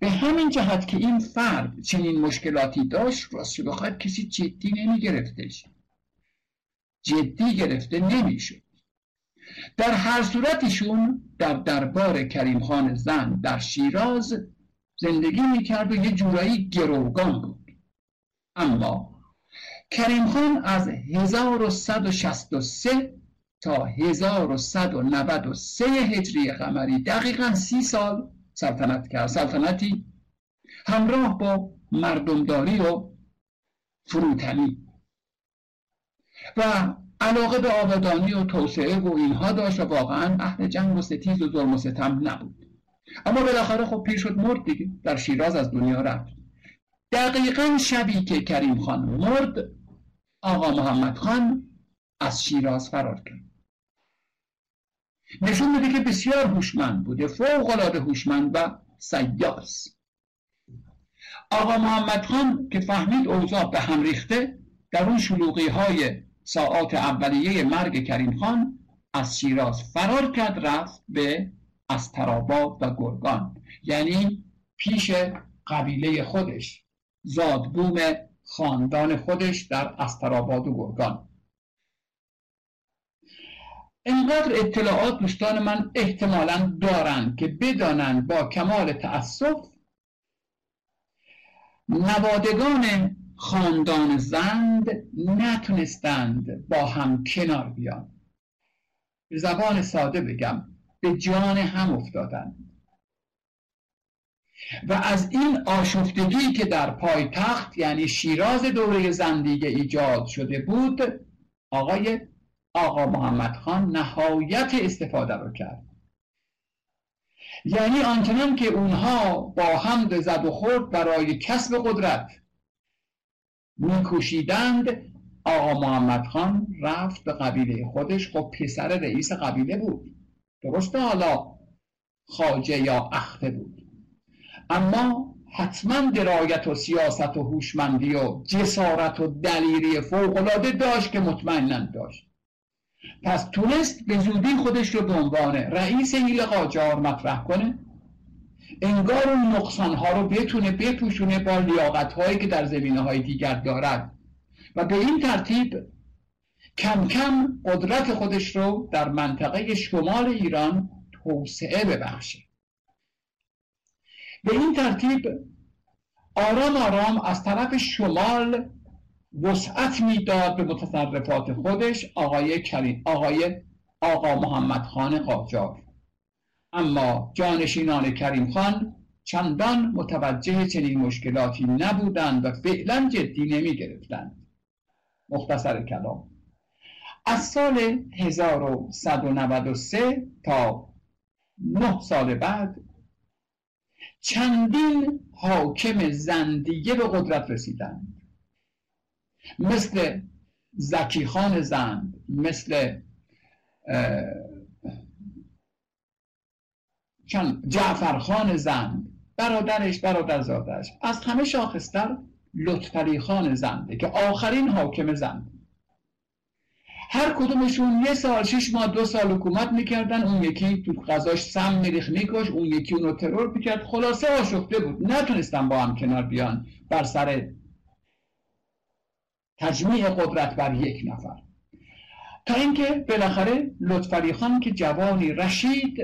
به همین جهت که این فرد چنین مشکلاتی داشت راست بخواهد کسی جدی نمیگرفتش. جدی گرفته نمی‌شد. در هر صورتشون در دربار کریم خان زن در شیراز زندگی می‌کرد و یه جورایی گروگان بود. اما کریم خان از 1163 تا 1193 هجری قمری دقیقا سی سال سلطنت کرد سلطنتی همراه با مردمداری و فروتنی. و علاقه به آبادانی و توسعه و اینها داشت و واقعا اهل جنگ و ستیز و ظلم و ستم نبود. اما بالاخره خب پیر شد مرد دیگه در شیراز از دنیا رفت. دقیقا شبی که کریم خان مرد آقا محمد خان از شیراز فرار کرد. نشون میده که بسیار هوشمند بوده فوق العاده هوشمند و سیاس. آقا محمد خان که فهمید اوضاع به هم ریخته در اون شلوغی های ساعات اولیه مرگ کریم خان از شیراز فرار کرد رفت به استراباد و گرگان. یعنی پیش قبیله خودش زادبوم خاندان خودش در استراباد و گرگان. اینقدر اطلاعات دوستان من احتمالا دارند که بدانند با کمال تأسف نوادگان خاندان زند نتونستند با هم کنار بیان. به زبان ساده بگم به جان هم افتادند. و از این آشفتگی که در پایتخت یعنی شیراز دوره زندیگه ایجاد شده بود آقای آقا محمد خان نهایت استفاده رو کرد. یعنی آنچنان که اونها با هم زد و خورد برای کسب قدرت میکوشیدند آقا محمد خان رفت به قبیله خودش. خب پسر رئیس قبیله بود. درسته؟ حالا خاجه یا اخته بود. اما حتما درایت و سیاست و هوشمندی و جسارت و دلیری فوقالعاده داشت که مطمئنا داشت. پس تونست به زودی خودش رو به عنوان رئیس هیل قاجار مطرح کنه. انگار اون نقصان ها رو بتونه بپوشونه با لیاقت هایی که در زمینه های دیگر دارد. و به این ترتیب کم کم قدرت خودش رو در منطقه شمال ایران توسعه ببخشه. به این ترتیب آرام آرام از طرف شمال وسعت می‌داد به متصرفات خودش آقای کریم آقای آقا محمد خان قاجار. اما جانشینان کریم خان چندان متوجه چنین مشکلاتی نبودند و فعلا جدی نمی گرفتند مختصر کلام. از سال 1193 تا نه سال بعد چندین حاکم زندیه به قدرت رسیدند. مثل زکی خان زند مثل جعفر خان زند برادرش برادرزادش از همه شاخصتر لطفری خان زنده که آخرین حاکم زند هر کدومشون یه سال شش ماه دو سال حکومت می‌کردن. اون یکی تو غذاش سم میریخ میکش. اون یکی اونو ترور می‌کرد. خلاصه آشفته بود. نتونستن با هم کنار بیان بر سر تجمیع قدرت بر یک نفر. تا اینکه بالاخره لطفری خان که جوانی رشید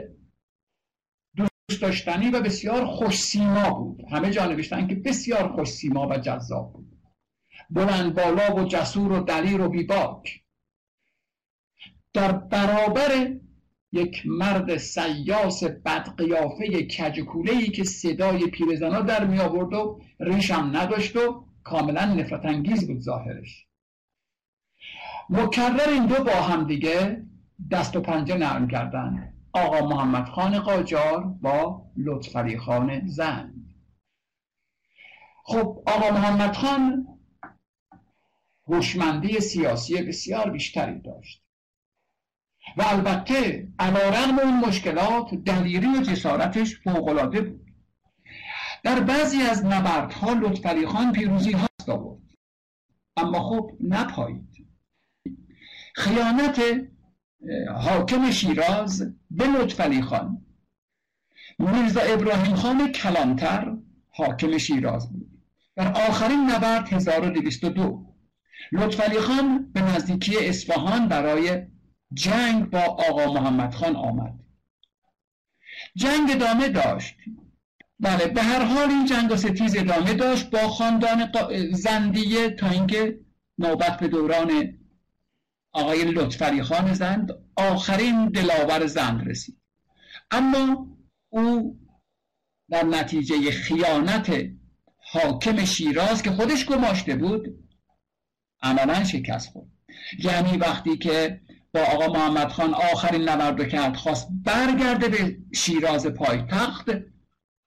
دوست داشتنی و بسیار خوش سیما بود. همه جا نوشتن که بسیار خوش سیما و جذاب بود. بلند بالا و جسور و دلیر و بیباک. در برابر یک مرد سیاس بدقیافه کجکوله ای که صدای پیرزنا در می آورد و ریشم نداشت و کاملا نفرت انگیز بود ظاهرش. مکرر این دو با هم دیگه دست و پنجه نرم کردن آقا محمد خان قاجار با لطفعلی خان زن. خب آقا محمد خان هوشمندی سیاسی بسیار بیشتری داشت. و البته علیرغم اون مشکلات دلیری و جسارتش فوقالعاده بود. در بعضی از نبردها لطفعلی خان پیروزی هست آورد. اما خب نپایید. خیانت حاکم شیراز به لطفعلی خان. میرزا ابراهیم خان کلانتر حاکم شیراز بود. در آخرین نبرد 1202 لطفعلی خان به نزدیکی اصفهان برای جنگ با آقا محمد خان آمد. جنگ ادامه داشت. بله به هر حال این جنگ ستیز ادامه داشت با خاندان زندیه تا اینکه نوبت به دوران آقای لطفری خان زند آخرین دلاور زند رسید. اما او در نتیجه خیانت حاکم شیراز که خودش گماشته بود عملا شکست خورد. یعنی وقتی که با آقا محمد خان آخرین نبرد کرد خواست برگرده به شیراز پایتخت.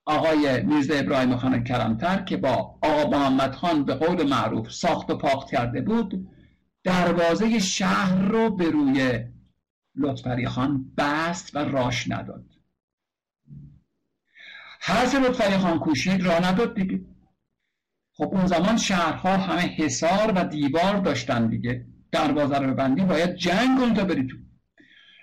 آقای میرزا ابراهیم خان کرمتر که با آقا محمد خان به قول معروف ساخت و پاخت کرده بود دروازه شهر رو به روی لطفری خان بست و راش نداد. هر لطفری خان کوشید را نداد دیگه. خب اون زمان شهرها همه حصار و دیوار داشتن دیگه. دروازه رو ببندی باید جنگ کن تا بری تو.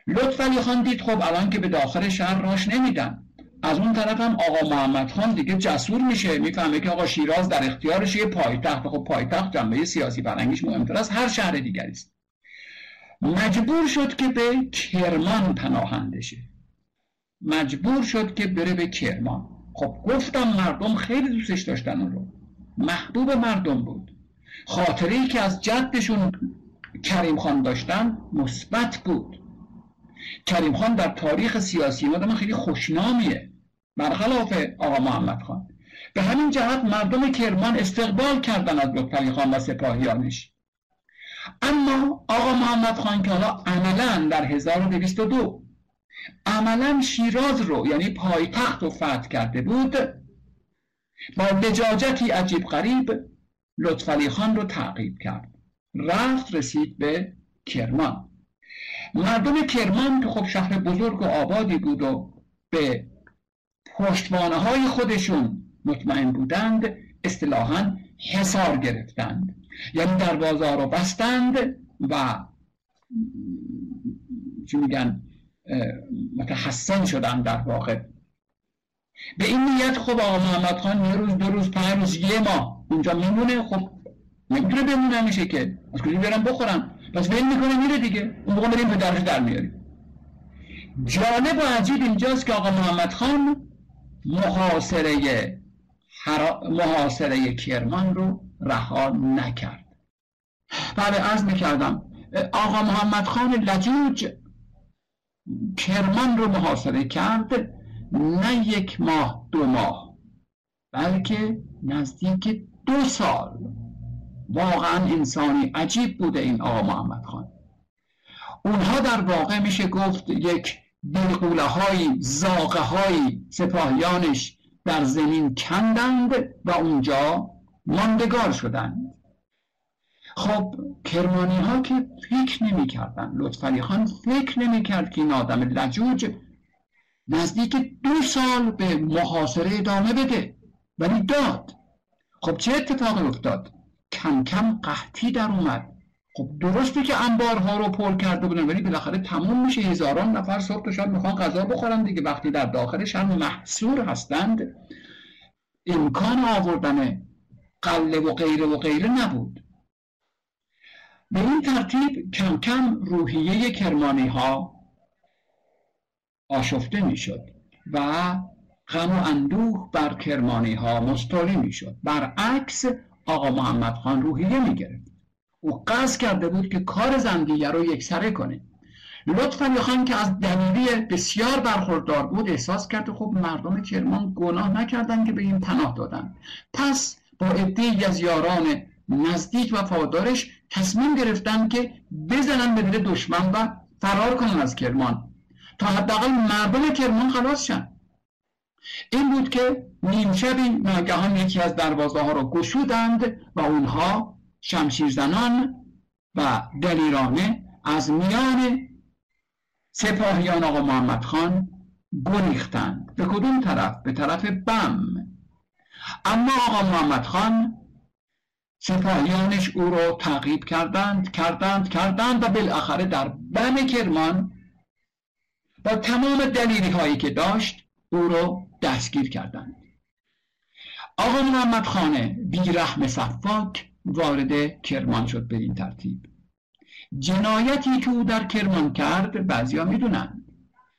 لطفعلی خان دید خب الان که به داخل شهر راش نمیدن. از اون طرف هم آقا محمد خان دیگه جسور میشه. می‌فهمه که آقا شیراز در اختیارش یه پایتخت. خب پایتخت جنبه سیاسی فرنگیش مهمتر از هر شهر دیگری است. مجبور شد که به کرمان پناهنده شه مجبور شد که بره به کرمان. خب گفتم مردم خیلی دوستش داشتن اون رو. محبوب مردم بود. خاطره که از جدشون کریم خان داشتن مثبت بود. کریم خان در تاریخ سیاسی آدم خیلی خوشنامیه. برخلاف آقا محمد خان. به همین جهت مردم کرمان استقبال کردن از لطفعلی خان و سپاهیانش. اما آقا محمد خان که حالا عملا در 1202 عملا شیراز رو یعنی پایتخت رو فتح کرده بود با لجاجتی عجیب غریب لطفعلی خان رو تعقیب کرد. رفت رسید به کرمان. مردم کرمان که خب شهر بزرگ و آبادی بود و به پشتوانه های خودشون مطمئن بودند اصطلاحا حسار گرفتند. یعنی دروازه رو بستند و چی میگن متحسن شدن در واقع. به این نیت خب آقا محمد خان یه روز دو روز پنج روز یه ماه اونجا میمونه. خب نمی‌تونه بمونه میشه که از کجا برم بخورم؟ پس ول می‌کنه میره دیگه. اون موقع بریم پدرش در میاریم. جالب و عجیب اینجاست که آقا محمد خان محاصره محاصره کرمان رو رها نکرد. بله عرض می‌کردم. آقا محمد خان لجوج کرمان رو محاصره کرد نه یک ماه دو ماه بلکه نزدیک دو سال. واقعا انسانی عجیب بوده این آقا محمد خان. اونها در واقع میشه گفت یک دلقوله های زاقه های سپاهیانش در زمین کندند و اونجا ماندگار شدند. خب کرمانی ها که فکر نمی کردن لطفالی خان فکر نمی کرد که این آدم لجوج نزدیک دو سال به محاصره ادامه بده ولی داد. خب چه اتفاقی افتاد؟ کم کم قحطی در اومد. خب درسته که انبارها رو پر کرده بودن ولی بالاخره تموم میشه. هزاران نفر صبح تا شب می‌خوان غذا بخورن دیگه. وقتی در داخلش هم محصور هستند امکان آوردن قله و غیره و غیره نبود. به این ترتیب کم کم روحیه کرمانی ها آشفته می‌شد و غم و اندوه بر کرمانی ها مستولی می‌شد. برعکس آقا محمد خان روحیه می‌گرفت او قصد کرده بود که کار زندیه رو یکسره کنه. لطف علی خان که از دلیلی بسیار برخوردار بود احساس کرد خب مردم کرمان گناه نکردن که به این پناه دادن. پس با عدهای از یاران نزدیک و فادارش تصمیم گرفتن که بزنن به دل دشمن و فرار کنن از کرمان. تا حداقل مردم کرمان خلاص شن. این بود که نیم شبی ناگهان یکی از دروازه ها را گشودند و اونها شمشیرزنان و دلیرانه از میان سپاهیان آقا محمد خان گریختند به کدوم طرف؟ به طرف بم اما آقا محمد خان سپاهیانش او را تعقیب کردند کردند کردند و بالاخره در بم کرمان با تمام دلیلی هایی که داشت او را دستگیر کردند. آقا محمد خانه بیرحم صفاک وارد کرمان شد به این ترتیب. جنایتی که او در کرمان کرد بعضیا می‌دونند.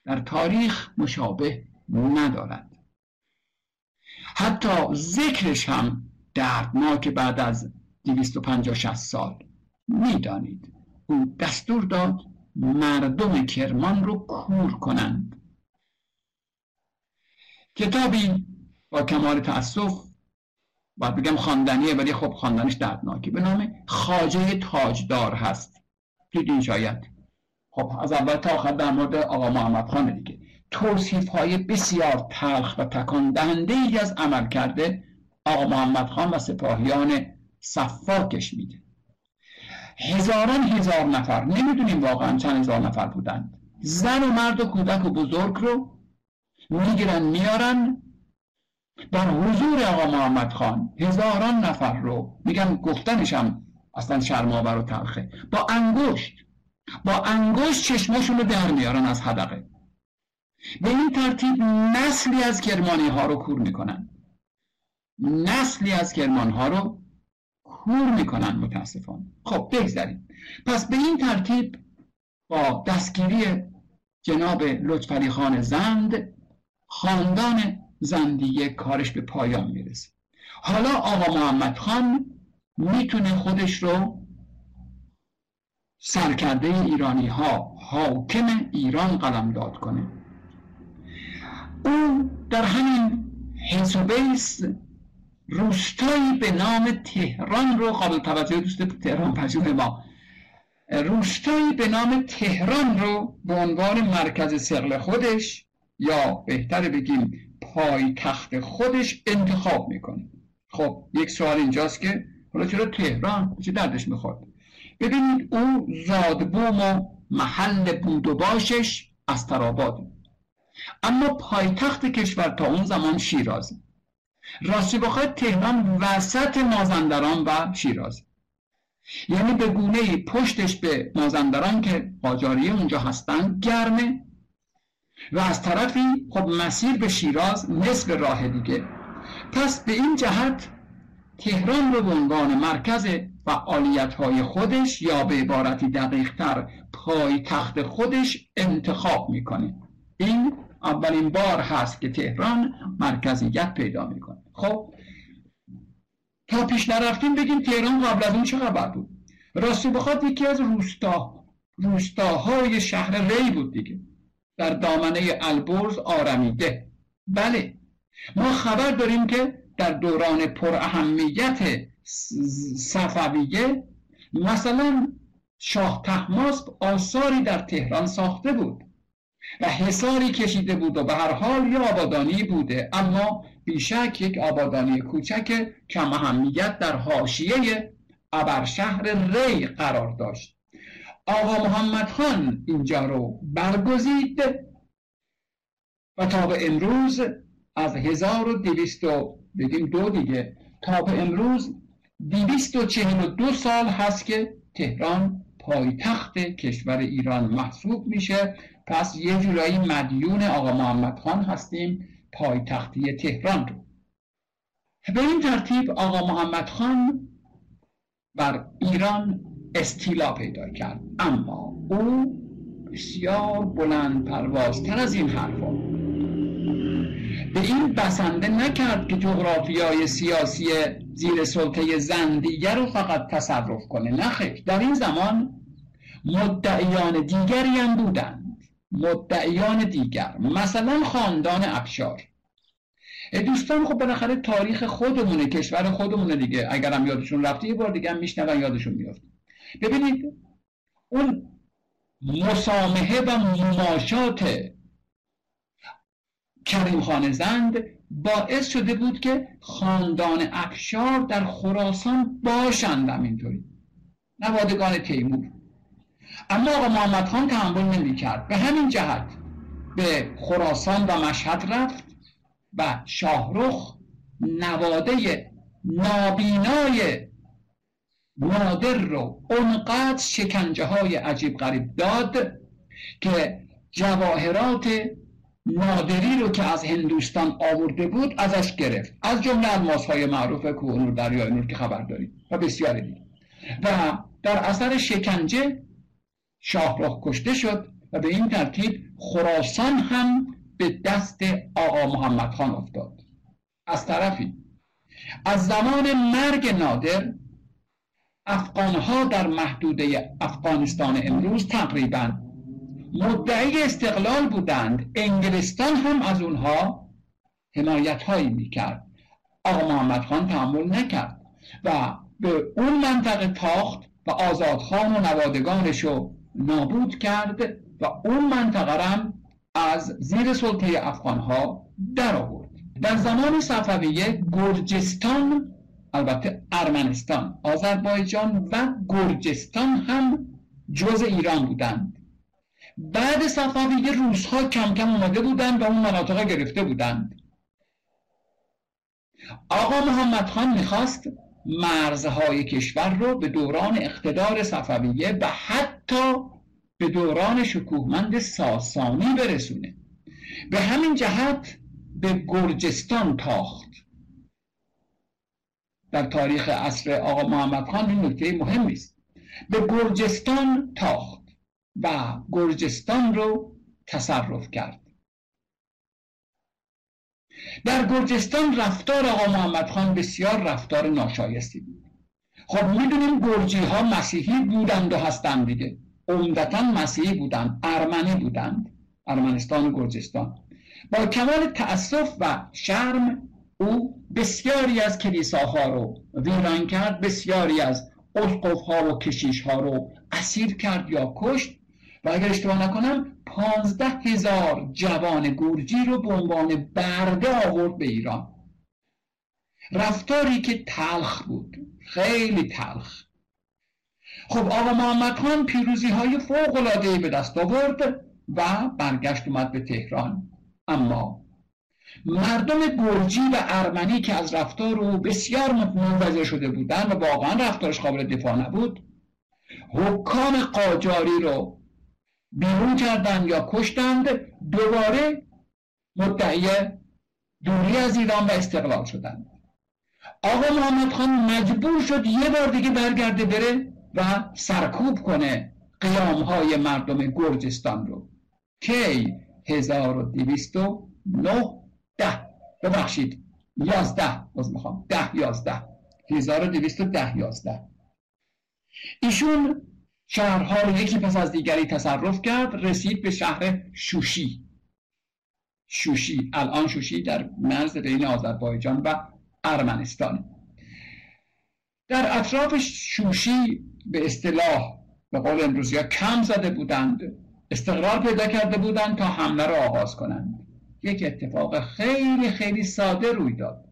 در تاریخ مشابه ندارد. حتی ذکرش هم دردناک بعد از 250 سال می‌دانید. او دستور داد مردم کرمان رو کور کنند. کتابی با کمال تأسف باید بگم خواندنیه ولی خب خواندنش دردناکه. به نام خاجه تاجدار هست. دیدین شاید. خب از اول تا آخر در مورد آقا محمد خان دیگه. توصیف های بسیار تلخ و تکان دهنده ای از عمل کرده آقا محمد خان و سپاهیان صفاکش میده. هزاران هزار نفر نمی‌دونیم واقعا چند هزار نفر بودند. زن و مرد و کودک و بزرگ رو می‌گیرن میارن. در حضور آقا محمد خان هزاران نفر رو میگم گفتنش هم اصلا شرماور و تلخه. با انگشت با انگشت چشماشون رو در میارن از حدقه. به این ترتیب نسلی از کرمانی ها رو کور می‌کنن. نسلی از کرمان ها رو کور می‌کنن متاسفانه. خب بگذاریم. پس به این ترتیب با دستگیری جناب لطفعلی خان زند خاندان زندیه کارش به پایان می‌رسه. حالا آقا محمد خان می‌تونه خودش رو سرکرده ایرانی ها حاکم ایران قلمداد کنه. او در همین حسوبیس روستایی به نام تهران رو قابل توجه دوست تهران پذیر ما روستایی به نام تهران رو به عنوان مرکز سقل خودش یا بهتر بگیم پای تخت خودش انتخاب می‌کنه. خب یک سوال اینجاست که حالا چرا تهران چه دردش می‌خواد ببینید او زادبوم و محل بود و باشش از تراباد اما پایتخت کشور تا اون زمان شیرازه راستی بخواد تهران وسط مازندران و شیراز. یعنی به گونه پشتش به مازندران که قاجاری اونجا هستن گرمه. و از طرفی خب مسیر به شیراز نصف راه دیگه. پس به این جهت تهران رو به عنوان مرکز فعالیت های خودش یا به عبارتی دقیق تر پای تخت خودش انتخاب می‌کنه. این اولین بار هست که تهران مرکزیت پیدا می‌کنه. خب تا پیش نرفتیم بگیم تهران قبل از اون چه خبر بود؟ راستی بخواد یکی از روستا روستاهای شهر ری بود دیگه. در دامنه البرز آرمیده. بله ما خبر داریم که در دوران پر اهمیت صفویه مثلا شاه تحماسب آثاری در تهران ساخته بود و حساری کشیده بود و به هر حال یه آبادانی بوده. اما بیشک یک آبادانی کوچک کم اهمیت در حاشیه ابرشهر ری قرار داشت. آقا محمد خان اینجا رو برگزید. و تا به امروز از 1200 بگیم دو دیگه. تا به امروز 242 سال هست که تهران پایتخت کشور ایران محسوب میشه. پس یه جورایی مدیون آقا محمد خان هستیم پایتختی تهران رو. به این ترتیب آقا محمد خان بر ایران استیلا پیدا کرد. اما او بسیار بلند پروازتر از این حرفا به این بسنده نکرد که جغرافیای سیاسی زیر سلطه زندیه رو فقط تصرف کنه. نخیر در این زمان مدعیان دیگری هم بودند. مدعیان دیگر. مثلا خاندان افشار دوستان خب بالاخره تاریخ خودمونه کشور خودمونه دیگه. اگرم یادشون رفته یه بار دیگه هم میشنون یادشون میافته. ببینید اون مسامحه و مماشات کریم خان زند باعث شده بود که خاندان افشار در خراسان باشند همینطوری. نوادگان تیمور. اما آقا محمد خان تحمل نمی کرد به همین جهت به خراسان و مشهد رفت و شاهرخ نواده نابینای نادر رو اونقدر شکنجه های عجیب غریب داد که جواهرات نادری رو که از هندوستان آورده بود ازش گرفت. از جمله الماس های معروف کوهنور دریای نور که خبر داریم و بسیار دیگه. و در اثر شکنجه شاهرخ کشته شد و به این ترتیب خراسان هم به دست آقا محمد خان افتاد. از طرفی از زمان مرگ نادر افغانها در محدوده افغانستان امروز تقریبا مدعی استقلال بودند. انگلستان هم از اونها حمایت هایی می‌کرد. آقا محمد خان تحمل نکرد و به اون منطقه تاخت و آزادخان و نوادگانش رو نابود کرد و اون منطقه هم از زیر سلطه افغانها در آورد در زمان صفویه گرجستان البته ارمنستان آذربایجان و گرجستان هم جز ایران بودند. بعد صفویه روسها کم کم اومده بودند و اون مناطق گرفته بودند. آقا محمد خان می‌خواست مرزهای کشور رو به دوران اقتدار صفویه و حتی به دوران شکوهمند ساسانی برسونه. به همین جهت به گرجستان تاخت. در تاریخ عصر آقا محمد خان این نکته مهمی است به گرجستان تاخت و گرجستان رو تصرف کرد. در گرجستان رفتار آقا محمد خان بسیار رفتار ناشایستی بود. خب می‌دونیم گرجی ها مسیحی بودند و هستند دیگه. عمدتا مسیحی بودند ارمنی بودند ارمنستان و گرجستان. با کمال تأسف و شرم او بسیاری از کلیساها رو ویران کرد بسیاری از اسقف ها و کشیش ها رو اسیر کرد یا کشت. و اگر اشتباه نکنم پانزده هزار جوان گرجی رو به عنوان برده آورد به ایران. رفتاری که تلخ بود خیلی تلخ. خب آقا محمد خان پیروزی های فوق العاده به دست آورد و برگشت اومد به تهران. اما مردم گرجی و ارمنی که از رفتار او بسیار منوزه شده بودند و واقعا رفتارش قابل دفاع نبود حکام قاجاری رو بیرون کردند یا کشتند دوباره مدعی دوری از ایران و استقلال شدند. آقا محمد خان مجبور شد یه بار دیگه برگرده بره و سرکوب کنه قیام های مردم گرجستان رو. کی؟ 1209 ده. ببخشید. یازده. باز می‌خوام. ده یازده. 1210 یازده. ایشون شهرها رو یکی پس از دیگری تصرف کرد رسید به شهر شوشی. شوشی. الان شوشی در مرز بین آذربایجان و ارمنستان. در اطراف شوشی به اصطلاح به قول امروزی کم زده بودند استقرار پیدا کرده بودند تا حمله را آغاز کنند. یک اتفاق خیلی خیلی ساده روی داد.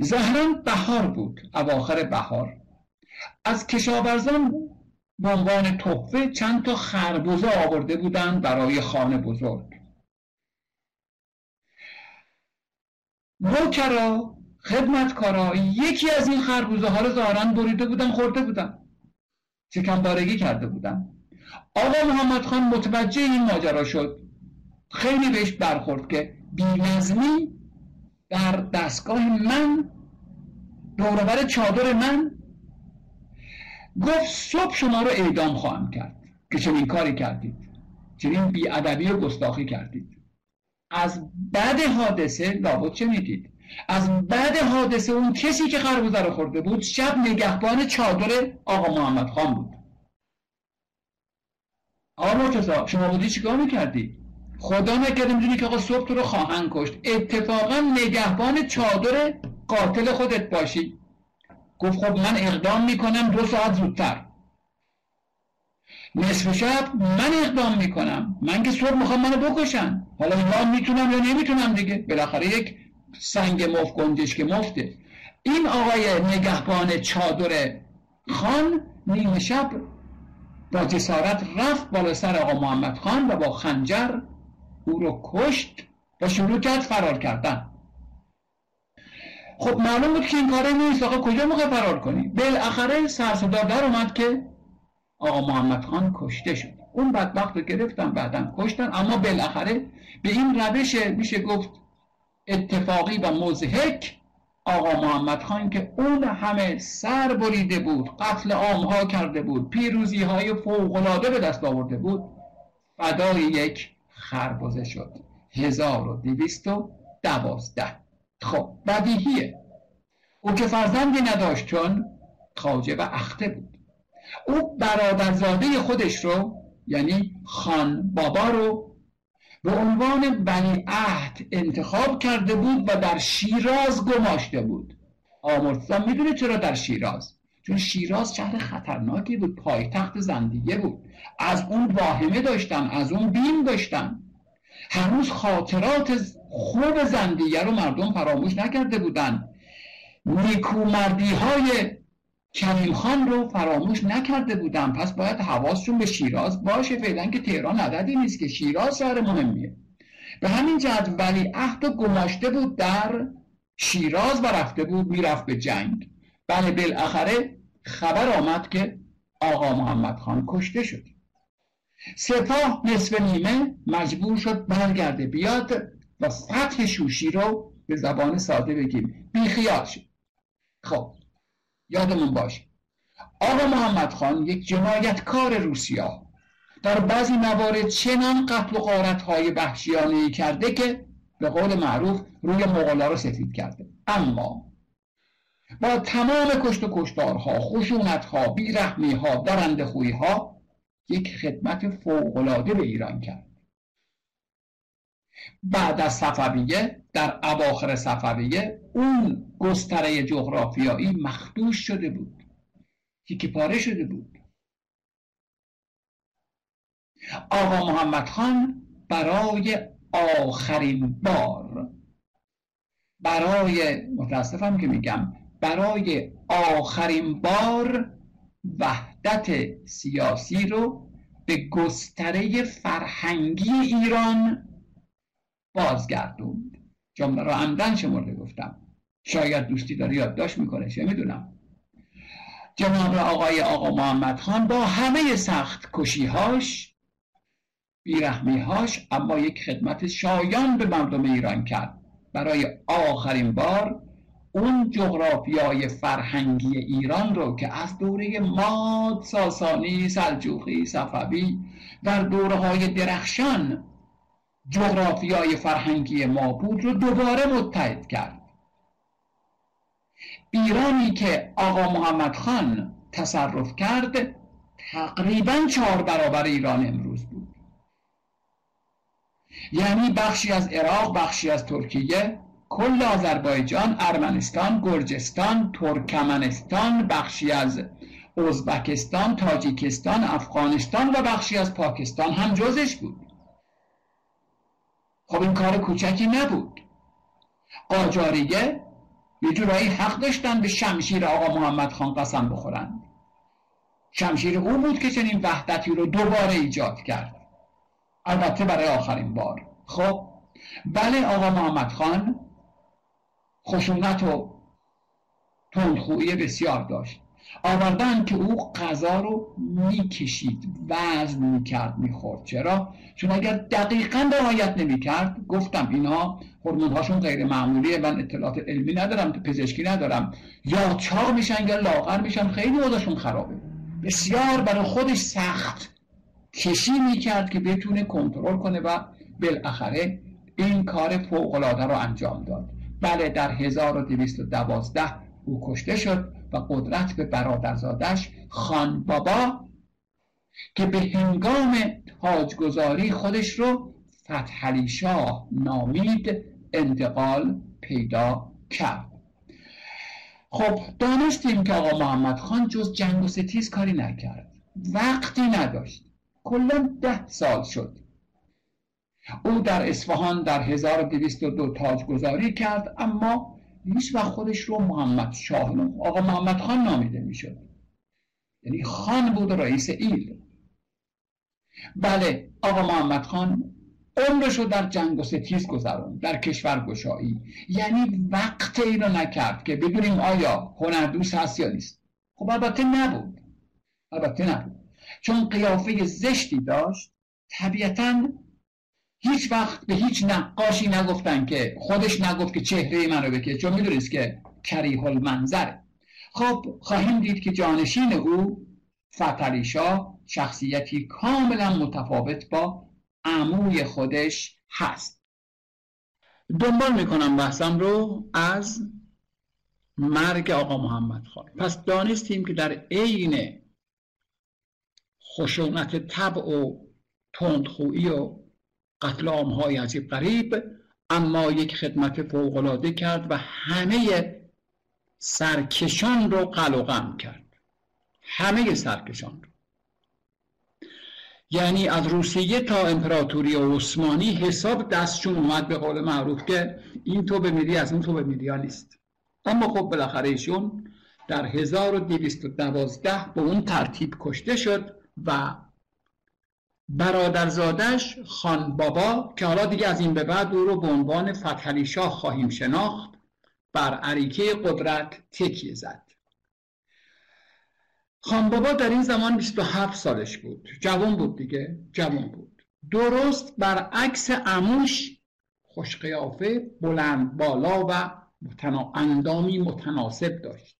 زهران بهار بود اواخر بهار. از کشاورزان به عنوان تحفه چند تا خربزه آورده بودند برای خانه بزرگ. نوکرا خدمتکارا یکی از این خربوزه ها رو ظاهرا بریده بودن خورده بودن. بارگی کرده بودن. آقا محمد خان متوجه این ماجرا شد. خیلی بهش برخورد که بینظمی در دستگاه من دورور چادر من گفت صبح شما رو اعدام خواهم کرد که چنین کاری کردید. چنین بیادبی و گستاخی کردید. از بعد حادثه لابد چه می‌دید از بعد حادثه اون کسی که خربوزه رو خورده بود شب نگهبان چادر آقا محمد خان بود. آقا مرتضا شما بودی چیکار می‌کردی؟ خدا نکرده می‌دونی که آقا صبح تو رو خواهند کشت. اتفاقا نگهبان چادر قاتل خودت باشی. گفت خب من اقدام می‌کنم دو ساعت زودتر. نصف شب من اقدام می‌کنم. من که صبح می‌خوام منو بکشن. حالا یا می‌تونم یا نمی‌تونم دیگه؟ بالاخره یک سنگ مفت گنجش که مفته این آقای نگهبان چادر خان نیمه شب با جسارت رفت بالا سر آقا محمد خان و با خنجر او رو کشت و شروع کرد فرار کردن. خب معلوم بود که این کاره نیست. آقا کجا موقع فرار کنی؟ بالاخره سرصدا در اومد که آقا محمد خان کشته شد. اون بدبخت رو گرفتن بعدا کشتن. اما بالاخره به این روش میشه گفت اتفاقی و مزهک آقا محمد خان که اون همه سر بریده بود قتل عامها کرده بود پیروزی های فوقلاده به دست آورده بود فدای یک خربزه شد. هزار و دویست و دوازده. خب بدیهیه. او که فرزندی نداشت چون خاجه و اخته بود. او برادرزاده خودش رو یعنی خان بابا رو به عنوان بنی عهد انتخاب کرده بود و در شیراز گماشته بود. آمرتزا می‌دونه چرا در شیراز؟ چون شیراز شهر خطرناکی بود پایتخت زندیه بود. از اون واهمه داشتن از اون بیم داشتن. هنوز خاطرات خوب زندیه رو مردم فراموش نکرده بودن. نیکومردی های کریم خان رو فراموش نکرده بودن. پس باید حواسشون به شیراز باشه. فعلا که تهران عددی نیست که شیراز شهر مهمیه. به همین جهت ولی عهد و گماشته بود در شیراز و رفته بود می‌رفت به جنگ. بله بالاخره خبر آمد که آقا محمد خان کشته شد. سپاه نصف نیمه مجبور شد برگرده بیاد و فتح شوشی رو به زبان ساده بگیم. بیخیال شد. خب یادمون باشه آقا محمد خان یک جنایتکار روسیا در بعضی موارد چنان قتل و غارت های وحشیانه کرده که به قول معروف روی مغلا رو سفید کرده. اما با تمام کشت و کشتارها خشونتها بیرحمیها درنده خویها یک خدمت فوقالعاده به ایران کرد. بعد از صفویه در اواخر صفویه اون گستره جغرافیایی مخدوش شده بود. که پاره شده بود. آقا محمد خان برای آخرین بار برای متاسفم که میگم برای آخرین بار وحدت سیاسی رو به گستره فرهنگی ایران بازگردوند. جمله را عمدن شمرده گفتم. شاید دوستی داره یادداشت می‌کنه چه می‌دونم. جناب آقای آقا محمد خان با همه سخت کشیهاش بیرحمیهاش اما یک خدمت شایان به مردم ایران کرد. برای آخرین بار اون جغرافیای فرهنگی ایران رو که از دوره ماد ساسانی سلجوقی صفوی در دوره های درخشان جغرافیای فرهنگی ما بود رو دوباره متحد کرد. ایرانی که آقا محمد خان تصرف کرد تقریبا چهار برابر ایران امروز بود. یعنی بخشی از عراق بخشی از ترکیه کل آذربایجان ارمنستان گرجستان ترکمنستان بخشی از ازبکستان تاجیکستان افغانستان و بخشی از پاکستان هم جزش بود. خب این کار کوچکی نبود. قاجاریه یه جورایی حق داشتن به شمشیر آقا محمد خان قسم بخورن. شمشیر او بود که چنین وحدتی رو دوباره ایجاد کرد. البته برای آخرین بار. خب بله آقا محمد خان خشونت و تندخویی بسیار داشت. آوردن که او غذا رو می‌کشید وزن می‌کرد می‌خورد. چرا؟ چون اگر دقیقا رعایت نمی‌کرد گفتم اینا هرمون هاشون غیر معمولیه من اطلاعات علمی ندارم پزشکی ندارم. یا چاق میشن یا لاغر میشن خیلی وضعشون خرابه. بسیار برای خودش سخت کشی می‌کرد که بتونه کنترل کنه و بالاخره این کار فوق العاده رو انجام داد. بله در 1212 او کشته شد. و قدرت به برادرزادش خان بابا که به هنگام تاجگذاری خودش رو فتحعلی شاه نامید انتقال پیدا کرد. خب دانستیم که آقا محمد خان جز جنگ و ستیز کاری نکرد. وقتی نداشت. کلا ده سال شد. او در اصفهان در 1202 تاجگذاری کرد اما هیچ وقت خودش رو محمد شاه آقا محمد خان نامیده می‌شد. یعنی خان بود رئیس ایل. بله آقا محمد خان عمرش رو در جنگ و ستیز گذرون در کشور گشایی. یعنی وقت این رو نکرد که بدونیم آیا هنردوست هست یا نیست. خب البته نبود. البته نبود. چون قیافه زشتی داشت طبیعتا هیچ وقت به هیچ نقاشی نگفتن که خودش نگفت که چهره منو بکشه چون می‌دونست که کریه المنظره خب خواهیم دید که جانشین او فتریشا شخصیتی کاملا متفاوت با عموی خودش هست. دنبال می‌کنم بحثم رو از مرگ آقا محمد خان. پس دانستیم که در عین خشونت طبع و تندخویی و قتل های عجیب قریب اما یک خدمت فوقالعاده کرد و همه سرکشان رو قلقم کرد. همه سرکشان رو. یعنی از روسیه تا امپراتوری عثمانی حساب دستشون اومد به قول معروف که این تو به میری از اون تو به میری نیست. اما خب بالاخره ایشون در 1212 به اون ترتیب کشته شد و برادرزادش خان بابا که حالا دیگه از این به بعد او رو به عنوان فتحعلی شاه خواهیم شناخت بر عریکه قدرت تکیه زد. خان بابا در این زمان 27 سالش بود. جوان بود دیگه جوان بود. درست برعکس اموش خوشقیافه بلند بالا و متنا... اندامی متناسب داشت.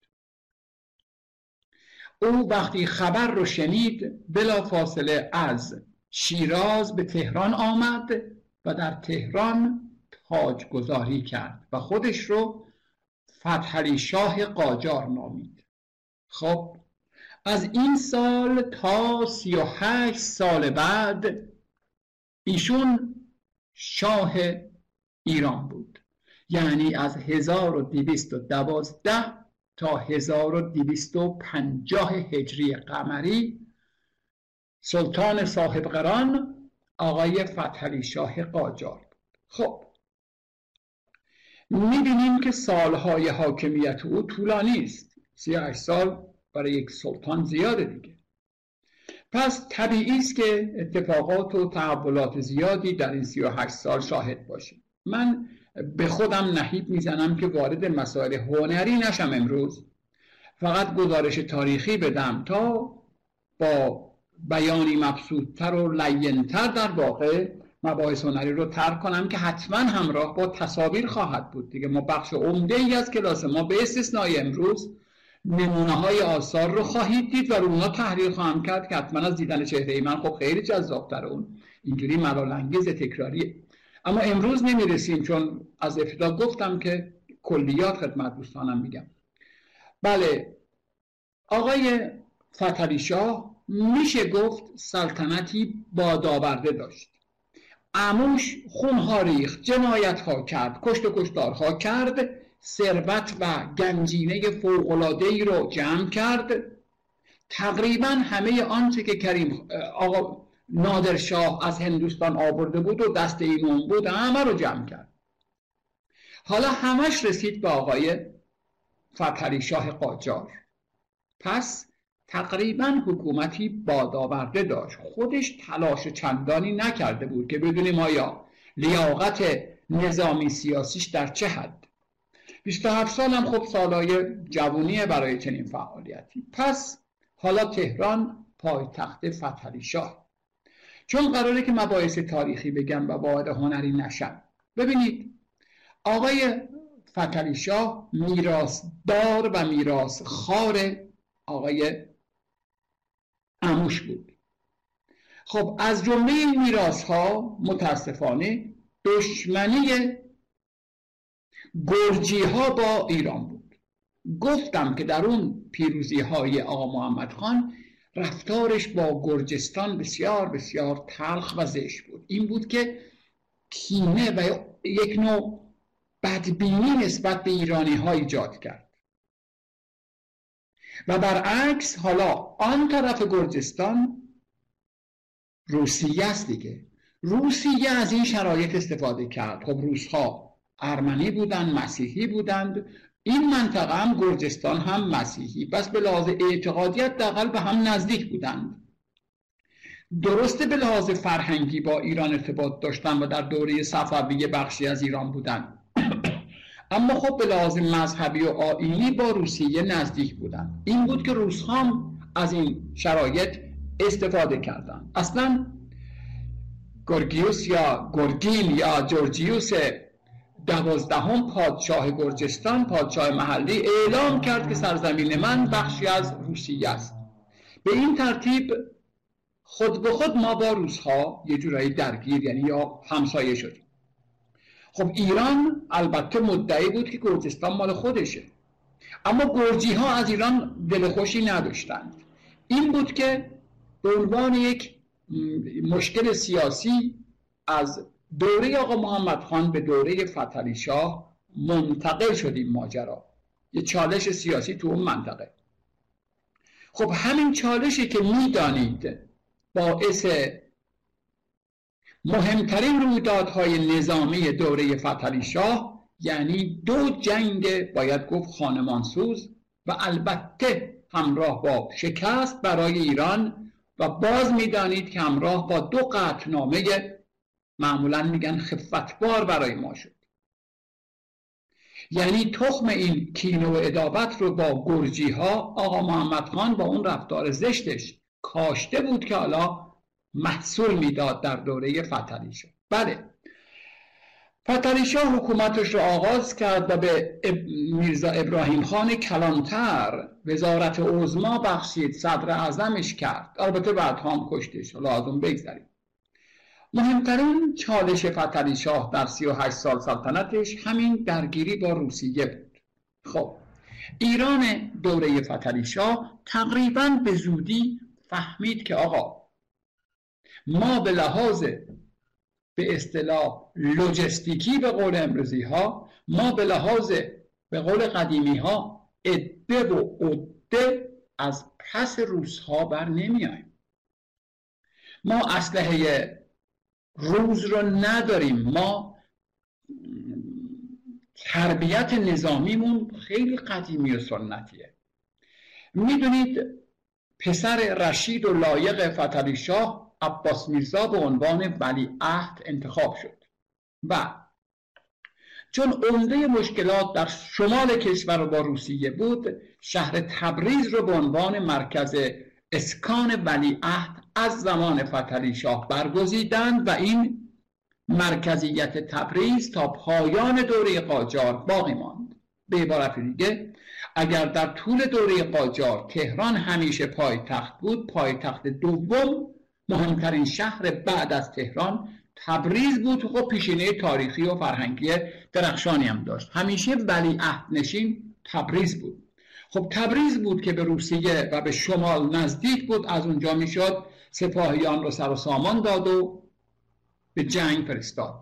او وقتی خبر رو شنید بلا فاصله از شیراز به تهران آمد و در تهران تاج گذاری کرد و خودش رو فتحعلی شاه قاجار نامید. خب از این سال تا سی و هشت سال بعد ایشون شاه ایران بود. یعنی از 1212 تا 1250 هجری قمری سلطان صاحب قران آقای فتحعلی شاه قاجار خب می‌بینیم که سالهای حاکمیت او طولانی است. سی سال برای یک سلطان زیاده دیگه. پس طبیعی است که اتفاقات و تحولات زیادی در این 38 سال شاهد باشیم. من به خودم نهیب می‌زنم که وارد مسائل هنری نشم امروز. فقط گزارش تاریخی بدم تا با بیانی مبسوطتر و لینتر در واقع مباحث هنری رو ترک کنم که حتما همراه با تصاویر خواهد بود. دیگه ما بخش عمده ای از کلاس ما به استثنای امروز نمونه های آثار رو خواهید دید و رو اونا تحلیل خواهم کرد که حتما از دیدن چهره من خب خیلی جذابتر اون. اینجوری ملالانگیز تکراریه. اما امروز نمی‌رسیم چون از ابتدا گفتم که کلیات خدمت دوستانم میگم. بله. آقای فتلی شاه میشه گفت سلطنتی بادآورده داشت. اموش خونها ریخت جنایت ها کرد کشت و کشتارها کرد ثروت و گنجینه فوقلاده ای رو جمع کرد. تقریبا همه آنچه که کریم آقا نادرشاه از هندوستان آورده بود و دست ایمون بود همه رو جمع کرد. حالا همش رسید به آقای فتحعلی شاه قاجار. پس تقریبا حکومتی بادآورده داشت. خودش تلاش چندانی نکرده بود که بدونیم آیا لیاقت نظامی سیاسیش در چه حد. 27 سال هم خب سالای جوونیه برای چنین فعالیتی. پس حالا تهران پایتخت فتحعلی شاه. چون قراره که مباحث تاریخی بگم و وارد هنری نشم ببینید آقای فتحعلی شاه میراثدار و میراث خار آقای اموش بود. خب از جمله این میراث ها متاسفانه دشمنی گرجی ها با ایران بود. گفتم که در اون پیروزی های آقا محمد خان رفتارش با گرجستان بسیار بسیار تلخ و زشت بود. این بود که کینه و یک نوع بدبینی نسبت به ایرانی ها ایجاد کرد. و برعکس حالا آن طرف گرجستان روسیه است دیگه. روسیه از این شرایط استفاده کرد. خب روسها ارمنی بودند مسیحی بودند. این منطقه هم گرجستان هم مسیحی. پس به لحاظ اعتقادیت دقل به هم نزدیک بودند. درسته به لحاظ فرهنگی با ایران ارتباط داشتن و در دوره صفویه بخشی از ایران بودند. اما خب به لحاظ مذهبی و آینی با روسیه نزدیک بودند این بود که روس هم از این شرایط استفاده کردند اصلا گرگیوس یا گرگین یا جورجیوس دوازدهم پادشاه گرجستان پادشاه محلی اعلام کرد که سرزمین من بخشی از روسیه است. به این ترتیب خود به خود ما با روسها یه جورایی درگیر یعنی یا همسایه شدیم. خب ایران البته مدعی بود که گرجستان مال خودشه. اما گرجی ها از ایران دل خوشی نداشتند. این بود که به عنوان یک مشکل سیاسی از دوره آقا محمد خان به دوره فتلی شاه منتقل شد این ماجرا. یه چالش سیاسی تو اون منطقه. خب همین چالشی که می‌دانید باعث مهمترین رویدادهای نظامی دوره فتلی شاه یعنی دو جنگ باید گفت خانمانسوز و البته همراه با شکست برای ایران و باز می‌دانید که همراه با دو قطعنامه معمولا میگن خفتبار برای ما شد. یعنی تخم این کینه و ادابت رو با گرجی ها آقا محمد خان با اون رفتار زشتش کاشته بود که حالا محصول می‌داد در دوره فتلی بله. فتلی حکومتش رو آغاز کرد و به میرزا ابراهیم خان کلانتر وزارت عظما بخشید صدر اعظمش کرد. البته بعد هم کشتش. لازم بگذاریم مهمترین چالش فتلی شاه در 38 سال سلطنتش همین درگیری با روسیه بود. خب ایران دوره فتلی شاه تقریبا به زودی فهمید که آقا ما به لحاظ به اصطلاح لوجستیکی به قول امروزی ها ما به لحاظ به قول قدیمی ها عده و عده از پس روس ها بر نمیایم ما اسلحه روز رو نداریم. ما تربیت نظامیمون خیلی قدیمی و سنتیه. می‌دونید پسر رشید و لایق فتلی شاه عباس میرزا به عنوان ولی عهد انتخاب شد. و چون عمده مشکلات در شمال کشور با روسیه بود شهر تبریز رو به عنوان مرکز اسکان ولیعهد از زمان فتلی شاه برگزیدند و این مرکزیت تبریز تا پایان دوره قاجار باقی ماند. به عبارت دیگه اگر در طول دوره قاجار تهران همیشه پایتخت بود پایتخت دوم مهمترین شهر بعد از تهران تبریز بود. خب پیشینه تاریخی و فرهنگی درخشانی هم داشت. همیشه ولی نشین تبریز بود. خب تبریز بود که به روسیه و به شمال نزدیک بود. از اونجا می‌شد سپاهیان رو سر و سامان داد و به جنگ فرستاد.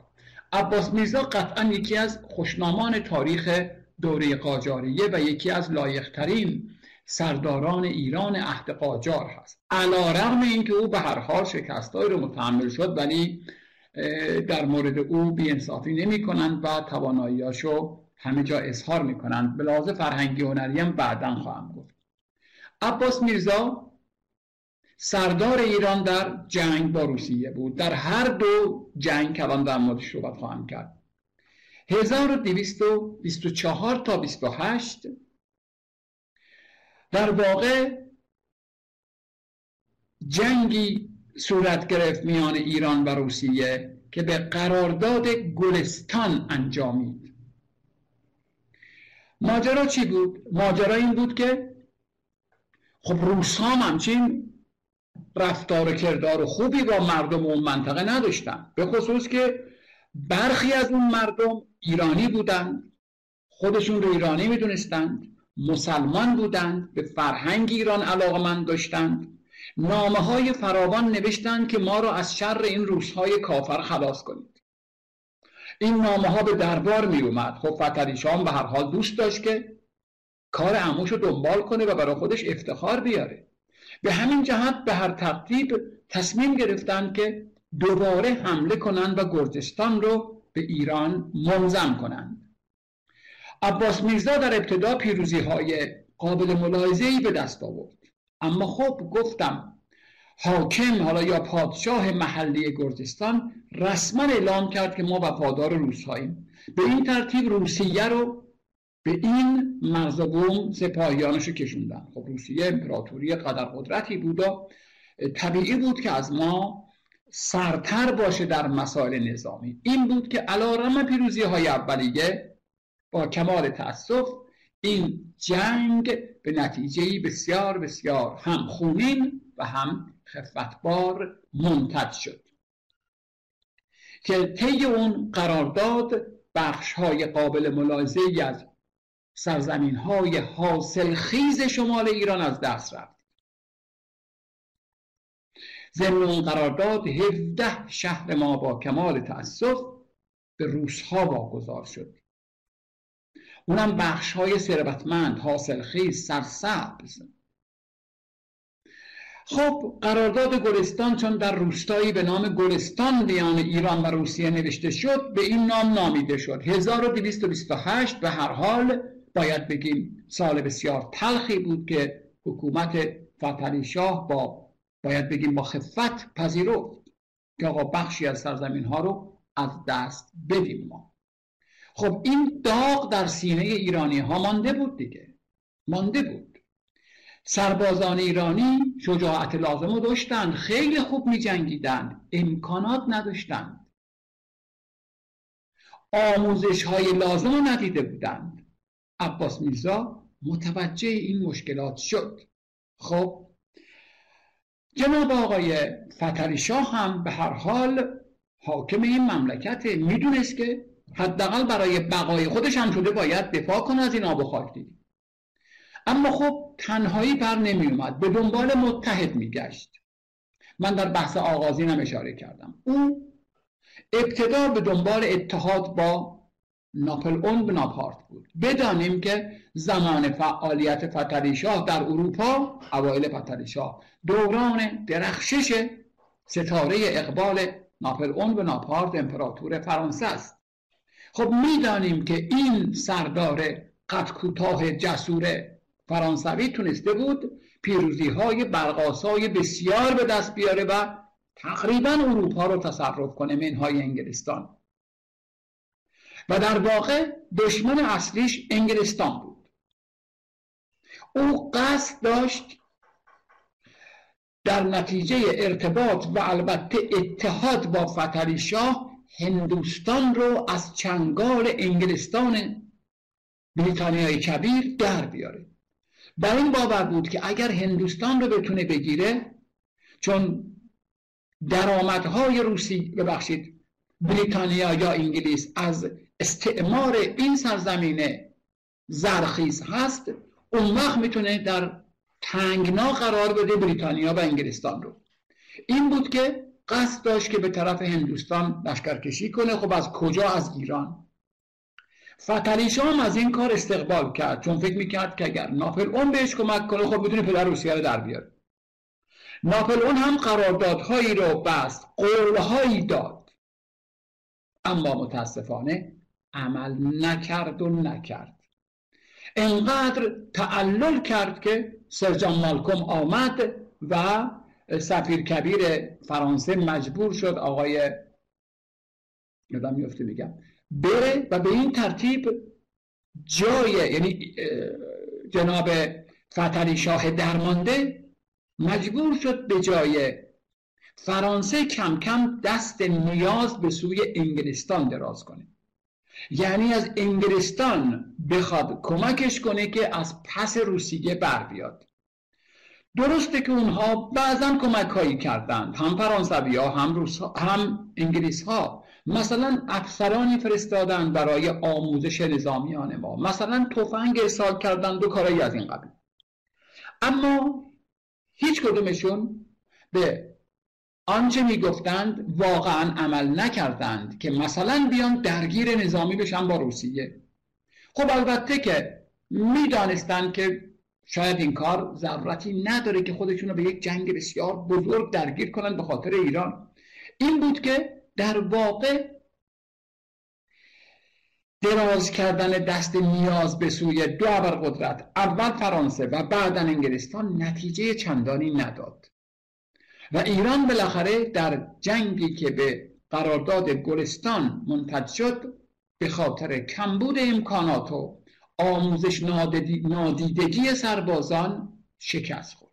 عباس میرزا قطعا یکی از خوشنامان تاریخ دوره قاجاریه و یکی از لایقترین سرداران ایران عهد قاجار هست. علا رغم اینکه او به هر حال شکستهایی رو متحمل شد ولی در مورد او بیانصافی نمی کنند و تواناییاشو همه جا اظهار می کنند به فرهنگی هنری هم بعدا خواهم گفت. عباس میرزا سردار ایران در جنگ با روسیه بود. در هر دو جنگ که الان در موردش صحبت خواهم کرد. 1224 تا 28 در واقع جنگی صورت گرفت میان ایران و روسیه که به قرارداد گلستان انجامید ماجرا چی بود؟ ماجرا این بود که خب روس هم همچین رفتار و کردار خوبی با مردم اون منطقه نداشتن. به خصوص که برخی از اون مردم ایرانی بودند. خودشون رو ایرانی می‌دونستند. مسلمان بودند به فرهنگ ایران علاقمند داشتند. نامه های فراوان نوشتند که ما را از شر این روزهای کافر خلاص کنید. این نامه ها به دربار می اومد خب فتری شام به هر حال دوست داشت که کار عموش رو دنبال کنه و برای خودش افتخار بیاره. به همین جهت به هر ترتیب تصمیم گرفتند که دوباره حمله کنند و گرجستان رو به ایران منظم کنند. عباس میرزا در ابتدا پیروزی های قابل ملاحظه‌ای به دست آورد. اما خب گفتم حاکم حالا یا پادشاه محلی گرجستان رسما اعلام کرد که ما وفادار روسهاییم به این ترتیب روسیه رو به این مرز بوم سپاهیانش رو کشوندن. خب روسیه امپراتوری قدر قدرتی بود و طبیعی بود که از ما سرتر باشه در مسائل نظامی. این بود که علا پیروزی های اولیه با کمال تاسف این جنگ به نتیجه بسیار بسیار هم خونین و هم خفتبار منتج شد. که طی اون قرارداد بخش های قابل ملاحظه از سرزمین های حاصل خیز شمال ایران از دست رفت. ضمن اون قرارداد 17 شهر ما با کمال تأسف به روسها واگذار شد. اونم بخش های ثروتمند حاصلخیز سرسبز. خب قرارداد گلستان چون در روستایی به نام گلستان میان ایران و روسیه نوشته شد به این نام نامیده شد. 1228 به هر حال باید بگیم سال بسیار تلخی بود که حکومت فتلی شاه با باید بگیم با خفت پذیرفت که آقا بخشی از سرزمین ها رو از دست بدیم ما. خب این داغ در سینه ایرانی ها مانده بود دیگه. مانده بود. سربازان ایرانی شجاعت لازم رو داشتند خیلی خوب می جنگیدند امکانات نداشتند. آموزش های لازم رو ندیده بودند. عباس میرزا متوجه این مشکلات شد. خب جناب آقای فتری شاه هم به هر حال حاکم این مملکت می‌دونست که حداقل برای بقای خودش هم شده باید دفاع کنه از این آب و خاک دیگه. اما خب تنهایی بر نمی اومد به دنبال متحد میگشت. من در بحث آغازینم اشاره کردم. او ابتدا به دنبال اتحاد با ناپل اون بناپارت بود. بدانیم که زمان فعالیت فتری شاه در اروپا اوایل فتری شاه دوران درخشش ستاره اقبال ناپل اون بناپارت امپراتور فرانسه است. خب می‌دانیم که این سردار قد کوتاه جسور فرانسوی تونسته بود پیروزی های برقاسای بسیار به دست بیاره و تقریبا اروپا رو تصرف کنه منهای انگلستان. و در واقع دشمن اصلیش انگلستان بود. او قصد داشت در نتیجه ارتباط و البته اتحاد با فتلی شاه هندوستان رو از چنگال انگلستان بریتانیای کبیر در بیاره. بر این باور بود که اگر هندوستان رو بتونه بگیره چون درآمدهای روسی ببخشید بریتانیا یا انگلیس از استعمار این سرزمین زرخیز هست اون وقت می‌تونه در تنگنا قرار بده بریتانیا و انگلستان رو. این بود که قصد داشت که به طرف هندوستان لشکرکشی کنه. خب از کجا؟ از ایران. فتلی شام از این کار استقبال کرد. چون فکر می‌کرد که اگر ناپل اون بهش کمک کنه خب می‌تونه پدر روسیه رو در بیاره. ناپل اون هم قراردادهایی رو بست قولهایی داد. اما متاسفانه عمل نکرد و نکرد. انقدر تعلل کرد که سرجان مالکوم آمد و سفیر کبیر فرانسه مجبور شد آقای یادم میفته میگم بره و به این ترتیب جای یعنی جناب فتلی شاه درمانده مجبور شد به جای فرانسه کم کم دست نیاز به سوی انگلستان دراز کنه. یعنی از انگلستان بخواد کمکش کنه که از پس روسیه بر بیاد. درسته که اونها بعضا کمک هایی کردند. هم فرانسوی ها هم, روس ها، هم انگلیس ها مثلا افسرانی فرستادن برای آموزش نظامیان ما. مثلا تفنگ ارسال کردن دو کارایی از این قبیل. اما هیچ کدومشون به آنچه می‌گفتند واقعا عمل نکردند که مثلا بیان درگیر نظامی بشن با روسیه. خب البته که می‌دانستند که شاید این کار ضرورتی نداره که خودشون رو به یک جنگ بسیار بزرگ درگیر کنن به خاطر ایران. این بود که در واقع دراز کردن دست نیاز به سوی دو قدرت اول فرانسه و بعدا انگلستان نتیجه چندانی نداد. و ایران بالاخره در جنگی که به قرارداد گلستان منتج شد به خاطر کمبود امکانات و آموزش نادیدگی سربازان شکست خورد.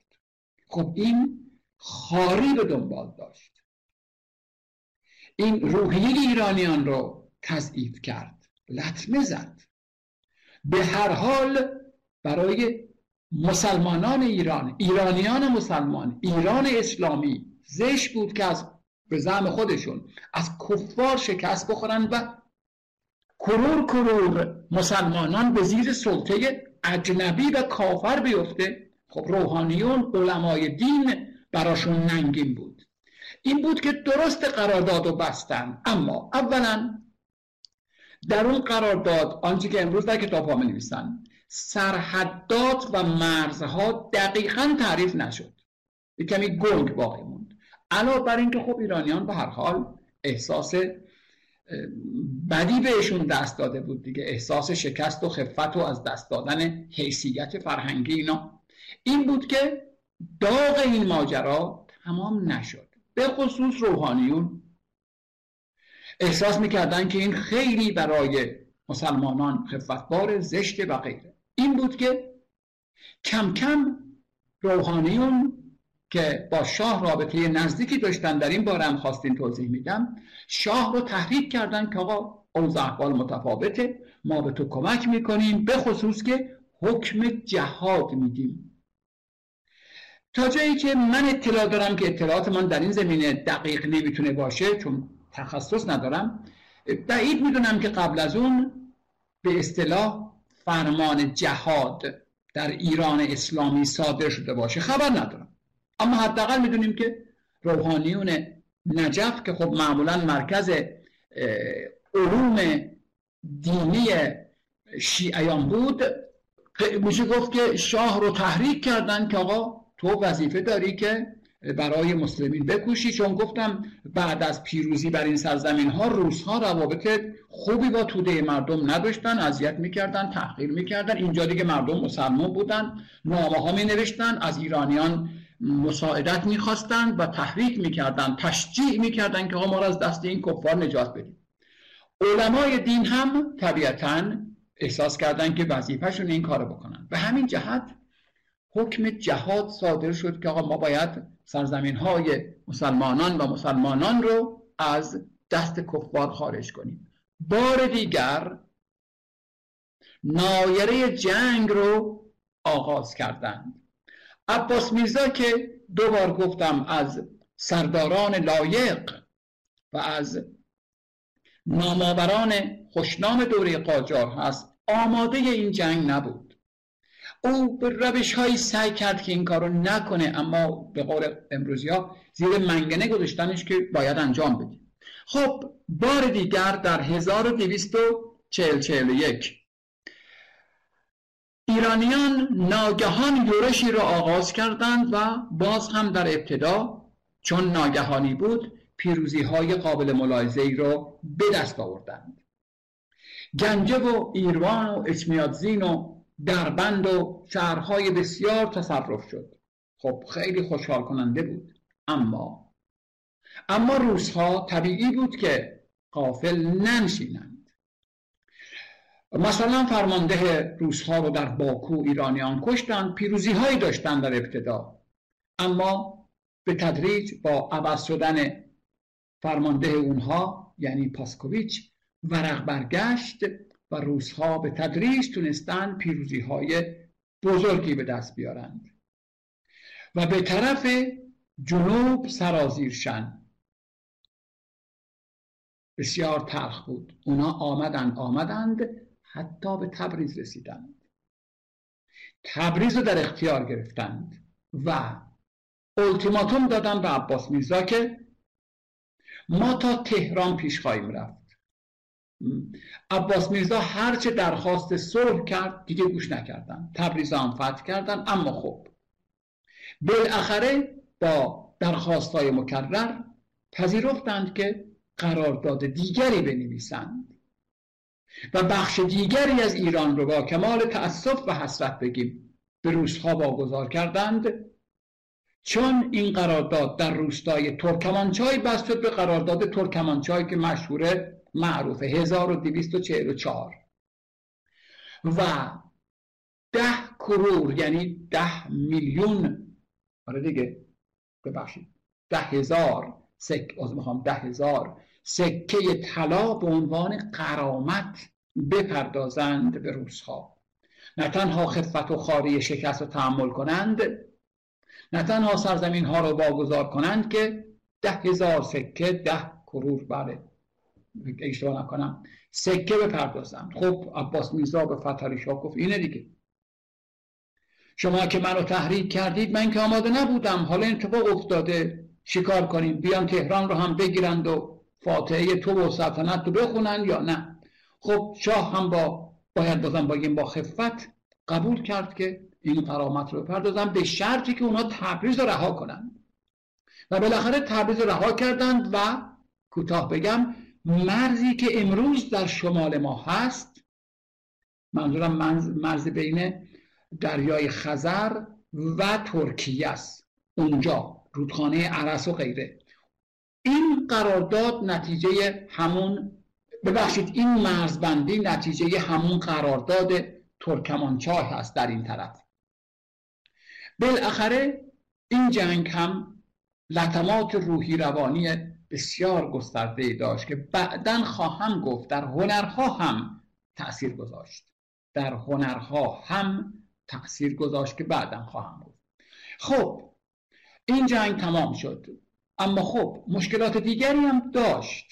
خب این خاری به دنبال داشت. این روحیه ایرانیان رو تضعیف کرد لطمه زد. به هر حال برای مسلمانان ایران ایرانیان مسلمان ایران اسلامی زش بود که از به زعم خودشون از کفار شکست بخورن و کرور کرور مسلمانان به زیر سلطه اجنبی و کافر بیفته. خب روحانیون علمای دین براشون ننگین بود. این بود که درست قرارداد رو بستن. اما اولا در اون قرارداد آنچه که امروز در کتاب ها می نویسن سرحدات و مرزها دقیقا تعریف نشد. یک کمی گنگ باقی موند. علاوه بر اینکه خب ایرانیان به هر حال احساس بدی بهشون دست داده بود دیگه. احساس شکست و خفت و از دست دادن حیثیت فرهنگی اینا. این بود که داغ این ماجرا تمام نشد. به خصوص روحانیون. احساس می‌کردن که این خیلی برای مسلمانان خفتبار زشت و غیره. این بود که کم کم روحانیون که با شاه رابطه نزدیکی داشتن در این باره هم خواستین توضیح میدم. شاه رو تحریک کردن که آقا اوضاع احوال متفاوته ما به تو کمک می‌کنیم به خصوص که حکم جهاد میدیم. تا جایی که من اطلاع دارم که اطلاعات من در این زمینه دقیق نمی‌تونه باشه چون تخصص ندارم بعید می‌دونم که قبل از اون به اصطلاح فرمان جهاد در ایران اسلامی صادر شده باشه. خبر ندارم. اما حداقل می‌دونیم که روحانیون نجف که خب معمولا مرکز علوم دینی شیعیان بود میشه گفت که شاه رو تحریک کردن که آقا تو وظیفه داری که برای مسلمین بکوشی چون گفتم بعد از پیروزی بر این سرزمین ها روس ها روابط خوبی با توده مردم نداشتن اذیت می‌کردن تحقیر می‌کردن اینجا دیگه مردم مسلمان بودن نامه ها می نوشتن از ایرانیان مساعدت می‌خواستند و تحریک می‌کردن تشجیع می‌کردن که ما را از دست این کفار نجات بدیم علمای دین هم طبیعتا احساس کردن که وظیفهشون این کار بکنن. به همین جهت حکم جهاد صادر شد که آقا ما باید سرزمین های مسلمانان و مسلمانان رو از دست کفار خارج کنیم. بار دیگر نایره جنگ رو آغاز کردند. عباس میرزا که دو بار گفتم از سرداران لایق و از نامآوران خوشنام دوره قاجار هست آماده این جنگ نبود. او به روش هایی سعی کرد که این کارو نکنه اما به قول امروزی ها زیر منگنه گذاشتنش که باید انجام بدیم خب بار دیگر در 1241 ایرانیان ناگهان یورشی را آغاز کردند و باز هم در ابتدا چون ناگهانی بود پیروزی های قابل ملاحظه ای را به دست آوردند. گنجه و ایروان و اچمیادزین و دربند و شهرهای بسیار تصرف شد. خب خیلی خوشحال کننده بود. اما اما روزها طبیعی بود که قافل ننشینند. مثلا فرمانده روزها رو در باکو ایرانیان کشتند پیروزی هایی داشتند در ابتدا. اما به تدریج با عوض شدن فرمانده اونها یعنی پاسکوویچ ورق برگشت و روزها به تدریج تونستن پیروزی های بزرگی به دست بیارند. و به طرف جنوب سرازیرشن بسیار تلخ بود. اونا آمدند آمدند. حتی به تبریز رسیدند. تبریز رو در اختیار گرفتند و التیماتوم دادن به عباس میرزا که ما تا تهران پیش خواهیم رفت. عباس میرزا هرچه درخواست صلح کرد دیگه گوش نکردن. تبریز هم فتح کردن اما خب. بالاخره با درخواست های مکرر پذیرفتند که قرارداد دیگری بنویسند. و بخش دیگری از ایران رو با کمال تأسف و حسرت بگیم. به روزها واگذار کردند. چون این قرارداد در روستای ترکمانچای بست شد به قرارداد ترکمانچای که مشهوره معروفه 1244 و ده کرور یعنی ده میلیون آره دیگه ببخشید ده هزار سک از می‌خوام ده هزار سکه طلا به عنوان قرامت بپردازند به روزها. نه تنها خفت و خاری شکست رو تحمل کنند نه تنها سرزمین ها رو واگذار کنند که ده هزار سکه ده کرور بله اشتباه نکنم سکه بپردازند. خب عباس میزا به فتحعلی گفت اینه دیگه. شما که منو تحریک کردید من که آماده نبودم. حالا اتفاق افتاده. شکار کنیم؟ بیان تهران رو هم بگیرند و فاتحه تو و سلطنت رو بخونن یا نه. خب شاه هم با باید بازم باگیم با خفت قبول کرد که این قرامت رو بپردازن به شرطی که اونا تبریز رو رها کنن. و بالاخره تبریز رو رها کردند و کوتاه بگم مرزی که امروز در شمال ما هست منظورم مرز بین دریای خزر و ترکیه است. اونجا رودخانه عرس و غیره. این قرارداد نتیجه همون ببخشید این مرزبندی نتیجه همون قرارداد ترکمانچاه هست در این طرف. بالاخره این جنگ هم لطمات روحی روانی بسیار گسترده داشت که بعدا خواهم گفت در هنرها هم تأثیر گذاشت. در هنرها هم تأثیر گذاشت که بعدا خواهم گفت. خب این جنگ تمام شد. اما خب مشکلات دیگری هم داشت.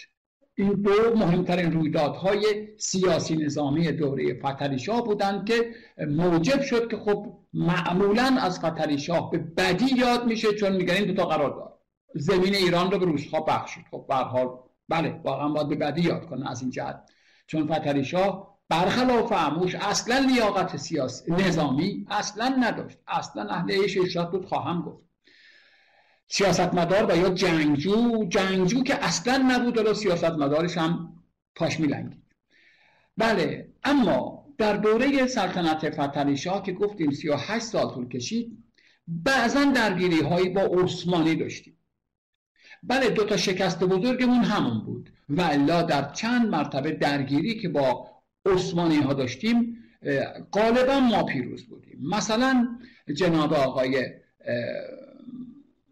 این دو مهمترین رویدادهای سیاسی نظامی دوره شاه بودند که موجب شد که خب معمولا از شاه به بدی یاد میشه چون میگن این دوتا قرار داد زمین ایران رو به روسها بخشید خب حال بله واقعا باید به بدی یاد کنن از این جهت. چون فتلی شاه برخلاف عموش اصلا لیاقت سیاسی نظامی اصلا نداشت. اصلا اهل ایش بود خواهم گفت. سیاستمدار و یا جنگجو جنگجو که اصلا نبود و سیاستمدارش هم پاش میلنگید. بله اما در دوره سلطنت فتلی شاه که گفتیم 38 سال طول کشید بعضا درگیری هایی با عثمانی داشتیم. بله دو تا شکست بزرگمون همون بود و الا در چند مرتبه درگیری که با عثمانی ها داشتیم غالبا ما پیروز بودیم. مثلا جناب آقای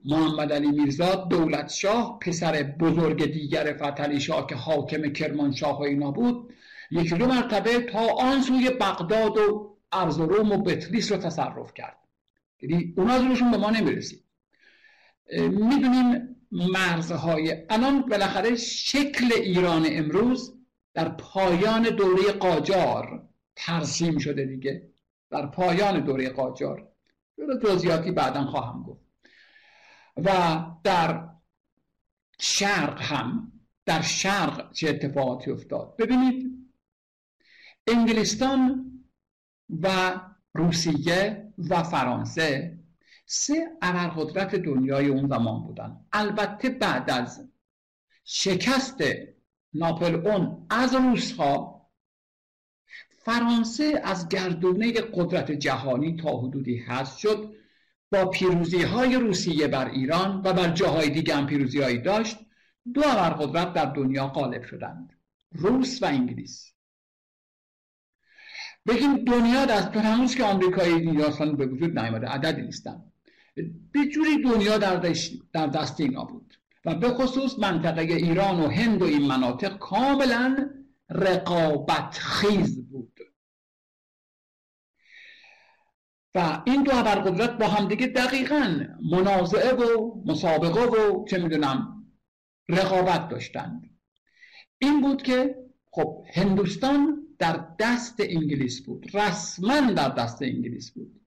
محمد علی میرزا دولت شاه پسر بزرگ دیگر فتلی شاه که حاکم کرمانشاه و اینا بود یکی دو مرتبه تا آن سوی بغداد و ارزروم و بتلیس رو تصرف کرد. یعنی اونا روشون به ما نمی‌رسید. می‌دونیم مرزهای الان بالاخره شکل ایران امروز در پایان دوره قاجار ترسیم شده دیگه. در پایان دوره قاجار. جزئیاتی بعدا خواهم گفت. و در شرق هم در شرق چه اتفاقاتی افتاد؟ ببینید انگلستان و روسیه و فرانسه سه ابرقدرت دنیای اون زمان بودن. البته بعد از شکست ناپل از روسها فرانسه از گردونه قدرت جهانی تا حدودی هست شد. با پیروزی های روسیه بر ایران و بر جاهای دیگه هم پیروزی هایی داشت دو ابرقدرت در دنیا غالب شدند روس و انگلیس. بگیم دنیا دست هنوز که آمریکایی دیگه به وجود نیامده عددی نیستن. به جوری دنیا در, در دست اینا بود و به خصوص منطقه ایران و هند و این مناطق کاملا رقابت خیز بود. و این دو ابرقدرت با همدیگه دقیقا منازعه و مسابقه و چه می‌دونم رقابت داشتند. این بود که خب هندوستان در دست انگلیس بود رسما در دست انگلیس بود.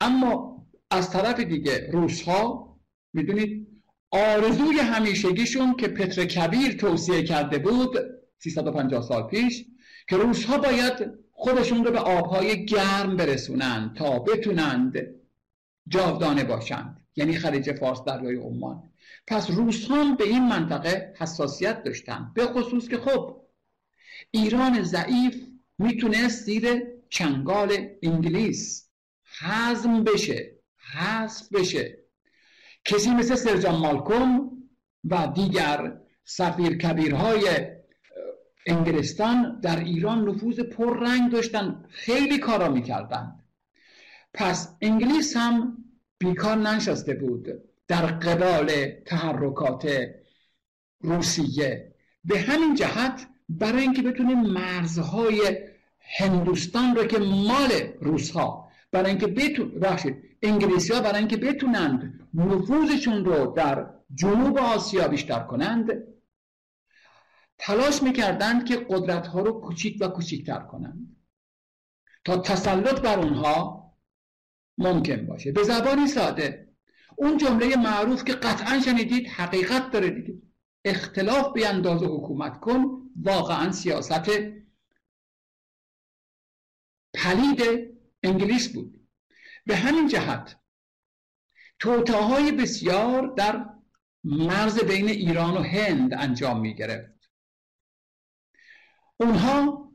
اما از طرف دیگه روسها می‌دونید آرزوی همیشگیشون که پتر کبیر توصیه کرده بود 350 سال پیش که روسها باید خودشون رو به آبهای گرم برسونند تا بتونند جاودانه باشند. یعنی خلیج فارس دریای عمان. پس روسان به این منطقه حساسیت داشتن به خصوص که خب ایران ضعیف می‌تونست زیر چنگال انگلیس حزم بشه حذف بشه. کسی مثل سرجان مالکوم و دیگر سفیر کبیرهای انگلستان در ایران نفوذ پررنگ داشتن. خیلی کارا می‌کردند پس انگلیس هم بیکار ننشسته بود در قبال تحرکات روسیه. به همین جهت برای اینکه بتونه مرزهای هندوستان رو که مال روسها برای اینکه بتون انگلیسی ها برای اینکه بتونند نفوذشون رو در جنوب آسیا بیشتر کنند تلاش می‌کردند که قدرت ها رو کوچیک و کوچیکتر کنند. تا تسلط بر اونها ممکن باشه. به زبانی ساده اون جمله معروف که قطعا شنیدید حقیقت داره دیگه. اختلاف به اندازه حکومت کن واقعا سیاست پلید انگلیس بود. به همین جهت توتاهای بسیار در مرز بین ایران و هند انجام می گرفت اونها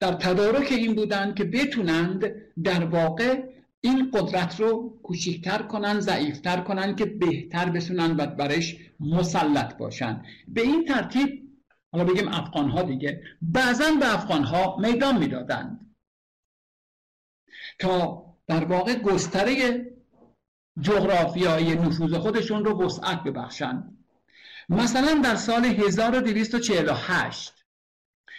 در تدارک این بودند که بتونند در واقع این قدرت رو کوچکتر کنن ضعیفتر کنن که بهتر بسونن و برش مسلط باشن. به این ترتیب حالا بگیم افغان ها دیگه بعضا به افغان ها میدان می‌دادند. تا در واقع گستره جغرافیایی نفوذ خودشون رو وسعت ببخشند مثلا در سال 1248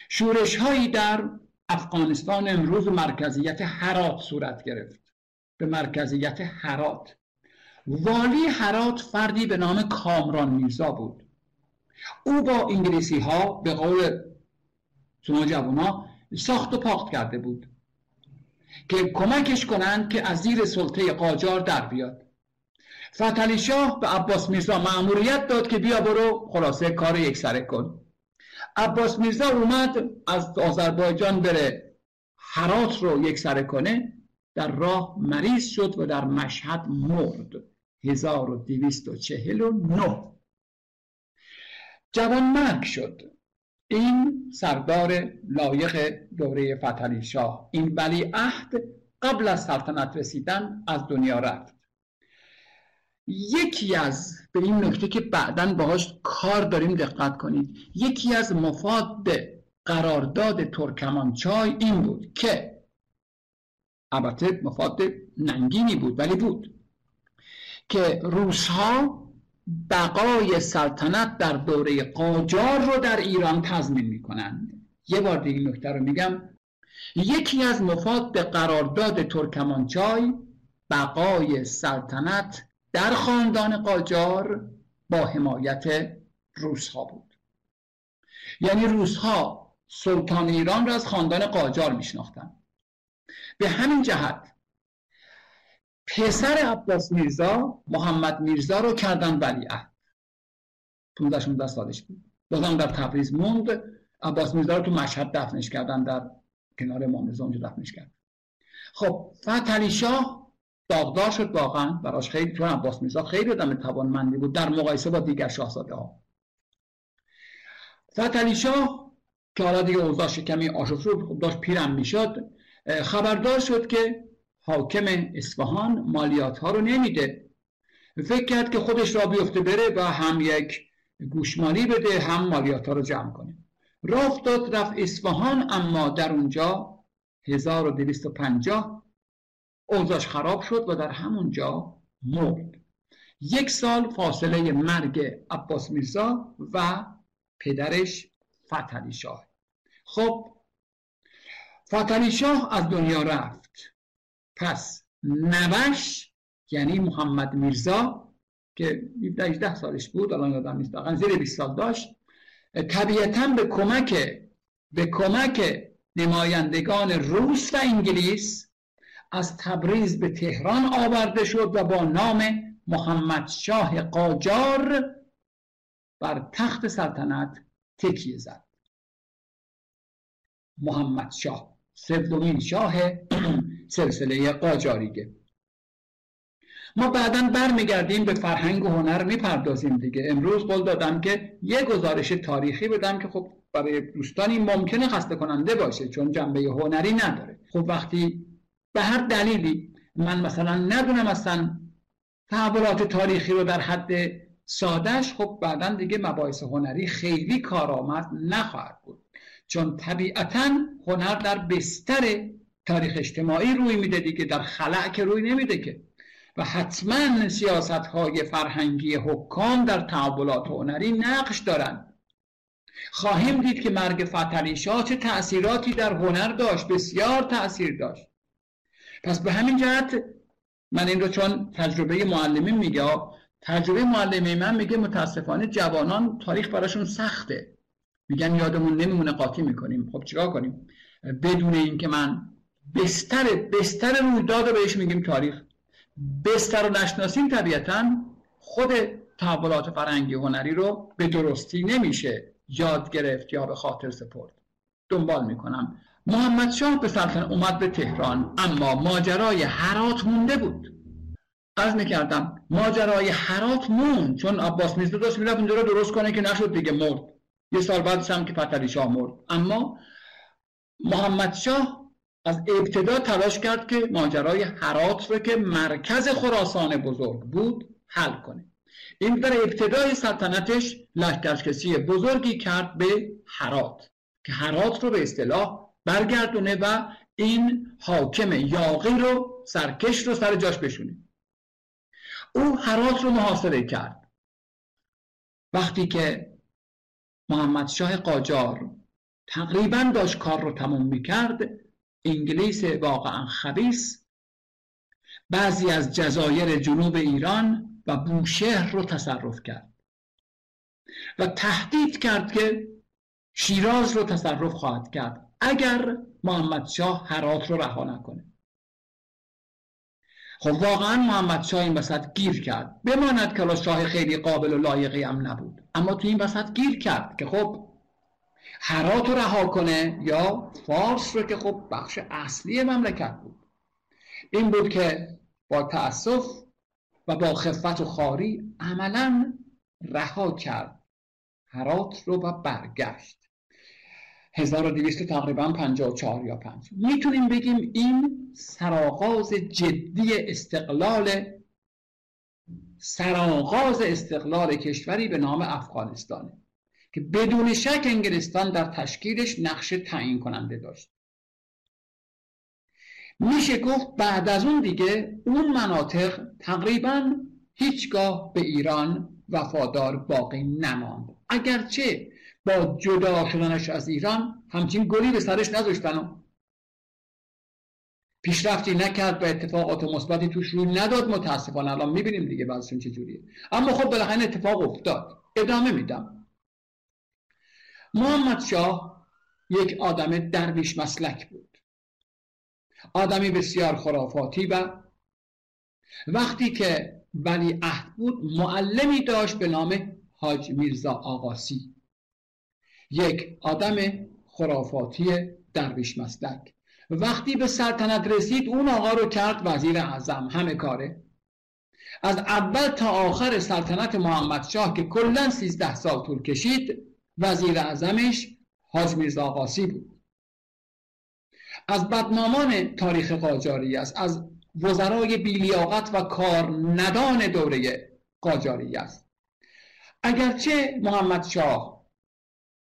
شورش هایی در افغانستان امروز مرکزیت حرات صورت گرفت. به مرکزیت حرات. والی حرات فردی به نام کامران میرزا بود. او با انگلیسی ها به قول شما جوانا ساخت و پاخت کرده بود که کمکش کنند که از زیر سلطه قاجار در بیاد. فتلی شاه به عباس میرزا معموریت داد که بیا برو خلاصه کار یک سره کن. عباس میرزا اومد از آذربایجان بره حرات رو یک سره کنه در راه مریض شد و در مشهد مرد. 1249 جوان مرگ شد. این سردار لایق دوره فتلی شاه. این ولی عهد قبل از سلطنت رسیدن از دنیا رفت. یکی از به این نکته که بعدا باهاش کار داریم دقت کنید. یکی از مفاد قرارداد ترکمانچای این بود که البته مفاد ننگینی بود ولی بود. که روسها بقای سلطنت در دوره قاجار رو در ایران تضمین می‌کنند. یه بار دیگه نکته رو میگم. یکی از مفاد قرارداد ترکمانچای بقای سلطنت در خاندان قاجار با حمایت روسها بود. یعنی روسها سلطان ایران را از خاندان قاجار میشناختند. به همین جهت پسر عباس میرزا محمد میرزا رو کردن ولیعهد. 15 16 سالش بود. بازم در تبریز موند. عباس میرزا رو تو مشهد دفنش کردن در کنار مانزه اونجا دفنش کرد خب فتحعلی شاه داغدار شد واقعا. براش خیلی چون عباس میرزا خیلی آدم توانمندی بود در مقایسه با دیگر شاهزاده ها فتحعلی شاه که حالا دیگه اوضاعش کمی آشفته بود خب داشت پیرم می‌شد خبردار شد که حاکم اصفهان مالیات ها رو نمیده. فکر کرد که خودش را بیفته بره و هم یک گوشمالی بده هم مالیات ها رو جمع کنه. رفت داد رفت اصفهان اما در اونجا 1250 اوضاش خراب شد و در همونجا مرد. یک سال فاصله مرگ عباس میرزا و پدرش فتلی شاه. خب فتلی شاه از دنیا رفت. پس نوش یعنی محمد میرزا که 18 سالش بود الان یادم نیست زیر 20 سال داشت طبیعتا به کمک به کمک نمایندگان روس و انگلیس از تبریز به تهران آورده شد و با نام محمد شاه قاجار بر تخت سلطنت تکیه زد. محمد شاه سومین شاه سلسله قاجاریگه. ما بعدا برمیگردیم به فرهنگ و هنر می‌پردازیم دیگه. امروز قول دادم که یه گزارش تاریخی بدم که خب برای دوستانی ممکنه خسته کننده باشه چون جنبه هنری نداره. خب وقتی به هر دلیلی من مثلا ندونم اصلا تحولات تاریخی رو در حد سادش خب بعدا دیگه مباحث هنری خیلی کارآمد نخواهد بود. چون طبیعتا هنر در بستر تاریخ اجتماعی روی میده دیگه در خلع که روی نمیده که. و حتما سیاست های فرهنگی حکام در تحولات هنری نقش دارند خواهیم دید که مرگ فتلی شاه چه تأثیراتی در هنر داشت بسیار تأثیر داشت. پس به همین جهت من این رو چون تجربه معلمی میگه تجربه معلمی من میگه متاسفانه جوانان تاریخ براشون سخته. میگن یادمون نمیمونه قاطی می‌کنیم. خب چیکار کنیم؟ بدون اینکه من بستر بستر رویداد رو بهش میگیم تاریخ. بستر رو نشناسیم طبیعتا خود تحولات فرهنگی هنری رو به درستی نمیشه یاد گرفت یا به خاطر سپرد. دنبال می‌کنم. محمد شاه به سلطنت اومد به تهران اما ماجرای حرات مونده بود. از می‌کردم ماجرای حرات موند چون عباس میرزا داشت می‌رفت اونجا رو درست کنه که نشد دیگه مرد. یه سال بعدش هم که فتلی شاه مرد. اما محمد شاه از ابتدا تلاش کرد که ماجرای حرات رو که مرکز خراسان بزرگ بود حل کنه. این در ابتدای سلطنتش لشکرکشی بزرگی کرد به حرات که حرات رو به اصطلاح برگردونه و این حاکم یاقی رو سرکش رو سر جاش بشونه. او حرات رو محاصره کرد. وقتی که محمد شاه قاجار تقریبا داشت کار رو تموم می‌کرد انگلیس واقعا خبیس بعضی از جزایر جنوب ایران و بوشهر رو تصرف کرد و تهدید کرد که شیراز رو تصرف خواهد کرد. اگر محمد شاه هرات رو رها نکنه. خب واقعا محمد شاه این وسط گیر کرد. بماند که شاه خیلی قابل و لایقی هم نبود. اما تو این وسط گیر کرد که خب هرات رو رها کنه یا فارس رو که خب بخش اصلی مملکت بود. این بود که با تأسف و با خفت و خاری عملا رها کرد. هرات رو و برگشت. 1200 تقریبا 54 یا 5 می‌تونیم بگیم این سرآغاز جدی استقلال سرآغاز استقلال کشوری به نام افغانستانه که بدون شک انگلستان در تشکیلش نقش تعیین کننده داشت. میشه گفت بعد از اون دیگه اون مناطق تقریبا هیچگاه به ایران وفادار باقی نماند. اگرچه با جدا شدنش از ایران همچین گلی به سرش نذاشتن. و پیشرفتی نکرد و اتفاقات مثبتی توش روی نداد متاسفانه. الان می‌بینیم دیگه بعضشون چجوریه اما خب بالاخره اتفاق افتاد. ادامه میدم. محمد شاه یک آدم درویش مسلک بود. آدمی بسیار خرافاتی و وقتی که ولی عهد بود معلمی داشت به نام حاج میرزا آقاسی. یک آدم خرافاتی درویش مسلک. وقتی به سلطنت رسید اون آقا رو کرد وزیر اعظم. همه کاره. از اول تا آخر سلطنت محمد شاه که کلا سیزده سال طول کشید وزیر اعظمش حاج میرزا آقاسی بود. از بدنامان تاریخ قاجاری است از وزرای بیلیاقت و کار ندان دوره قاجاری است. اگرچه محمد شاه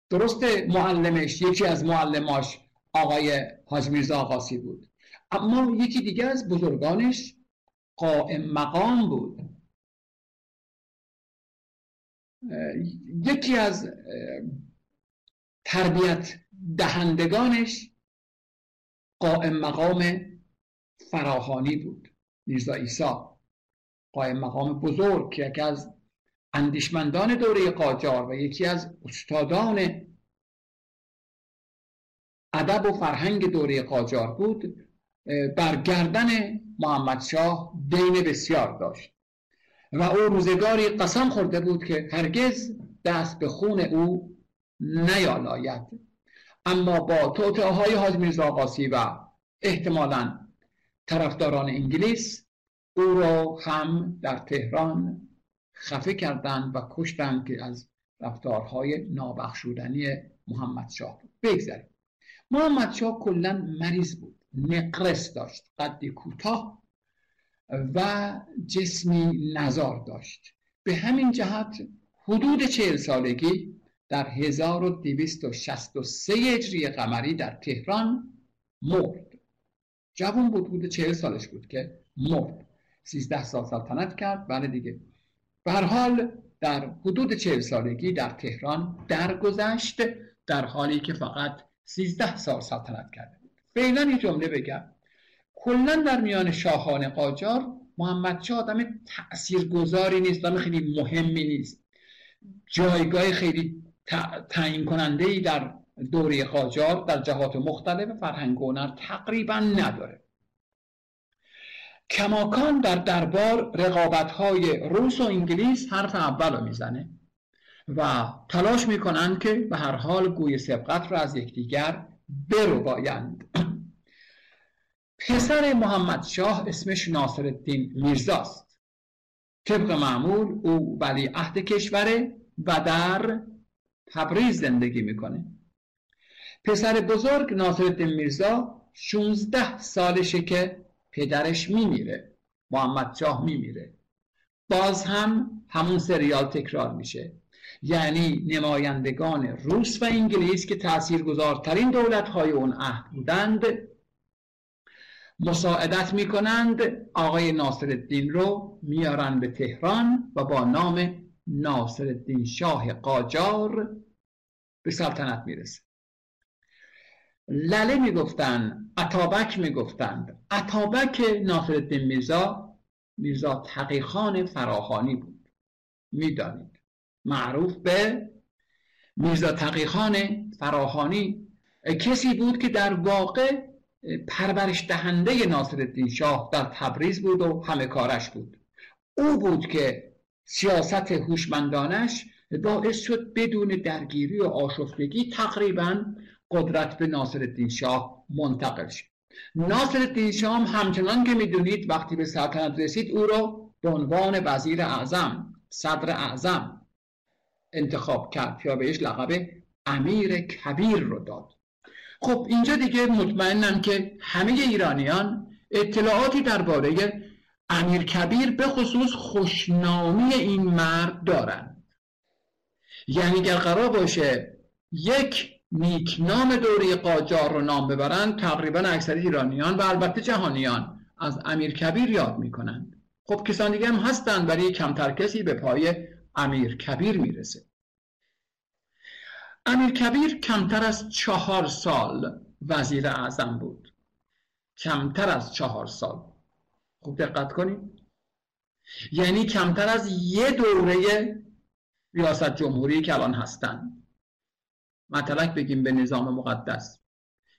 درست معلمش یکی از معلماش آقای حاج میرزا آقاسی بود. اما یکی دیگه از بزرگانش قائم مقام بود. یکی از تربیت دهندگانش قائم مقام فراهانی بود. میرزا ایسا قائم مقام بزرگ که یکی از اندیشمندان دوره قاجار و یکی از استادان ادب و فرهنگ دوره قاجار بود بر گردن محمد شاه دین بسیار داشت. و او روزگاری قسم خورده بود که هرگز دست به خون او نیالاید. اما با توطعه های میرزا قاسی و احتمالا طرفداران انگلیس او را هم در تهران خفه کردند و کشتند که از رفتارهای نابخشودنی محمد شاه بود. بگذاریم. محمد شاه کلا مریض بود نقرس داشت قدی کوتاه و جسمی نزار داشت. به همین جهت حدود چهل سالگی در 1263 هجری قمری در تهران مرد. جوان بود بود چهل سالش بود که مرد. سیزده سال سلطنت کرد. بله دیگه. به حال در حدود چهل سالگی در تهران درگذشت در حالی که فقط سیزده سال سلطنت کرده بود. فعلا این جمله بگم. کلا در میان شاهان قاجار محمد شاه آدم تاثیرگذاری نیست آدم خیلی مهمی نیست. جایگاه خیلی تعیین کننده ای در دوره قاجار در جهات مختلف فرهنگ هنر تقریبا نداره. کماکان در دربار رقابت های روس و انگلیس حرف اول رو می‌زنه و تلاش می‌کنند که به هر حال گوی سبقت را از یکدیگر بایند پسر محمد شاه اسمش ناصر الدین میرزاست. طبق معمول او ولی عهد کشوره و در تبریز زندگی می‌کنه. پسر بزرگ ناصر الدین میرزا 16 سالشه که پدرش میمیره محمد شاه میمیره. باز هم همون سریال تکرار میشه. یعنی نمایندگان روس و انگلیس که تاثیرگذارترین دولت های اون عهد بودند مساعدت می‌کنند. آقای ناصر الدین رو میارن به تهران و با نام ناصر الدین شاه قاجار به سلطنت می‌رسه. لله می‌گفتن اتابک می‌گفتند. اتابک ناصر الدین میرزا میرزا تقیخان فراخانی بود. می‌دانید. معروف به میرزا تقیخان فراهانی کسی بود که در واقع پرورش دهنده ناصرالدین شاه در تبریز بود و همه کارش بود. او بود که سیاست هوشمندانش باعث شد بدون درگیری و آشفتگی تقریبا قدرت به ناصرالدین شاه منتقل شد. ناصرالدین شاه همچنان که می‌دونید وقتی به سلطنت رسید او را به عنوان وزیر اعظم صدر اعظم انتخاب کرد یا بهش لقب امیر کبیر رو داد. خب اینجا دیگه مطمئنم که همه ایرانیان اطلاعاتی درباره امیر کبیر به خصوص خوشنامی این مرد دارند یعنی اگر قرار باشه یک نیکنام دوره قاجار رو نام ببرند تقریبا اکثر ایرانیان و البته جهانیان از امیر کبیر یاد می‌کنند. خب کسان دیگه هم هستند ولی کمتر کسی به پای امیر کبیر می‌رسه. امیر کبیر کمتر از چهار سال وزیر اعظم بود. کمتر از چهار سال. خوب دقت کنید. یعنی کمتر از یه دوره ریاست جمهوری که الان هستن. مطلق بگیم به نظام مقدس.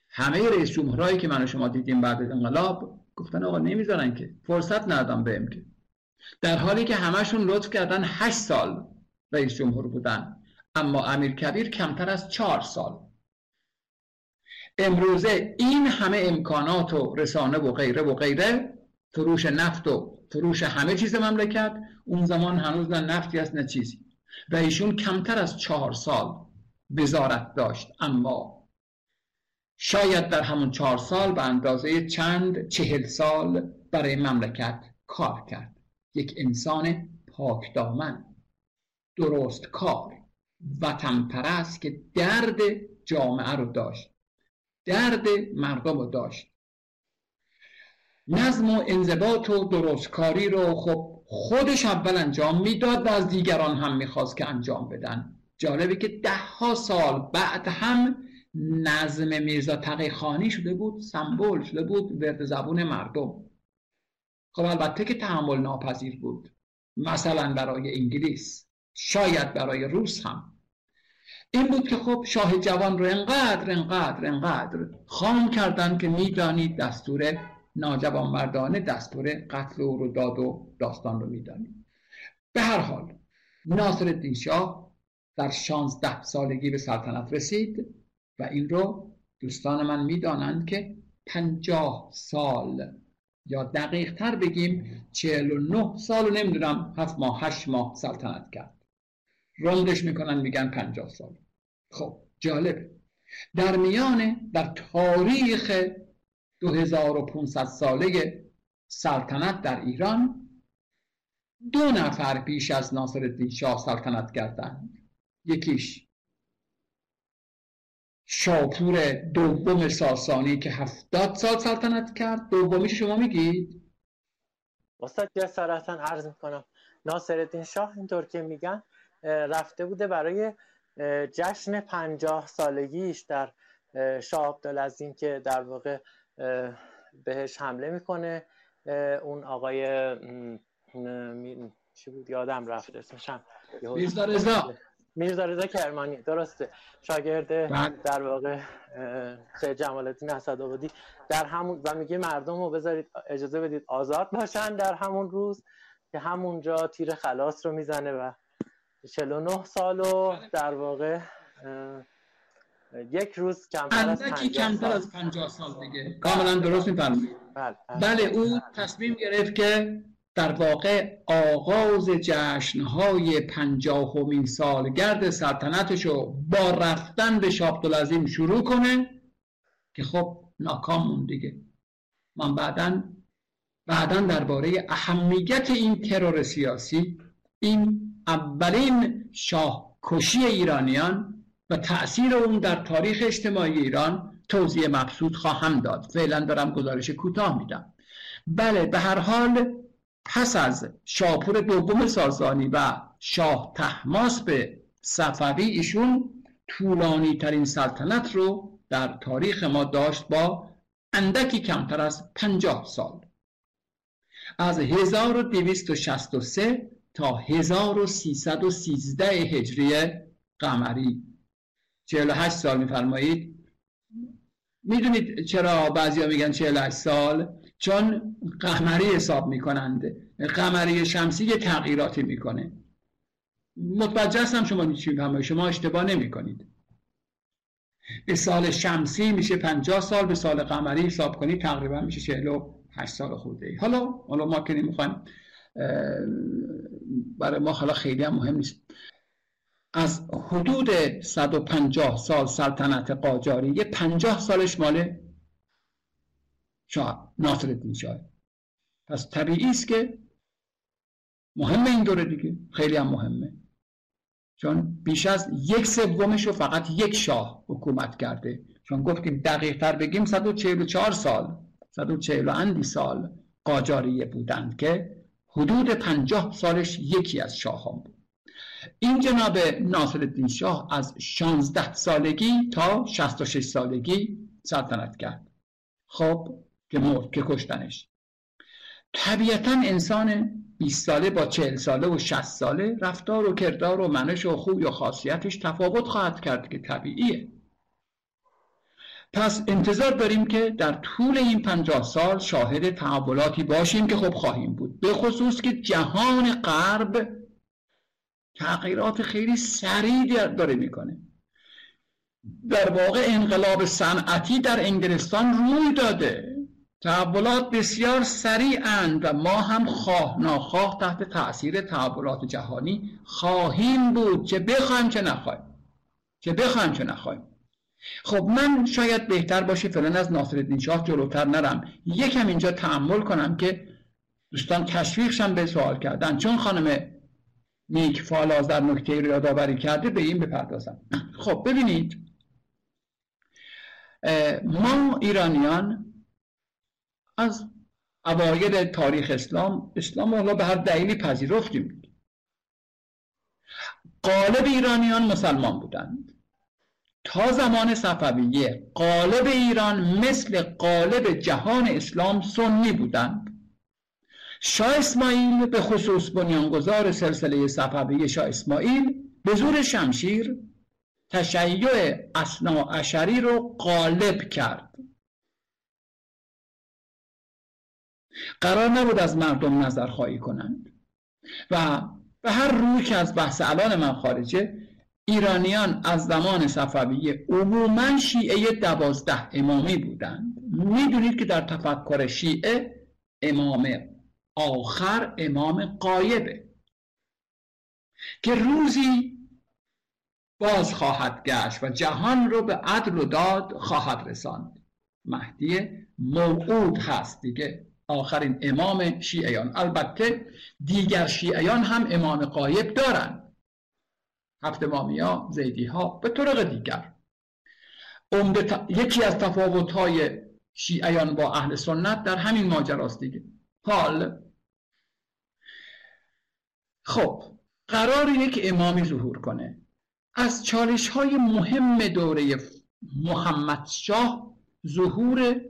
همه رئیس جمهورایی که من شما دیدیم بعد از انقلاب گفتن آقا نمی‌ذارن که فرصت ندادم بهم که. در حالی که همشون لطف کردن هشت سال رئیس جمهور بودن اما امیر کبیر کمتر از چهار سال. امروزه این همه امکانات و رسانه و غیره و غیره فروش نفت و فروش همه چیز مملکت اون زمان هنوز نه نفتی است نه چیزی. و ایشون کمتر از چهار سال وزارت داشت. اما شاید در همون چهار سال به اندازه چند چهل سال برای مملکت کار کرد. یک انسان پاکدامن درست کار وطن پرست که درد جامعه رو داشت درد مردم رو داشت. نظم و انضباط و درستکاری رو خب خودش اول انجام می‌داد و از دیگران هم می‌خواست که انجام بدن. جالبه که ده ها سال بعد هم نظم میرزا تقی خانی شده بود سمبل شده بود ورد زبون مردم. خب البته که تحمل ناپذیر بود. مثلا برای انگلیس شاید برای روس هم. این بود که خب شاه جوان رو انقدر انقدر انقدر خام کردن که می‌دانید دستور ناجوان مردانه دستور قتل او رو داد و داستان رو می‌دانید. به هر حال ناصر شاه در شانزده سالگی به سلطنت رسید و این رو دوستان من می‌دانند که پنجاه سال یا دقیق تر بگیم چهل و نه سال و نمی‌دونم هفت ماه هشت ماه سلطنت کرد. روندش می‌کنن میگن پنجاه سال. خب جالبه. در میان در تاریخ 2500 ساله سلطنت در ایران دو نفر پیش از ناصر الدین شاه سلطنت کردند. یکیش شاپور دوم ساسانی که هفتاد سال سلطنت کرد. دومیش شما میگید؟ استاد جسارتا عرض می‌کنم. ناصر الدین شاه اینطور که میگن رفته بوده برای جشن پنجاه سالگیش در شاه عبدالعظیم که در واقع بهش حمله می‌کنه. اون آقای چی بود؟ یادم رفت اسمشم میرزا رضا. میرزا رضا کرمانی درسته. شاگرد بله. در واقع سید جمال الدین اسدآبادی در همون و میگه مردم رو بذارید اجازه بدید آزاد باشن در همون روز که همونجا تیر خلاص رو می‌زنه و 49 سال و در واقع یک روز کمتر از 50 کمتر از 50 سال دیگه. کاملا درست میفرمایید. بله, بله او تصمیم گرفت که در واقع آغاز جشنهای پنجاهمین سالگرد سلطنتش رو با رفتن به شاه عبدالعظیم شروع کنه که خب ناکام مون دیگه. من بعدا بعدا درباره اهمیت این ترور سیاسی این اولین شاه کشی ایرانیان و تأثیر اون در تاریخ اجتماعی ایران توضیح مبسوط خواهم داد. فعلا دارم گزارش کوتاه میدم. بله به هر حال پس از شاپور دوم ساسانی و شاه تحماس به صفوی ایشون طولانی ترین سلطنت رو در تاریخ ما داشت با اندکی کمتر از پنجاه سال. از 1263 تا 1313 هجری قمری. 48 سال میفرمایید. می‌دونید چرا بعضیا میگن 48 سال؟ چون قمری حساب می‌کنند. قمری شمسی یه تغییراتی می‌کنه. متوجه هستم شما چی شما اشتباه نمی کنید به سال شمسی میشه 50 سال به سال قمری حساب کنید تقریبا میشه 48 سال خورده ای. حالا حالا ما که نمی‌خوایم برای ما حالا خیلی هم مهم نیست. از حدود 150 سال سلطنت قاجاری یه 50 سالش مال شاه ناصر الدین شاه. پس طبیعی است که مهمه این دوره دیگه خیلی هم مهمه. چون بیش از یک سومش رو فقط یک شاه حکومت کرده. چون گفتیم دقیق تر بگیم 144 سال 140 اندی سال قاجاریه بودند که حدود 50 سالش یکی از شاهان بود. این جناب ناصر الدین شاه از 16 سالگی تا 66 سالگی سلطنت کرد. خب که مرد که کشتنش. طبیعتا انسان 20 ساله با 40 ساله و 60 ساله رفتار و کردار و منش و خوی و خاصیتش تفاوت خواهد کرد که طبیعیه. پس انتظار داریم که در طول این پنجاه سال شاهد تحولاتی باشیم که خب خواهیم بود. به خصوص که جهان غرب تغییرات خیلی سریع داره می‌کنه. در واقع انقلاب صنعتی در انگلستان روی داده. تحولات بسیار سریعند و ما هم خواه ناخواه تحت تاثیر تحولات جهانی خواهیم بود چه بخوایم چه نخواهیم. چه بخوایم چه نخواهیم. خب من شاید بهتر باشه فعلا از ناصرالدین شاه جلوتر نرم. یکم اینجا تحمل کنم که دوستان تشویقشم به سوال کردن. چون خانم نیک فالاز در نکته رو یادآوری کرده به این بپردازم. خب ببینید ما ایرانیان از اوایل تاریخ اسلام اسلام حالا به هر دلیلی پذیرفتیم. قالب ایرانیان مسلمان بودند. تا زمان صفویه قالب ایران مثل قالب جهان اسلام سنی بودند. شاه اسماعیل به خصوص بنیانگذار سلسله صفویه شاه اسماعیل به زور شمشیر تشیع اسنا اشری رو غالب کرد. قرار نبود از مردم نظر خواهی کنند. و به هر روی که از بحث الان من خارجه ایرانیان از زمان صفویه عموما شیعه دوازده امامی بودند. می‌دونید که در تفکر شیعه امام آخر امام قایبه. که روزی باز خواهد گشت و جهان رو به عدل و داد خواهد رساند. مهدی موعود هست دیگه. آخرین امام شیعیان. البته دیگر شیعیان هم امام قایب دارند هفت امامی ها زیدی ها به طرق دیگر. یکی از تفاوت های شیعیان با اهل سنت در همین ماجراست دیگه. حال خب قرار یک امامی ظهور کنه. از چالش های مهم دوره محمد شاه ظهور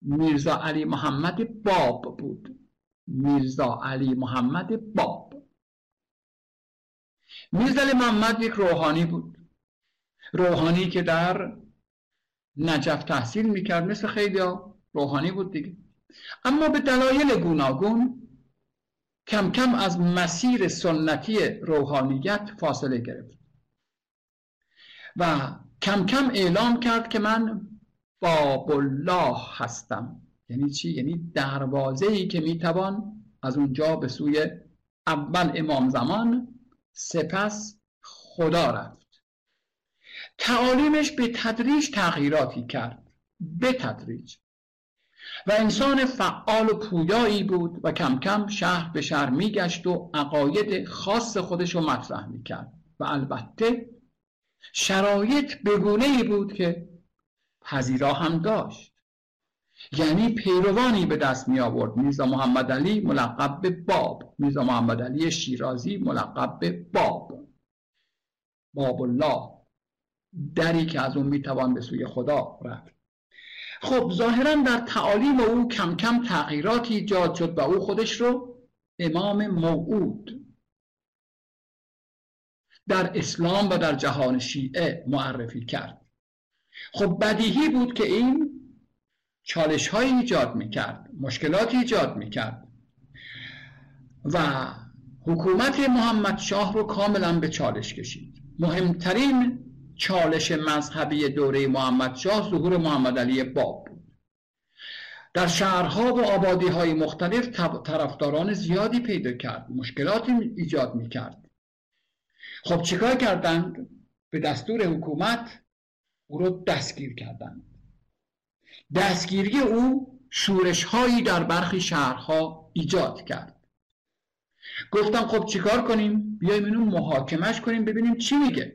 میرزا علی محمد باب بود. میرزا علی محمد باب. میرزا علی محمد یک روحانی بود. روحانی که در نجف تحصیل می‌کرد مثل خیلی روحانی بود دیگه. اما به دلایل گوناگون کم کم از مسیر سنتی روحانیت فاصله گرفت. و کم کم اعلام کرد که من باب الله هستم. یعنی چی؟ یعنی دروازه ای که می‌توان از اونجا به سوی اول امام زمان سپس خدا رفت. تعالیمش به تدریج تغییراتی کرد. به تدریج. و انسان فعال و پویایی بود و کم کم شهر به شهر میگشت و عقاید خاص خودش رو مطرح می‌کرد. و البته شرایط بگونه ای بود که پذیرا هم داشت. یعنی پیروانی به دست می آورد. میرزا محمد علی ملقب به باب. میرزا محمد علی شیرازی ملقب به باب. باب الله دری که از اون می‌توان به سوی خدا رفت. خب ظاهرا در تعالیم او کم کم تغییراتی ایجاد شد و او خودش رو امام موعود. در اسلام و در جهان شیعه معرفی کرد. خب بدیهی بود که این چالش های ایجاد می‌کرد مشکلات ایجاد می‌کرد. و حکومت محمد شاه رو کاملا به چالش کشید. مهمترین چالش مذهبی دوره محمد شاه ظهور محمد علی باب بود. در شهرها و آبادی های مختلف طرفداران زیادی پیدا کرد مشکلاتی ایجاد می کرد خب چیکار کردند؟ به دستور حکومت او رو دستگیر کردند دستگیری او شورش هایی در برخی شهرها ایجاد کرد. گفتم خب چیکار کنیم؟ بیایم اینو محاکمش کنیم ببینیم چی میگه.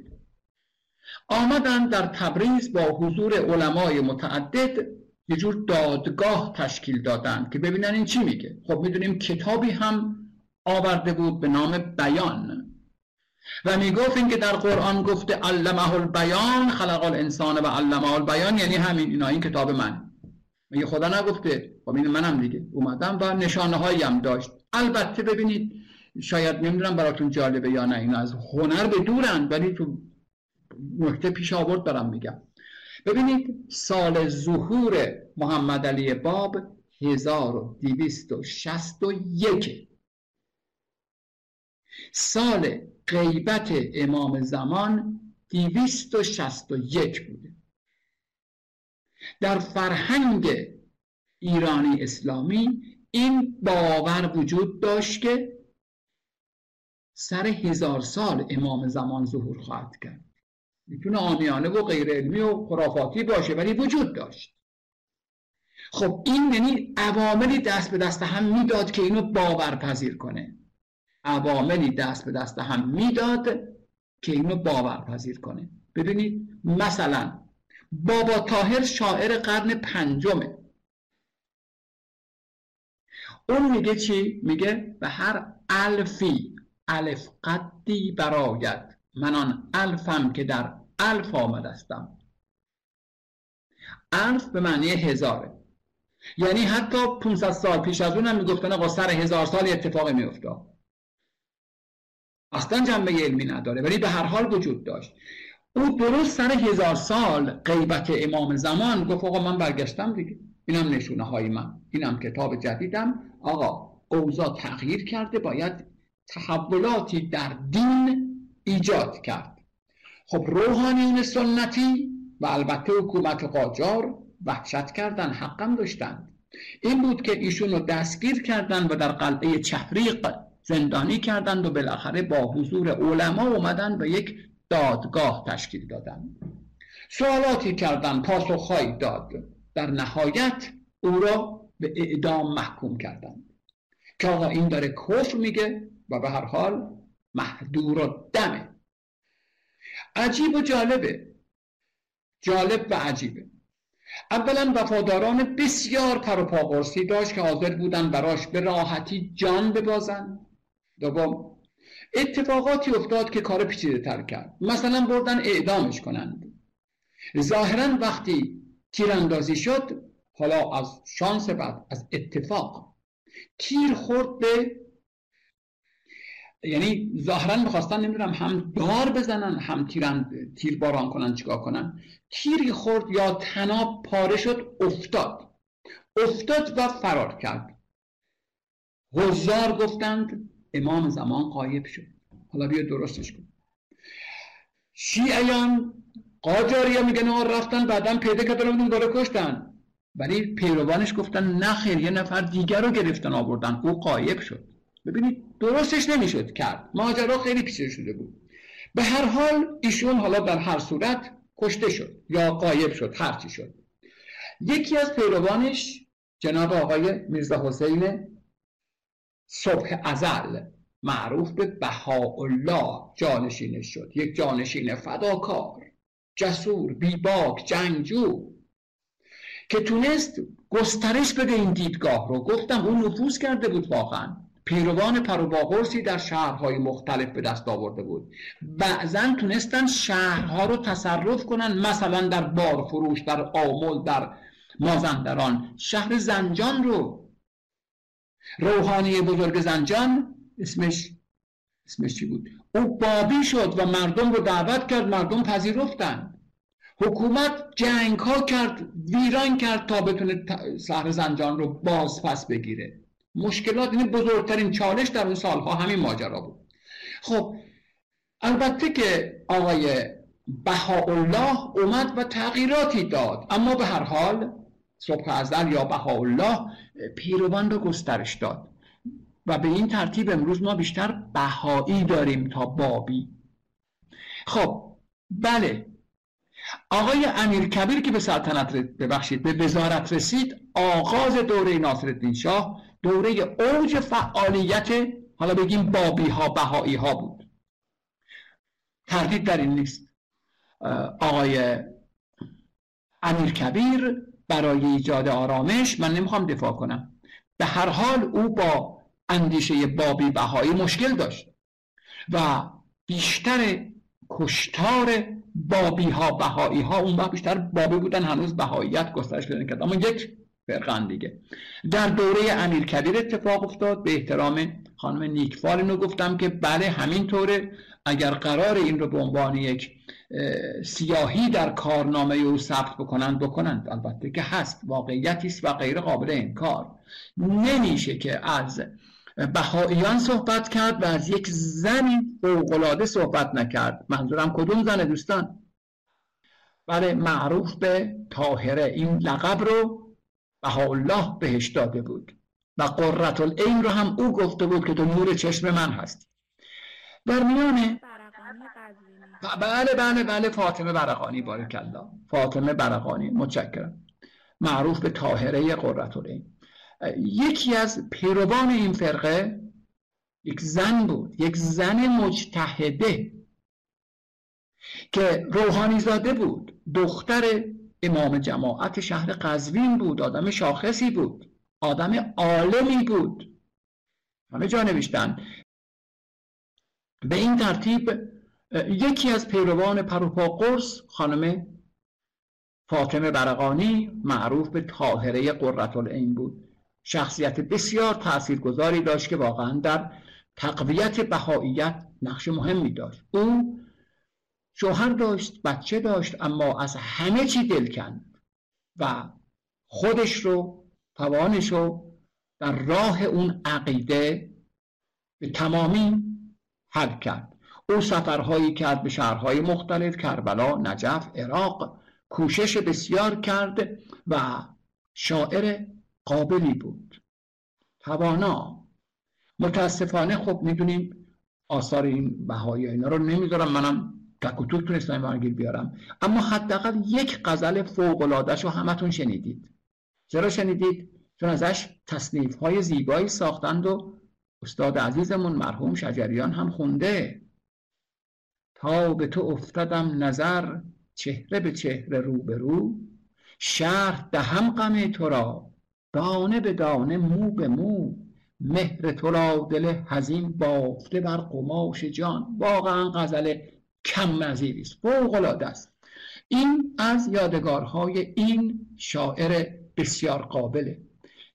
آمدن در تبریز با حضور علمای متعدد یه جور دادگاه تشکیل دادن که ببینن این چی میگه. خب می‌دونیم کتابی هم آورده بود به نام بیان. و می‌گفت این که در قرآن گفته علمه البیان خلق الانسان و علمه البیان یعنی همین اینا این کتاب من. میگه خدا نگفته. خب این منم دیگه. اومدم و نشانه هایی هم داشت. البته ببینید شاید نمی‌دونم براتون جالبه یا نه این از هنر به دورن ولی تو نکته پیش آورد برم میگم. ببینید سال ظهور محمد علی باب 1261 سال غیبت امام زمان 261 بوده. در فرهنگ ایرانی اسلامی این باور وجود داشت که سر هزار سال امام زمان ظهور خواهد کرد. می‌تونه آمیانه و غیر علمی و خرافاتی باشه ولی وجود داشت. خب این یعنی عواملی دست به دست هم می‌داد که اینو باورپذیر کنه. عواملی دست به دست هم می‌داد که اینو باورپذیر کنه. ببینید مثلا بابا تاهر شاعر قرن پنجمه. اون میگه چی؟ میگه به هر الفی الف قدی براید من آن الفم که در الف آمدستم. الف به معنی هزاره. یعنی حتی 500 سال پیش از اون هم می‌گفتن آقا سر هزار سال اتفاق میافتاد. اصلا جنبه علمی نداره ولی به هر حال وجود داشت. او درست سر هزار سال غیبت امام زمان گفت آقا من برگشتم دیگه اینم نشونه های من اینم کتاب جدیدم. آقا اوضاع تغییر کرده باید تحولاتی در دین ایجاد کرد. خب روحانیون سنتی و البته حکومت قاجار وحشت کردن حقم داشتند. این بود که ایشون رو دستگیر کردن و در قلعه چهریق زندانی کردند و بالاخره با حضور علما اومدن و یک دادگاه تشکیل دادن. سوالاتی کردن پاسخهایی داد. در نهایت او را به اعدام محکوم کردند. که آقا این داره کفر میگه و به هر حال محدور و دمه. عجیب و جالبه. جالب و عجیبه. اولا وفاداران بسیار پروپاقرسی داشت که حاضر بودن براش به راحتی جان ببازن. دوم اتفاقاتی افتاد که کار پیچیده تر کرد. مثلا بردن اعدامش کنند. ظاهرا وقتی تیراندازی شد حالا از شانس بعد از اتفاق تیر خورد به یعنی ظاهرا می‌خواستن نمی‌دونم هم دار بزنن هم تیران تیر باران کنن چیکار کنن. تیری خورد یا تناب پاره شد افتاد. افتاد و فرار کرد. غزار گفتند امام زمان قایب شد. حالا بیا درستش کن شیعیان قاجاری میگن آقا رفتن بعدا پیدا کردن داره کشتن. ولی پیروانش گفتن نه خیر یه نفر دیگر رو گرفتن آوردن. او قایب شد. ببینید درستش نمی‌شد کرد. ماجرا خیلی پیچیده شده بود. به هر حال ایشون حالا در هر صورت کشته شد یا قایب شد هرچی شد. یکی از پیروانش جناب آقای میرزا حسین صبح ازل معروف به بهاءالله جانشینش شد یک جانشین فداکار جسور بیباک جنگجو که تونست گسترش بده این دیدگاه رو. گفتم اون نفوذ کرده بود واقعا. پیروان پروباقرسی در شهرهای مختلف به دست آورده بود. بعضا تونستن شهرها رو تصرف کنن مثلا در بارفروش در آمل در مازندران. شهر زنجان رو روحانی بزرگ زنجان اسمش اسمش چی بود؟ او بابی شد و مردم رو دعوت کرد مردم پذیرفتن. حکومت جنگ ها کرد ویران کرد تا بتونه شهر زنجان رو باز پس بگیره. مشکلات این بزرگترین چالش در اون سالها همین ماجرا بود. خب البته که آقای بهاءالله اومد و تغییراتی داد اما به هر حال صبح ازل یا بهاءالله پیروان رو گسترش داد. و به این ترتیب امروز ما بیشتر بهایی داریم تا بابی. خب بله. آقای امیر کبیر که به سلطنت ببخشید به وزارت رسید آغاز دوره ناصرالدین شاه دوره اوج فعالیت حالا بگیم بابی ها بهایی ها بود. تردید در این نیست آقای امیر کبیر برای ایجاد آرامش من نمی‌خوام دفاع کنم. به هر حال او با اندیشه بابی بهایی مشکل داشت و بیشتر کشتار بابی ها بهایی ها اون وقت بیشتر بابی بودن هنوز بهاییت گسترش پیدا کرد اما یک فرقان دیگه. در دوره امیر کبیر اتفاق افتاد. به احترام خانم نیکفال اینو گفتم که بله همینطوره. اگر قرار این رو به عنوان یک سیاهی در کارنامه او ثبت بکنند بکنند. البته که هست. واقعیتی است و غیر قابل انکار. نمیشه که از بهاییان صحبت کرد و از یک زنی فوقالعاده صحبت نکرد. منظورم کدوم زنه دوستان؟ بله معروف به طاهره. این لقب رو بهاءالله بهش داده بود و قررت العین رو هم او گفته بود که تو نور چشم من هست در میان بله بله بله فاطمه برقانی بارک الله فاطمه برقانی متشکرم. معروف به طاهره قررت العین یکی از پیروان این فرقه یک زن بود یک زن مجتهده که روحانی زاده بود. دختر امام جماعت شهر قزوین بود آدم شاخصی بود آدم عالمی بود. همه جا نوشتن. به این ترتیب یکی از پیروان پروپا قرص خانم فاطمه برقانی معروف به طاهره قررت العین بود. شخصیت بسیار تاثیرگذاری داشت که واقعا در تقویت بهاییت نقش مهمی داشت. او شوهر داشت بچه داشت اما از همه چی دل کند و خودش رو توانش رو در راه اون عقیده به تمامی حل کرد. او سفرهایی کرد به شهرهای مختلف کربلا نجف عراق کوشش بسیار کرد و شاعر قابلی بود. توانا متاسفانه خب می‌دونیم آثار این بهایی اینا رو نمی‌ذارم منم تک و توک تونستم بیارم. اما حداقل یک غزل فوق العاده رو همتون شنیدید. چرا شنیدید؟ چون ازش تصنیف های زیبایی ساختند و استاد عزیزمون مرحوم شجریان هم خونده. تا به تو افتادم نظر چهره به چهره رو به رو شهر دهم غم تو را دانه به دانه مو به مو. مهر تو را دل حزین بافته بر قماش جان. واقعا غزل کم نظیری است فوق العاده است. این از یادگارهای این شاعر بسیار قابله.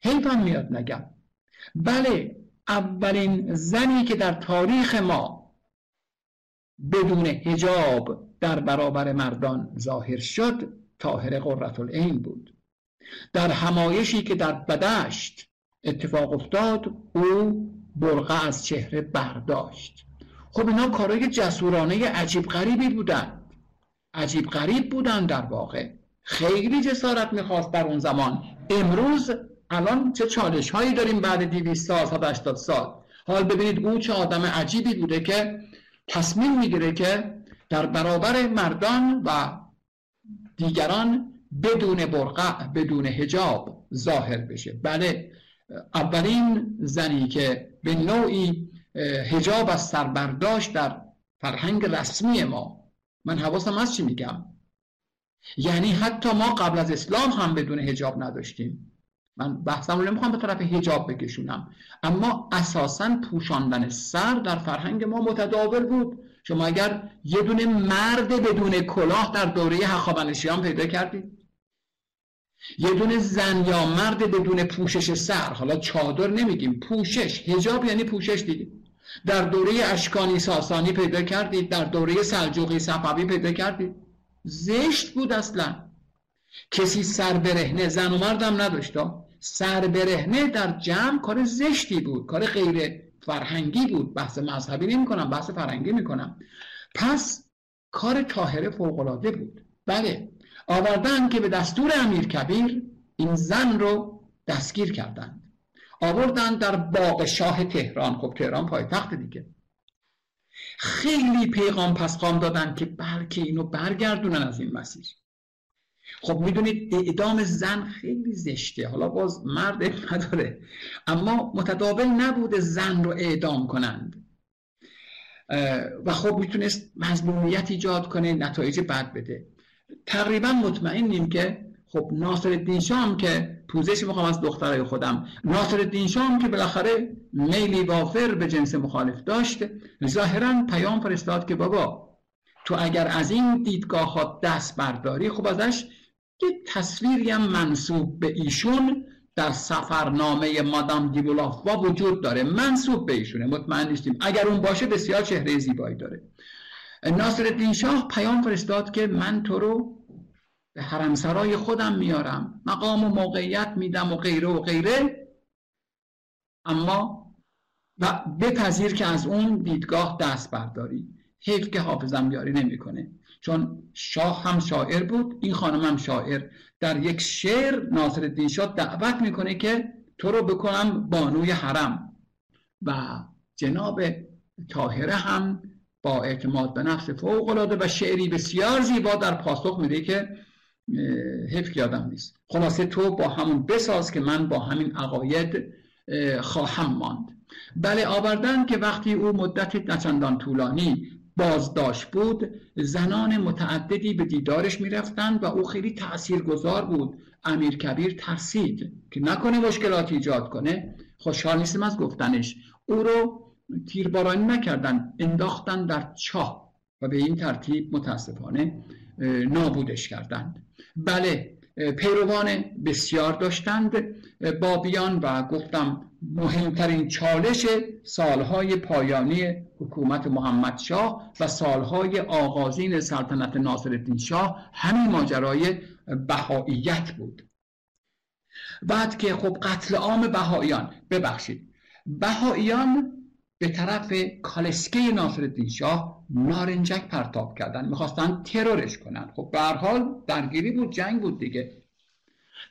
حیفم میاد نگم. بله اولین زنی که در تاریخ ما بدون هجاب در برابر مردان ظاهر شد طاهر قررت العین بود. در همایشی که در بدشت اتفاق افتاد او برقه از چهره برداشت. خب اینا کارهای جسورانه عجیب غریبی بودن عجیب غریب بودن در واقع. خیلی جسارت می‌خواست در اون زمان. امروز الان چه چالش هایی داریم بعد 200 سال 180 سال؟ حال ببینید او چه آدم عجیبی بوده که تصمیم می‌گیره که در برابر مردان و دیگران بدون برقع بدون هجاب ظاهر بشه. بله اولین زنی که به نوعی هجاب از سر برداشت در فرهنگ رسمی ما من حواسم از چی میگم؟ یعنی حتی ما قبل از اسلام هم بدون هجاب نداشتیم. من بحثم رو نمی‌خوام به طرف هجاب بکشونم. اما اساسا پوشاندن سر در فرهنگ ما متداول بود. شما اگر یه دونه مرد بدون کلاه در دوره هخامنشیان پیدا کردید. یه دونه زن یا مرد بدون پوشش سر. حالا چادر نمیگیم پوشش. هجاب یعنی پوشش دیگه. در دوره اشکانی ساسانی پیدا کردید در دوره سلجوقی صفوی پیدا کردید. زشت بود اصلا. کسی سر برهنه زن و مردم نداشت. سر برهنه در جمع کار زشتی بود کار غیر فرهنگی بود. بحث مذهبی نمی کنم بحث فرهنگی می کنم پس کار طاهره فوقالعاده بود. بله آوردن که به دستور امیر کبیر این زن رو دستگیر کردند. آوردن در باغ شاه تهران. خب تهران پایتخت دیگه. خیلی پیغام پسخام دادن که بلکه اینو برگردونن از این مسیر. خب می‌دونید اعدام زن خیلی زشته. حالا باز مرد نداره. اما متداول نبوده زن رو اعدام کنند. و خب می‌تونست مظلومیت ایجاد کنه نتایج بد بده. تقریبا مطمئنیم که خب ناصر الدین شام که پوزش می‌خوام از دخترای خودم ناصر الدین شام که بالاخره میلی وافر به جنس مخالف داشت ظاهرا پیام فرستاد که بابا تو اگر از این دیدگاه ها دست برداری خب ازش یه تصویری هم منصوب به ایشون در سفرنامه مادام دیبولافوا وجود داره. منصوب به ایشونه مطمئن نیستیم. اگر اون باشه بسیار چهره زیبایی داره. ناصر الدین شاه پیام فرستاد که من تو رو به حرمسرای خودم میارم. مقام و موقعیت میدم و غیره و غیره. اما و بپذیر که از اون دیدگاه دست برداری. حیف که حافظم بیاری نمی‌کنه. چون شاه هم شاعر بود این خانم هم شاعر. در یک شعر ناصر الدین شاه دعوت می‌کنه که تو رو بکنم بانوی حرم. و جناب تاهره هم با اعتماد به نفس فوق العاده و شعری بسیار زیبا در پاسخ میده که حیف یادم نیست. خلاصه تو با همون بساز که من با همین عقاید خواهم ماند. بله آوردن که وقتی او مدت نچندان طولانی بازداشت بود. زنان متعددی به دیدارش می‌رفتند و او خیلی گذار بود. امیر کبیر ترسید که نکنه مشکلات ایجاد کنه. خوشحال نیستم از گفتنش. او رو تیربارانی نکردن انداختن در چاه و به این ترتیب متاسفانه نابودش کردند. بله پیروان بسیار داشتند. بابیان و گفتم مهمترین چالش سالهای پایانی حکومت محمد شاه و سالهای آغازین سلطنت ناصرالدین شاه همین ماجرای بهاییت بود. بعد که خب قتل عام بهاییان ببخشید بهاییان به طرف کالسکه ناصرالدین شاه نارنجک پرتاب کردن می‌خواستن ترورش کنن. خب به حال درگیری بود جنگ بود دیگه.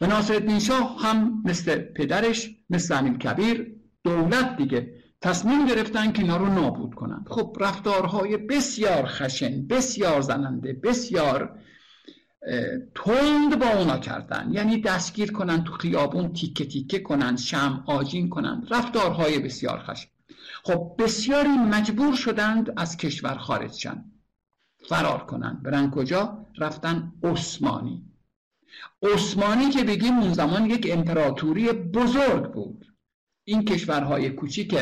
و ناصرالدین شاه هم مثل پدرش مثل امیر کبیر دولت دیگه. تصمیم گرفتن که اینا رو نابود کنن. خب رفتارهای بسیار خشن بسیار زننده بسیار تند با اونا کردن. یعنی دستگیر کنن تو خیابون تیکه تیکه کنن شم آجین کنن. رفتارهای بسیار خشن. خب بسیاری مجبور شدند از کشور خارج شن. فرار کنند برن کجا؟ رفتن عثمانی. عثمانی که بگیم اون زمان یک امپراتوری بزرگ بود. این کشورهای کوچیک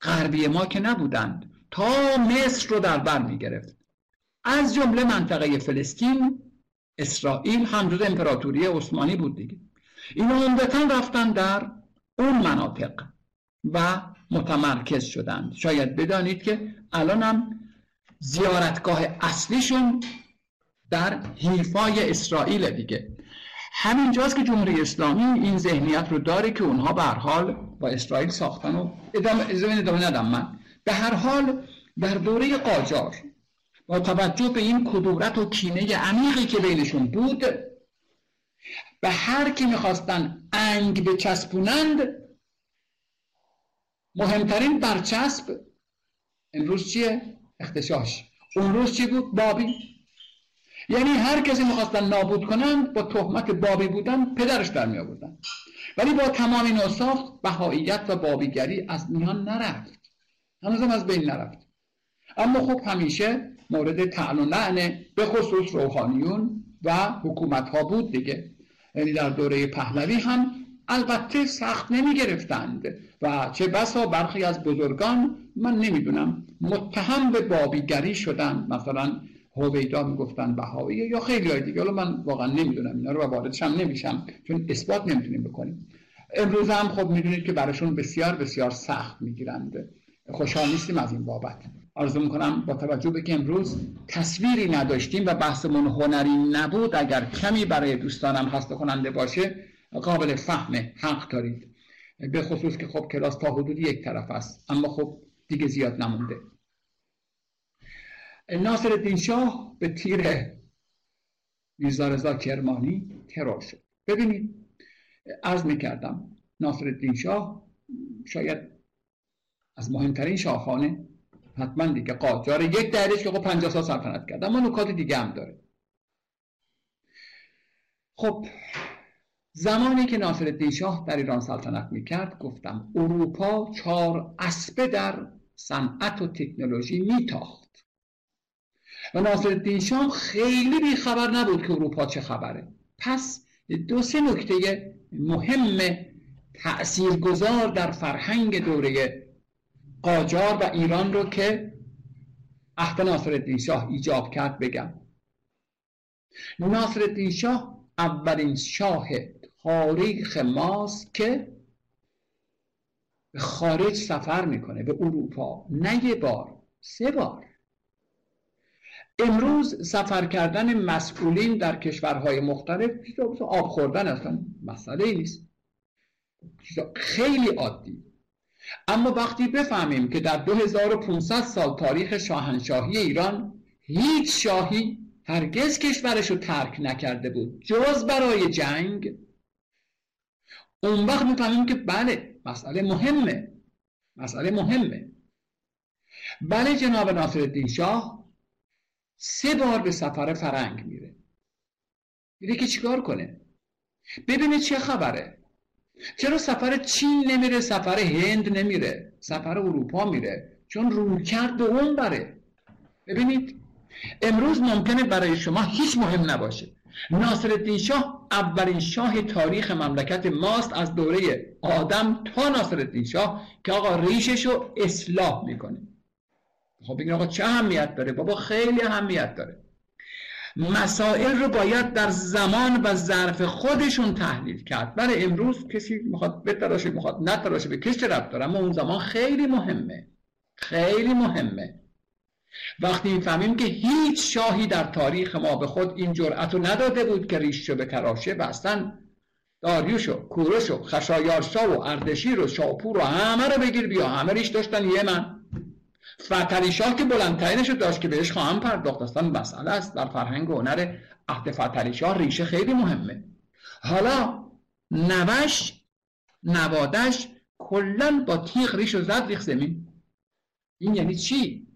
غربی ما که نبودند تا مصر رو در بر می گرفت از جمله منطقه فلسطین اسرائیل هم جز امپراتوری عثمانی بود دیگه. اینا عمدتا رفتن در اون مناطق و متمرکز شدند. شاید بدانید که الان هم زیارتگاه اصلیشون در حیفای اسرائیل دیگه همینجاست که جمهوری اسلامی این ذهنیت رو داره که اونها به هر حال با اسرائیل ساختن و ادامه, ادامه ندم من به هر حال در دوره قاجار با توجه به این کدورت و کینه عمیقی که بینشون بود به هر کی می‌خواستن انگ بچسبونند مهمترین برچسب امروز چیه؟ اختشاش اون روز چی بود؟ بابی یعنی هر کسی می‌خواستن نابود کنند با تهمت بابی بودن پدرش در آوردن ولی با تمام این اصاف بهاییت و بابیگری از میان نرفت. هنوزم از بین نرفت. اما خب همیشه مورد تعن و لعنه به خصوص روحانیون و حکومت ها بود دیگه. یعنی در دوره پهلوی هم البته سخت نمی گرفتند و چه بسا برخی از بزرگان من نمی‌دونم متهم به بابیگری شدن مثلا هویدا می‌گفتن بهایی یا خیلی های دیگه. حالا من واقعا نمی‌دونم اینا رو واردش هم نمیشم چون اثبات نمی‌تونیم بکنیم. امروز هم خب می‌دونید که براشون بسیار بسیار سخت می‌گیرند. خوشحال نیستیم از این بابت. آرزو می‌کنم با توجه به که امروز تصویری نداشتیم و بحثمون هنری نبود اگر کمی برای دوستانم خسته کننده باشه قابل فهم حق دارید. به خصوص که خب کلاس تا حدود یک طرف است اما خب دیگه زیاد نمونده. ناصر الدین شاه به تیر میرزا رضا کرمانی ترور شد ببینید عرض می‌کردم ناصر شاه شاید از مهمترین شاهخانه حتما دیگه قاجار یک دهرش که 50 سال سلطنت کرد اما نکات دیگه هم داره خب زمانی که ناصر شاه در ایران سلطنت می‌کرد گفتم اروپا چهار اسبه در صنعت و تکنولوژی میتاخت و ناصر شاه خیلی بیخبر نبود که اروپا چه خبره. پس دو سه نکته مهم تأثیرگذار در فرهنگ دوره قاجار و ایران رو که عهد ناصر شاه ایجاب کرد بگم. ناصر شاه اولین شاه تاریخ ماست که به خارج سفر می‌کنه به اروپا. نه یه بار سه بار. امروز سفر کردن مسئولین در کشورهای مختلف آب خوردن اصلا مسئله ای نیست. خیلی عادی. اما وقتی بفهمیم که در 2500 سال تاریخ شاهنشاهی ایران هیچ شاهی هرگز کشورش رو ترک نکرده بود جز برای جنگ اون وقت می‌فهمیم که بله مسئله مهمه. مسئله مهمه. بله جناب ناصر شاه سه بار به سفر فرنگ میره. میره که چیکار کنه؟ ببینه چه خبره. چرا سفر چین نمیره سفر هند نمیره سفر اروپا میره؟ چون رویکرد به اون بره. ببینید امروز ممکنه برای شما هیچ مهم نباشه. ناصر شاه اولین شاه تاریخ مملکت ماست از دوره آدم تا ناصر شاه که آقا ریشش رو اصلاح می‌کنه. خب بگین آقا چه اهمیت داره؟ بابا خیلی اهمیت داره. مسائل رو باید در زمان و ظرف خودشون تحلیل کرد. برای امروز کسی می‌خواد بتراشه می‌خواد نتراشه به کسی رفت داره؟ اما اون زمان خیلی مهمه. خیلی مهمه. وقتی می‌فهمیم که هیچ شاهی در تاریخ ما به خود این جرأت رو نداده بود که ریششو به تراشه و اصلا داریوش و کوروش و خشایارشا و اردشیر و شاپور و همه رو بگیر بیا. همه ریش داشتن یمن فتلی شاه که بلندترینش داشت که بهش خواهم پرداخت. اصلا مسئله است. در فرهنگ و هنر عهد فتلی شاه ریشه خیلی مهمه. حالا نوش نوادش کلا با تیغ ریش و زد ریخ زمین. این یعنی چی؟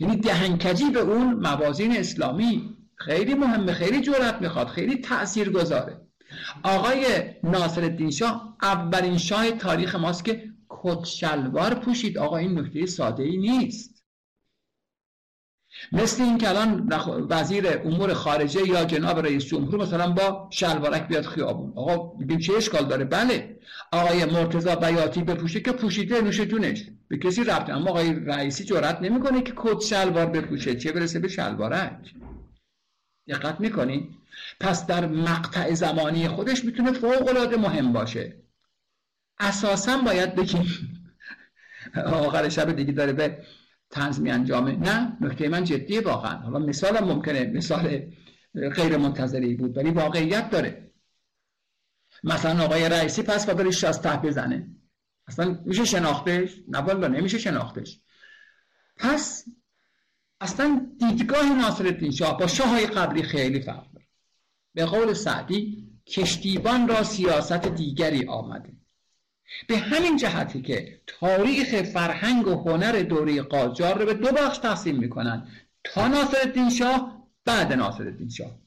یعنی دهنکجی به اون موازین اسلامی. خیلی مهمه خیلی جرأت می‌خواد خیلی تأثیر گذاره آقای ناصر شاه اولین شاه تاریخ ماست که کت شلوار پوشید. آقا این نکته ساده ای نیست. مثل این که الان وزیر امور خارجه یا جناب رئیس جمهور مثلا با شلوارک بیاد خیابون. آقا بگیم چه اشکال داره؟ بله. آقای مرتضی بیاتی بپوشه که پوشیده نوش جونش. به کسی رفته اما آقای رئیسی جرأت نمی‌کنه که کت شلوار بپوشه. چه برسه به شلوارک؟ دقت می‌کنی پس در مقطع زمانی خودش می‌تونه فوق العاده مهم باشه. اساسا باید بگیم. آخر شب دیگه داره به تنظ می انجامه. نه نکته من جدیه واقعا. حالا مثال ممکنه مثال غیر منتظری بود ولی واقعیت داره. مثلا آقای رئیسی پس با برش از ته بزنه. اصلا میشه شناختش؟ نه والا نمیشه شناختش. پس اصلا دیدگاه ناصر شاه با شاه های قبلی خیلی فرق داره. به قول سعدی کشتیبان را سیاست دیگری آمده. به همین جهتی که تاریخ فرهنگ و هنر دوره قاجار رو به دو بخش تقسیم می‌کنن. تا ناصر شاه بعد ناصر شاه.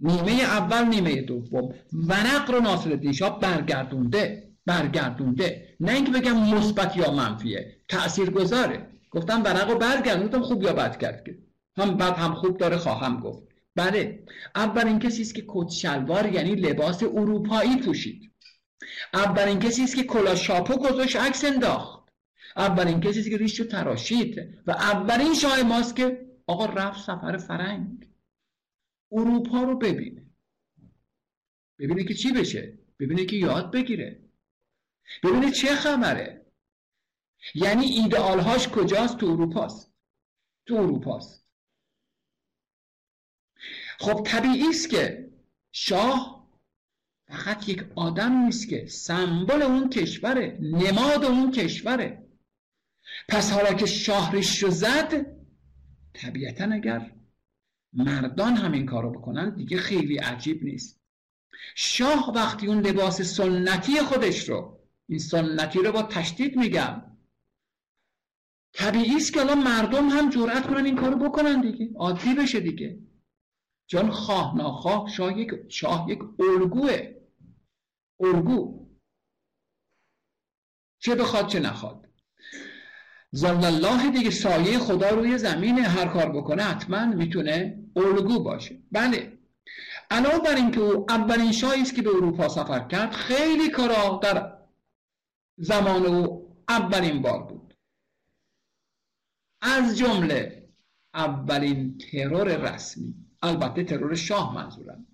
نیمه اول نیمه دوم. ورق رو ناصر شاه برگردونده برگردونده. نه اینکه بگم مثبت یا منفیه تأثیر گذاره گفتم ورق رو برگردوندم خوب یا بد کرد هم بد هم خوب داره خواهم گفت. بله اولین کسی است که کت شلوار یعنی لباس اروپایی پوشید. اولین کسی است که کلا شاپو گذاشت عکس انداخت. اولین کسی است که ریش رو تراشید. و اولین شاه ماست که آقا رفت سفر فرنگ. اروپا رو ببینه. ببینه که چی بشه. ببینه که یاد بگیره. ببینه چه خبره. یعنی ایدئالهاش کجاست؟ تو اروپاست. تو اروپاست. خب طبیعی است که شاه فقط یک آدم نیست که سمبل اون کشوره نماد اون کشوره. پس حالا که شهرش رو زد طبیعتا اگر مردان همین کارو بکنن دیگه خیلی عجیب نیست. شاه وقتی اون لباس سنتی خودش رو این سنتی رو با تشدید میگم طبیعی است که الان مردم هم جرأت کنن این کارو بکنن دیگه. عادی بشه دیگه. چون خواه ناخواه شاه یک شاه یک الگوه. الگو. چه بخواد چه نخواد. زل الله دیگه سایه خدا روی زمین هر کار بکنه حتما می‌تونه الگو باشه. بله. علاوه بر اینکه او اولین شاهی است که به اروپا سفر کرد خیلی کارا در زمان او اولین بار بود. از جمله اولین ترور رسمی. البته ترور شاه منظورم.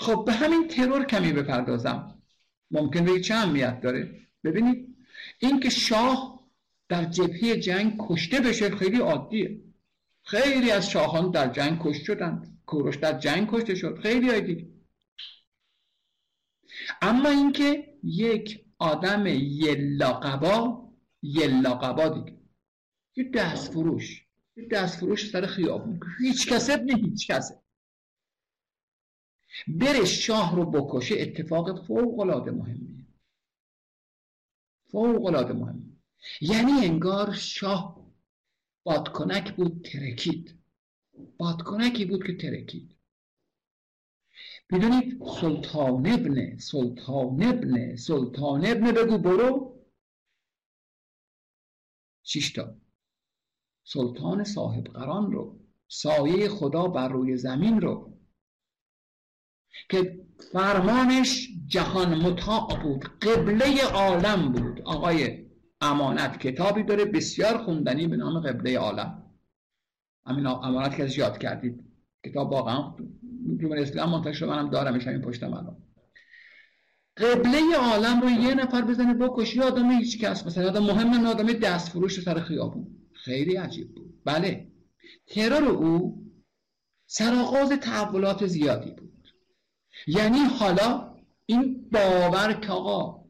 خب به همین ترور کمی بپردازم. ممکن به چه اهمیت داره؟ ببینید اینکه شاه در جبهه جنگ کشته بشه خیلی عادیه. خیلی از شاهان در جنگ کشته شدن. کوروش در جنگ کشته شد. خیلی عادی اما اینکه یک آدم یلاقبا یلاقبا دیگه. یه دست فروش یه دست فروش سر خیابون. هیچ کسب نه هیچ کسب بره شاه رو بکشه اتفاق فوق العاده مهمیه. فوق العاده مهمیه. یعنی انگار شاه بادکنک بود ترکید. بادکنکی بود که ترکید. می‌دونید سلطان ابن سلطان ابن سلطان ابن بگو برو. شیشتا سلطان صاحب قران رو سایه خدا بر روی زمین رو. که فرمانش جهان مطاع بود قبله عالم بود. آقای امانت کتابی داره بسیار خوندنی به نام قبله عالم. همین امانت که یاد کردید. کتاب واقعا جمهوری اسلام منتشر منم دارمش همین پشتم الان قبله عالم رو یه نفر بزنه بکش یه آدم هیچ کس مثلا آدم مهم آدم دست فروش سر خیابون. خیلی عجیب بود. بله. ترور او سرآغاز تحولات زیادی بود. یعنی حالا این باور که آقا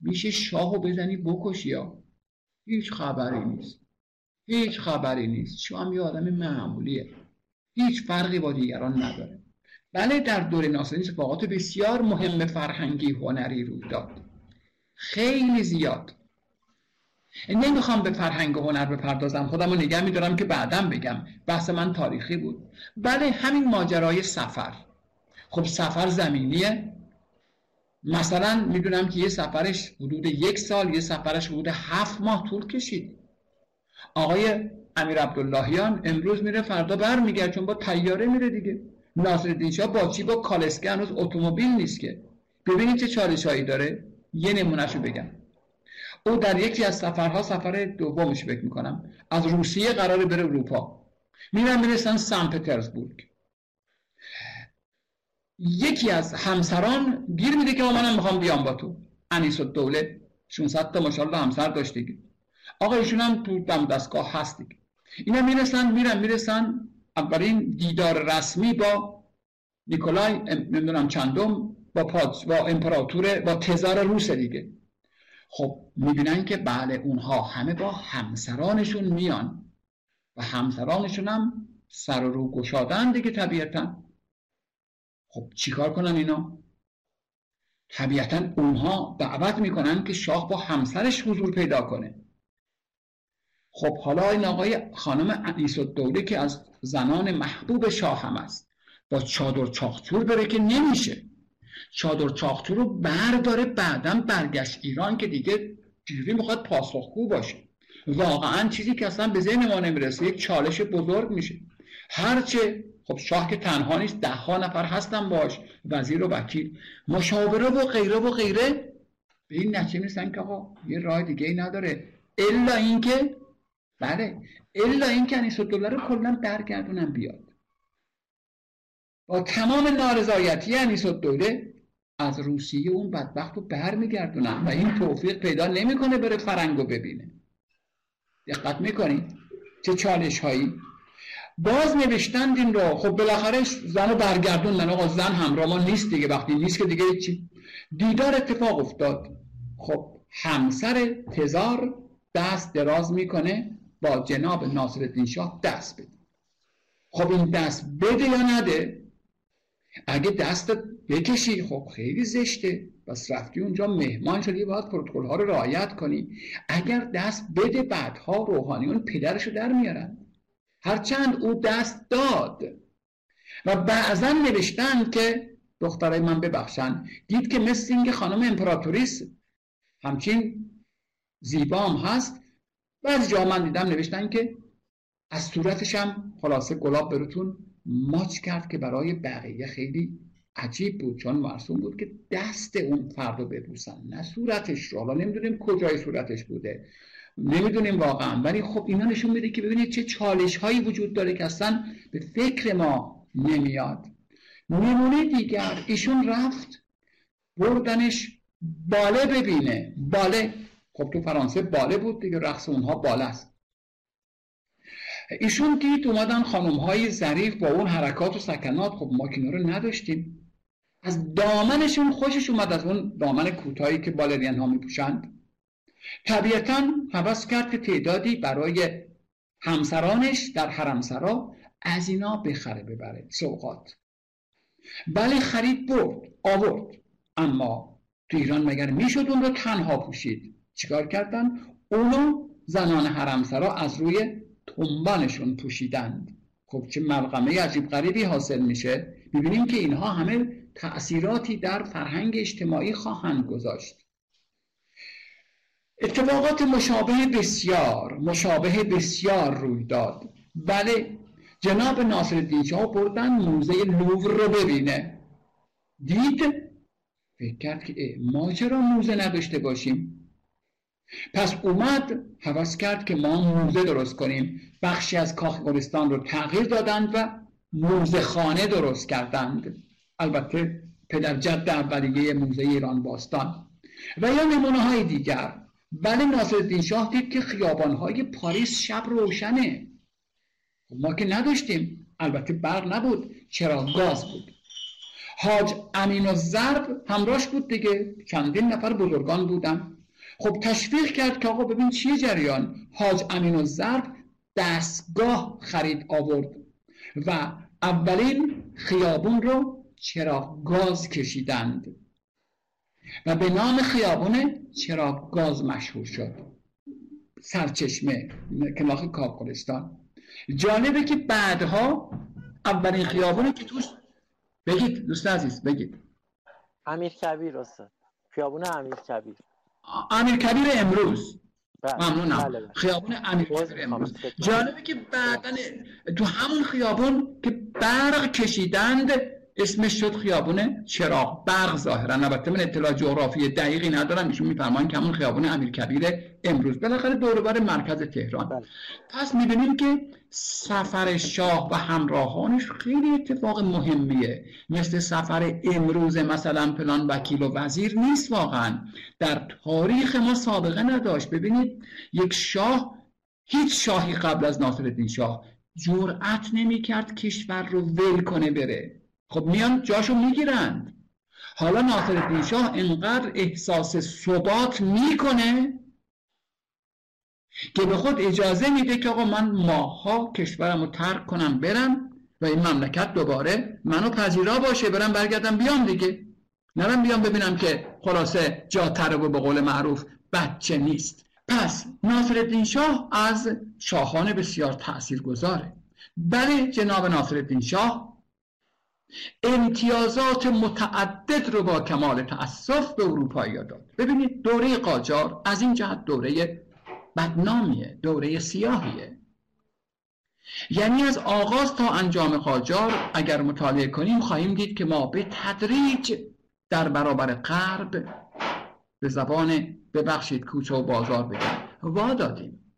میشه شاهو بزنی بکشی یا هیچ خبری نیست. هیچ خبری نیست. شما هم یه آدم معمولیه. هیچ فرقی با دیگران نداره. بله در دور ناصری اتفاقات بسیار مهم فرهنگی هنری روی داد. خیلی زیاد. نمی‌خوام به فرهنگ و هنر بپردازم. خودم رو نگه میدارم که بعدم بگم. بحث من تاریخی بود. بله همین ماجرای سفر. خب سفر زمینیه. مثلا می‌دونم که یه سفرش حدود یک سال یه سفرش حدود هفت ماه طول کشید. آقای امیر عبداللهیان امروز میره فردا برمیگرد چون با تیاره میره دیگه. ناصر شاه با چی؟ با کالسکه هنوز اتومبیل نیست که. ببینید چه چالش هایی داره. یه نمونهش رو بگم. او در یکی از سفرها سفر دومش فکر می‌کنم از روسیه قرار بره اروپا. میرن می‌رسن سن پترزبورگ. یکی از همسران گیر میده که منم می‌خوام بیام با تو. انیس دوله 600 تا ماشاءالله همسر داشت دیگه. آقا ایشون هم تو دم دستگاه هست دیگه. اینا می‌رسن میرن می‌رسن. اولین دیدار رسمی با نیکولای نمی‌دونم چندم با پادش با امپراتور با تزار روس دیگه. خب می‌بینن که بله اونها همه با همسرانشون میان و همسرانشون هم سر و رو گشادن دیگه طبیعتا. خب چیکار کنن اینا؟ طبیعتا اونها دعوت می‌کنن که شاه با همسرش حضور پیدا کنه. خب حالا این آقای خانم انیس دوله که از زنان محبوب شاه هم است با چادر چاختور بره که نمیشه. چادر چاختور رو برداره بعدا برگشت ایران که دیگه جوری می‌خواد پاسخگو باشه. واقعا چیزی که اصلا به ذهن ما نمی‌رسه یک چالش بزرگ میشه. هرچه خب شاه که تنها نیست ده ها نفر هستن باش وزیر و وکیل. مشاوره و غیره و غیره. به این نتیجه می‌رسن که آقا یه راه دیگه ای نداره. الا اینکه بله الا اینکه انیس الدوله رو کلا برگردونن بیاد. با تمام نارضایتی انیس الدوله از روسیه اون بدبخت رو برمیگردونن و این توفیق پیدا نمی‌کنه بره فرنگو ببینه. دقت می‌کنید چه چالش هایی باز نوشتند این رو خب بالاخره زن رو برگردوندن آقا زن همراه ما نیست دیگه. وقتی نیست که دیگه چی؟ دیدار اتفاق افتاد. خب همسر تزار دست دراز می‌کنه با جناب ناصرالدین شاه دست بده. خب این دست بده یا نده؟ اگه دستت بکشی خب خیلی زشته. بس رفتی اونجا مهمان شدی باید پروتکل ها رو رعایت کنی. اگر دست بده بعدها روحانیون پدرشو در میارن. هرچند او دست داد. و بعضا نوشتن که دخترای من ببخشن دید که مثل اینکه خانم امپراتوریس همچین زیبام هست. بعضی جا من دیدم نوشتن که از صورتش هم خلاصه گلاب بروتون ماچ کرد که برای بقیه خیلی عجیب بود چون مرسوم بود که دست اون فرد رو ببوسن. نه صورتش رو. حالا نمی‌دونیم کجای صورتش بوده. نمی‌دونیم واقعا. ولی خب اینا نشون میده که ببینید چه چالش هایی وجود داره که اصلا به فکر ما نمیاد. نمونه دیگر ایشون رفت بردنش باله ببینه. باله خب تو فرانسه باله بود دیگه رقص اونها باله است. ایشون دید اومدن خانم های ظریف با اون حرکات و سکنات. خب ما رو نداشتیم. از دامنشون خوشش اومد از اون دامن کوتاهی که بالرین ها میپوشند. طبیعتا حوض کرد که تعدادی برای همسرانش در حرمسرا از اینا بخره ببره سوقات بله خرید برد آورد. اما تو ایران مگر می‌شد اون رو تنها پوشید؟ چیکار کردن؟ اونو زنان حرمسرا از روی تنبانشون پوشیدند. خب چه ملغمه عجیب غریبی حاصل میشه؟ ببینیم که اینها همه تأثیراتی در فرهنگ اجتماعی خواهند گذاشت. اتفاقات مشابه بسیار مشابه بسیار روی داد. بله جناب ناصر شاه بردن موزه لوور رو ببینه. دید؟ فکر کرد که ما چرا موزه نداشته باشیم؟ پس اومد حوض کرد که ما موزه درست کنیم. بخشی از کاخ گلستان رو تغییر دادند و موزه خانه درست کردند. البته پدر جد اولیه موزه ایران باستان. و یا نمونه های دیگر. بله ناصرالدین شاه دید که خیابان های پاریس شب روشنه. ما که نداشتیم. البته برق نبود. چرا؟ گاز بود. حاج امین و زرب همراش بود دیگه. چندین نفر بزرگان بودن. خب تشویق کرد که آقا ببین چیه جریان. حاج امین و زرب دستگاه خرید آورد و اولین خیابون رو چرا گاز کشیدند. و به نام خیابون چرا گاز مشهور شد. سرچشمه کلاخ کاکولستان جالبه که بعدها اولین خیابونی که توش بگید دوست عزیز بگید. امیر کبیر استاد. خیابون امیر کبیر. امیر کبیر امروز. بله. ممنونم. بله، بله. خیابون امیر کبیر امروز. جالبه که بعدا تو همون خیابون که برق کشیدند اسمش شد خیابون چراغ. برق ظاهرا. البته من اطلاع جغرافی دقیقی ندارم. ایشون میفرمایند که همون خیابون امیرکبیر امروز. بالاخره دور مرکز تهران. بله. پس می‌بینیم که سفر شاه و همراهانش خیلی اتفاق مهمیه. مثل سفر امروز مثلا پلان وکیل و وزیر نیست واقعا. در تاریخ ما سابقه نداشت. ببینید یک شاه هیچ شاهی قبل از ناصرالدین شاه جرأت نمی‌کرد کشور رو ول کنه بره. خب میان جاشو می‌گیرند حالا ناصر شاه انقدر احساس ثبات می‌کنه که به خود اجازه میده که آقا من ماها کشورم رو ترک کنم برم و این مملکت دوباره منو پذیرا باشه برم برگردم بیام دیگه. نرم بیام ببینم که خلاصه جا و به قول معروف بچه نیست. پس ناصر شاه از شاهان بسیار تأثیر گذاره بله جناب ناصر شاه امتیازات متعدد رو با کمال تأسف به اروپایی داد ببینید دوره قاجار از این جهت دوره بدنامیه دوره سیاهیه. یعنی از آغاز تا انجام قاجار اگر مطالعه کنیم خواهیم دید که ما به تدریج در برابر غرب به زبان ببخشید کوچه و بازار بگم وا دادیم.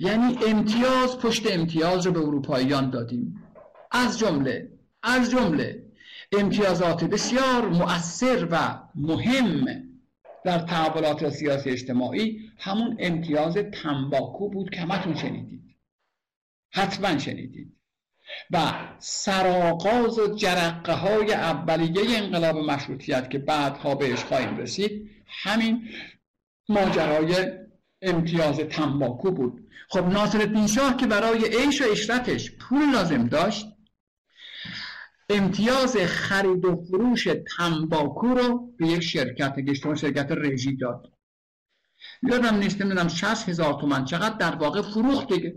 یعنی امتیاز پشت امتیاز رو به اروپاییان دادیم. از جمله از جمله امتیازات بسیار مؤثر و مهم در تحولات سیاسی اجتماعی همون امتیاز تنباکو بود که همتون شنیدید. حتما شنیدید. و سرآغاز و جرقه های اولیه انقلاب مشروطیت که بعدها بهش خواهیم رسید همین ماجرای امتیاز تنباکو بود. خب ناصر شاه که برای عیش و اشرتش پول لازم داشت امتیاز خرید و فروش تنباکو رو به یک شرکت که شرکت رژی داد. یادم نیست نمی‌دونم 60 هزار تومن چقدر در واقع فروخت دیگه؟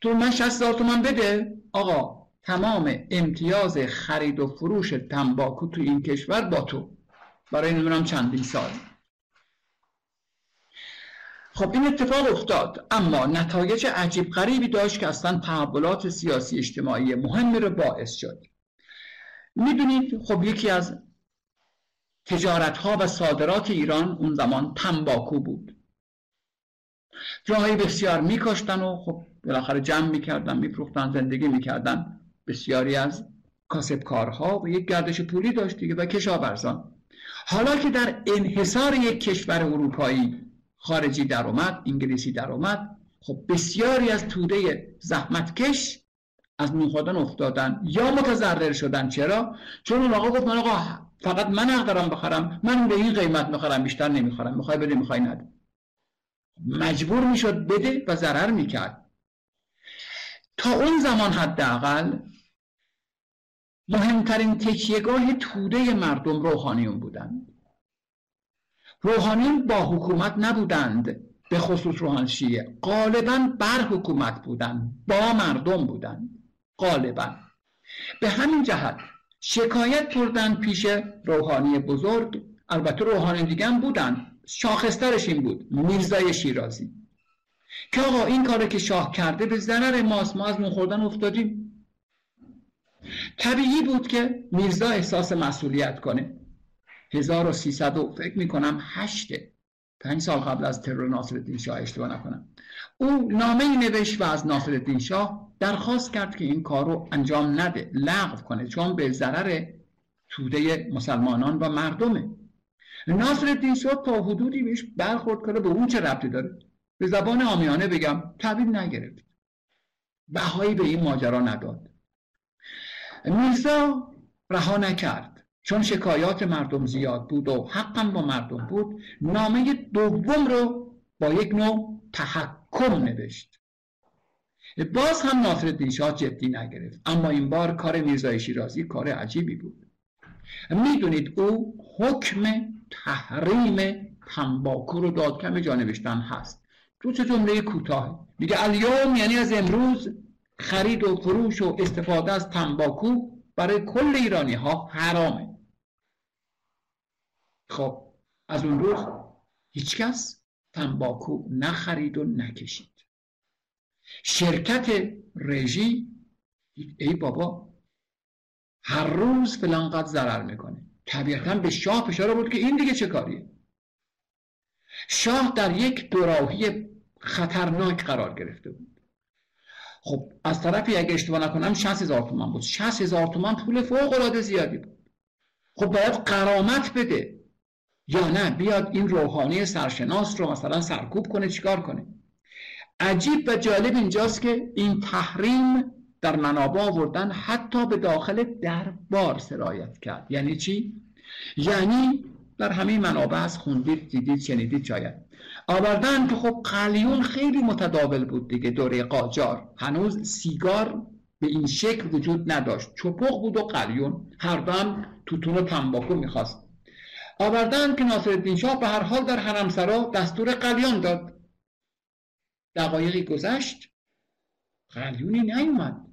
تو من 60 هزار تومن بده. آقا تمام امتیاز خرید و فروش تنباکو تو این کشور با تو. برای نمی‌دونم چندین سال. خب این اتفاق افتاد. اما نتایج عجیب غریبی داشت که اصلا تحولات سیاسی اجتماعی مهمی رو باعث شد. می‌دونید خب یکی از تجارت ها و صادرات ایران اون زمان تنباکو بود. جاهای بسیار میکاشتن و خب بالاخره جمع می‌کردن میفروختن زندگی می‌کردن. بسیاری از کاسبکارها و یک گردش پولی داشت دیگه و کشاورزان. حالا که در انحصار یک کشور اروپایی خارجی در اومد انگلیسی در اومد خب بسیاری از توده زحمتکش از نوخادان افتادن. یا متضرر شدن. چرا؟ چون اون آقا گفت من آقا فقط من حق دارم بخرم. من به این قیمت می‌خرم بیشتر نمی‌خرم می‌خوای بده می‌خوای نده. مجبور می‌شد بده و ضرر می‌کرد. تا اون زمان حداقل مهمترین تکیهگاه توده مردم روحانیون بودند روحانیون با حکومت نبودند. به خصوص روحان شیعه غالبا بر حکومت بودند با مردم بودند غالبا. به همین جهت شکایت بردن پیش روحانی بزرگ البته روحانی دیگه هم بودن شاخسترش این بود میرزای شیرازی. که آقا این کار که شاه کرده به ضرر ماست ما از افتادیم. طبیعی بود که میرزا احساس مسئولیت کنه. 1300 و فکر می‌کنم هشته پنج سال قبل از ترور ناصر شاه اشتباه نکنم. او نامه نوشت و از ناصر شاه درخواست کرد که این کار رو انجام نده لغو کنه چون به ضرر توده مسلمانان و مردمه. ناصر شاه تا حدودی بهش برخورد کنه به اون چه ربطی داره؟ به زبان آمیانه بگم تبیل نگرفت. بهایی به این ماجرا نداد. میرزا رها نکرد چون شکایات مردم زیاد بود و حقم با مردم بود. نامه دوم رو با یک نوع تحکم نوشت. باز هم ناصر شاه جدی نگرفت. اما این بار کار میرزای شیرازی کار عجیبی بود. می‌دونید او حکم تحریم تنباکو رو داد کم جا نوشتن هست. تو چه جمله کوتاه. میگه الیوم یعنی از امروز خرید و فروش و استفاده از تنباکو برای کل ایرانی ها حرامه. خب از اون روز هیچکس تنباکو نخرید و نکشید. شرکت رژی ای بابا هر روز فلان قد ضرر می‌کنه. طبیعتا به شاه فشار بود که این دیگه چه کاریه؟ شاه در یک دوراهی خطرناک قرار گرفته بود. خب از طرفی اگه اشتباه نکنم 60 هزار تومن بود. 60 هزار تومن پول فوق العاده زیادی بود. خب باید قرامت بده. یا نه بیاد این روحانی سرشناس رو مثلا سرکوب کنه چیکار کنه؟ عجیب و جالب اینجاست که این تحریم در منابع آوردن حتی به داخل دربار سرایت کرد. یعنی چی؟ یعنی در همه منابع از خوندید دیدید شنیدید شاید. آوردن که خب قلیون خیلی متداول بود دیگه دوره قاجار. هنوز سیگار به این شکل وجود نداشت. چپق بود و قلیون. هر دو هم توتون و تنباکو می‌خواست. آوردن که ناصر شاه به هر حال در حرمسرا دستور قلیان داد. دقایقی گذشت قلیونی نیومد.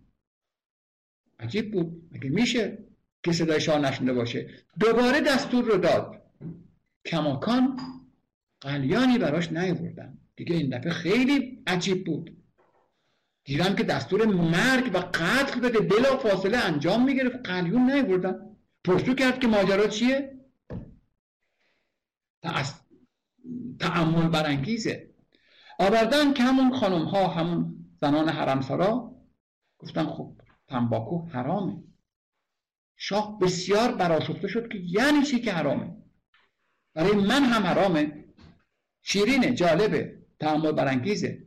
عجیب بود. مگه میشه که صدای شاه نشنده باشه؟ دوباره دستور رو داد. کماکان قلیانی براش نیاوردن. دیگه این دفعه خیلی عجیب بود. دیدم که دستور مرگ و قتل بده بلا فاصله انجام می‌گرفت. قلیون نیاوردن. پرسو کرد که ماجرا چیه؟ تعمل برانگیزه. آوردن که همون خانم ها همون زنان حرمسرا گفتن خب تنباکو حرامه. شاه بسیار براشفته شد که یعنی چی که حرامه؟ برای من هم حرامه. شیرینه جالبه تعمل برانگیزه.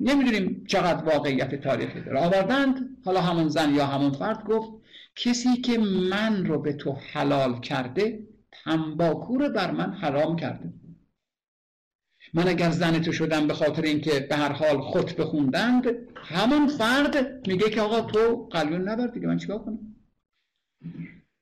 نمی‌دونیم چقدر واقعیت تاریخی داره. آوردند حالا همون زن یا همون فرد گفت کسی که من رو به تو حلال کرده تنباکو رو بر من حرام کرده. من اگر زن تو شدم به خاطر اینکه به هر حال خط بخوندند همون فرد میگه که آقا تو قلیون نبر دیگه من چیکار کنم؟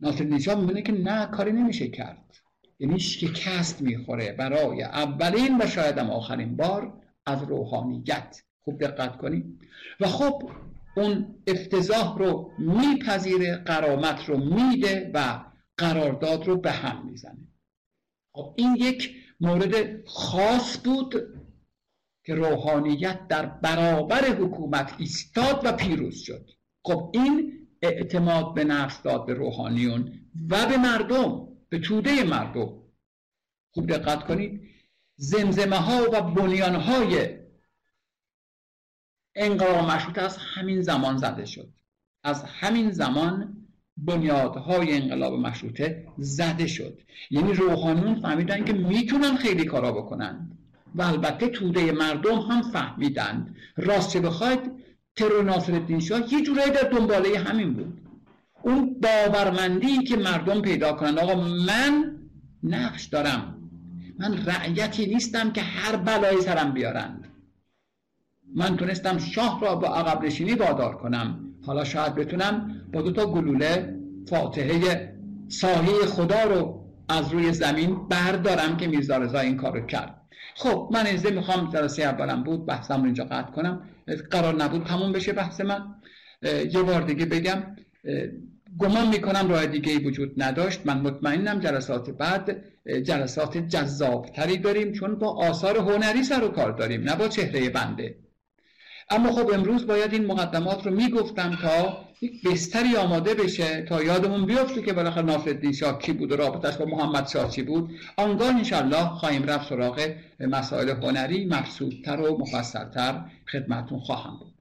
ناصر شاه می‌بینه که نه کاری نمیشه کرد. یعنی شکست می‌خوره. برای اولین و شاید هم آخرین بار از روحانیت خوب دقت کنید و خب اون افتضاح رو میپذیره قرامت رو میده و قرارداد رو به هم می‌زنه. خب این یک مورد خاص بود که روحانیت در برابر حکومت ایستاد و پیروز شد. خب این اعتماد به نفس داد به روحانیون و به مردم به توده مردم. خوب دقت کنید زمزمه ها و بنیان های انقلاب مشروط از همین زمان زده شد. از همین زمان بنیادهای انقلاب مشروطه زده شد. یعنی روحانیون فهمیدن که می‌تونن خیلی کارا بکنن. و البته توده مردم هم فهمیدند راست بخواید ترور ناصر شاه یه جورایی در دنباله همین بود. اون باورمندی که مردم پیدا کنند آقا من نقش دارم. من رعیتی نیستم که هر بلایی سرم بیارند من تونستم شاه را با عقب نشینی وادار کنم. حالا شاید بتونم با دو تا گلوله فاتحه سایه خدا رو از روی زمین بردارم که میرزا این کار کرد. خب من اینجا می‌خوام جلسه اولم بود بحثم رو اینجا قطع کنم. قرار نبود تموم بشه بحث من. یه بار دیگه بگم گمان می‌کنم راه دیگه ای وجود نداشت. من مطمئنم جلسات بعد جلسات جذابتری داریم چون با آثار هنری سر و کار داریم نه با چهره بنده. اما خب امروز باید این مقدمات رو می‌گفتم تا یک بستری آماده بشه تا یادمون بیفته که بالاخره ناصرالدین شاه کی بود و رابطش با محمد شاه چی بود. آنگاه انشالله خواهیم رفت سراغ مسائل هنری مبسوطتر و مفصلتر خدمتون خواهم بود.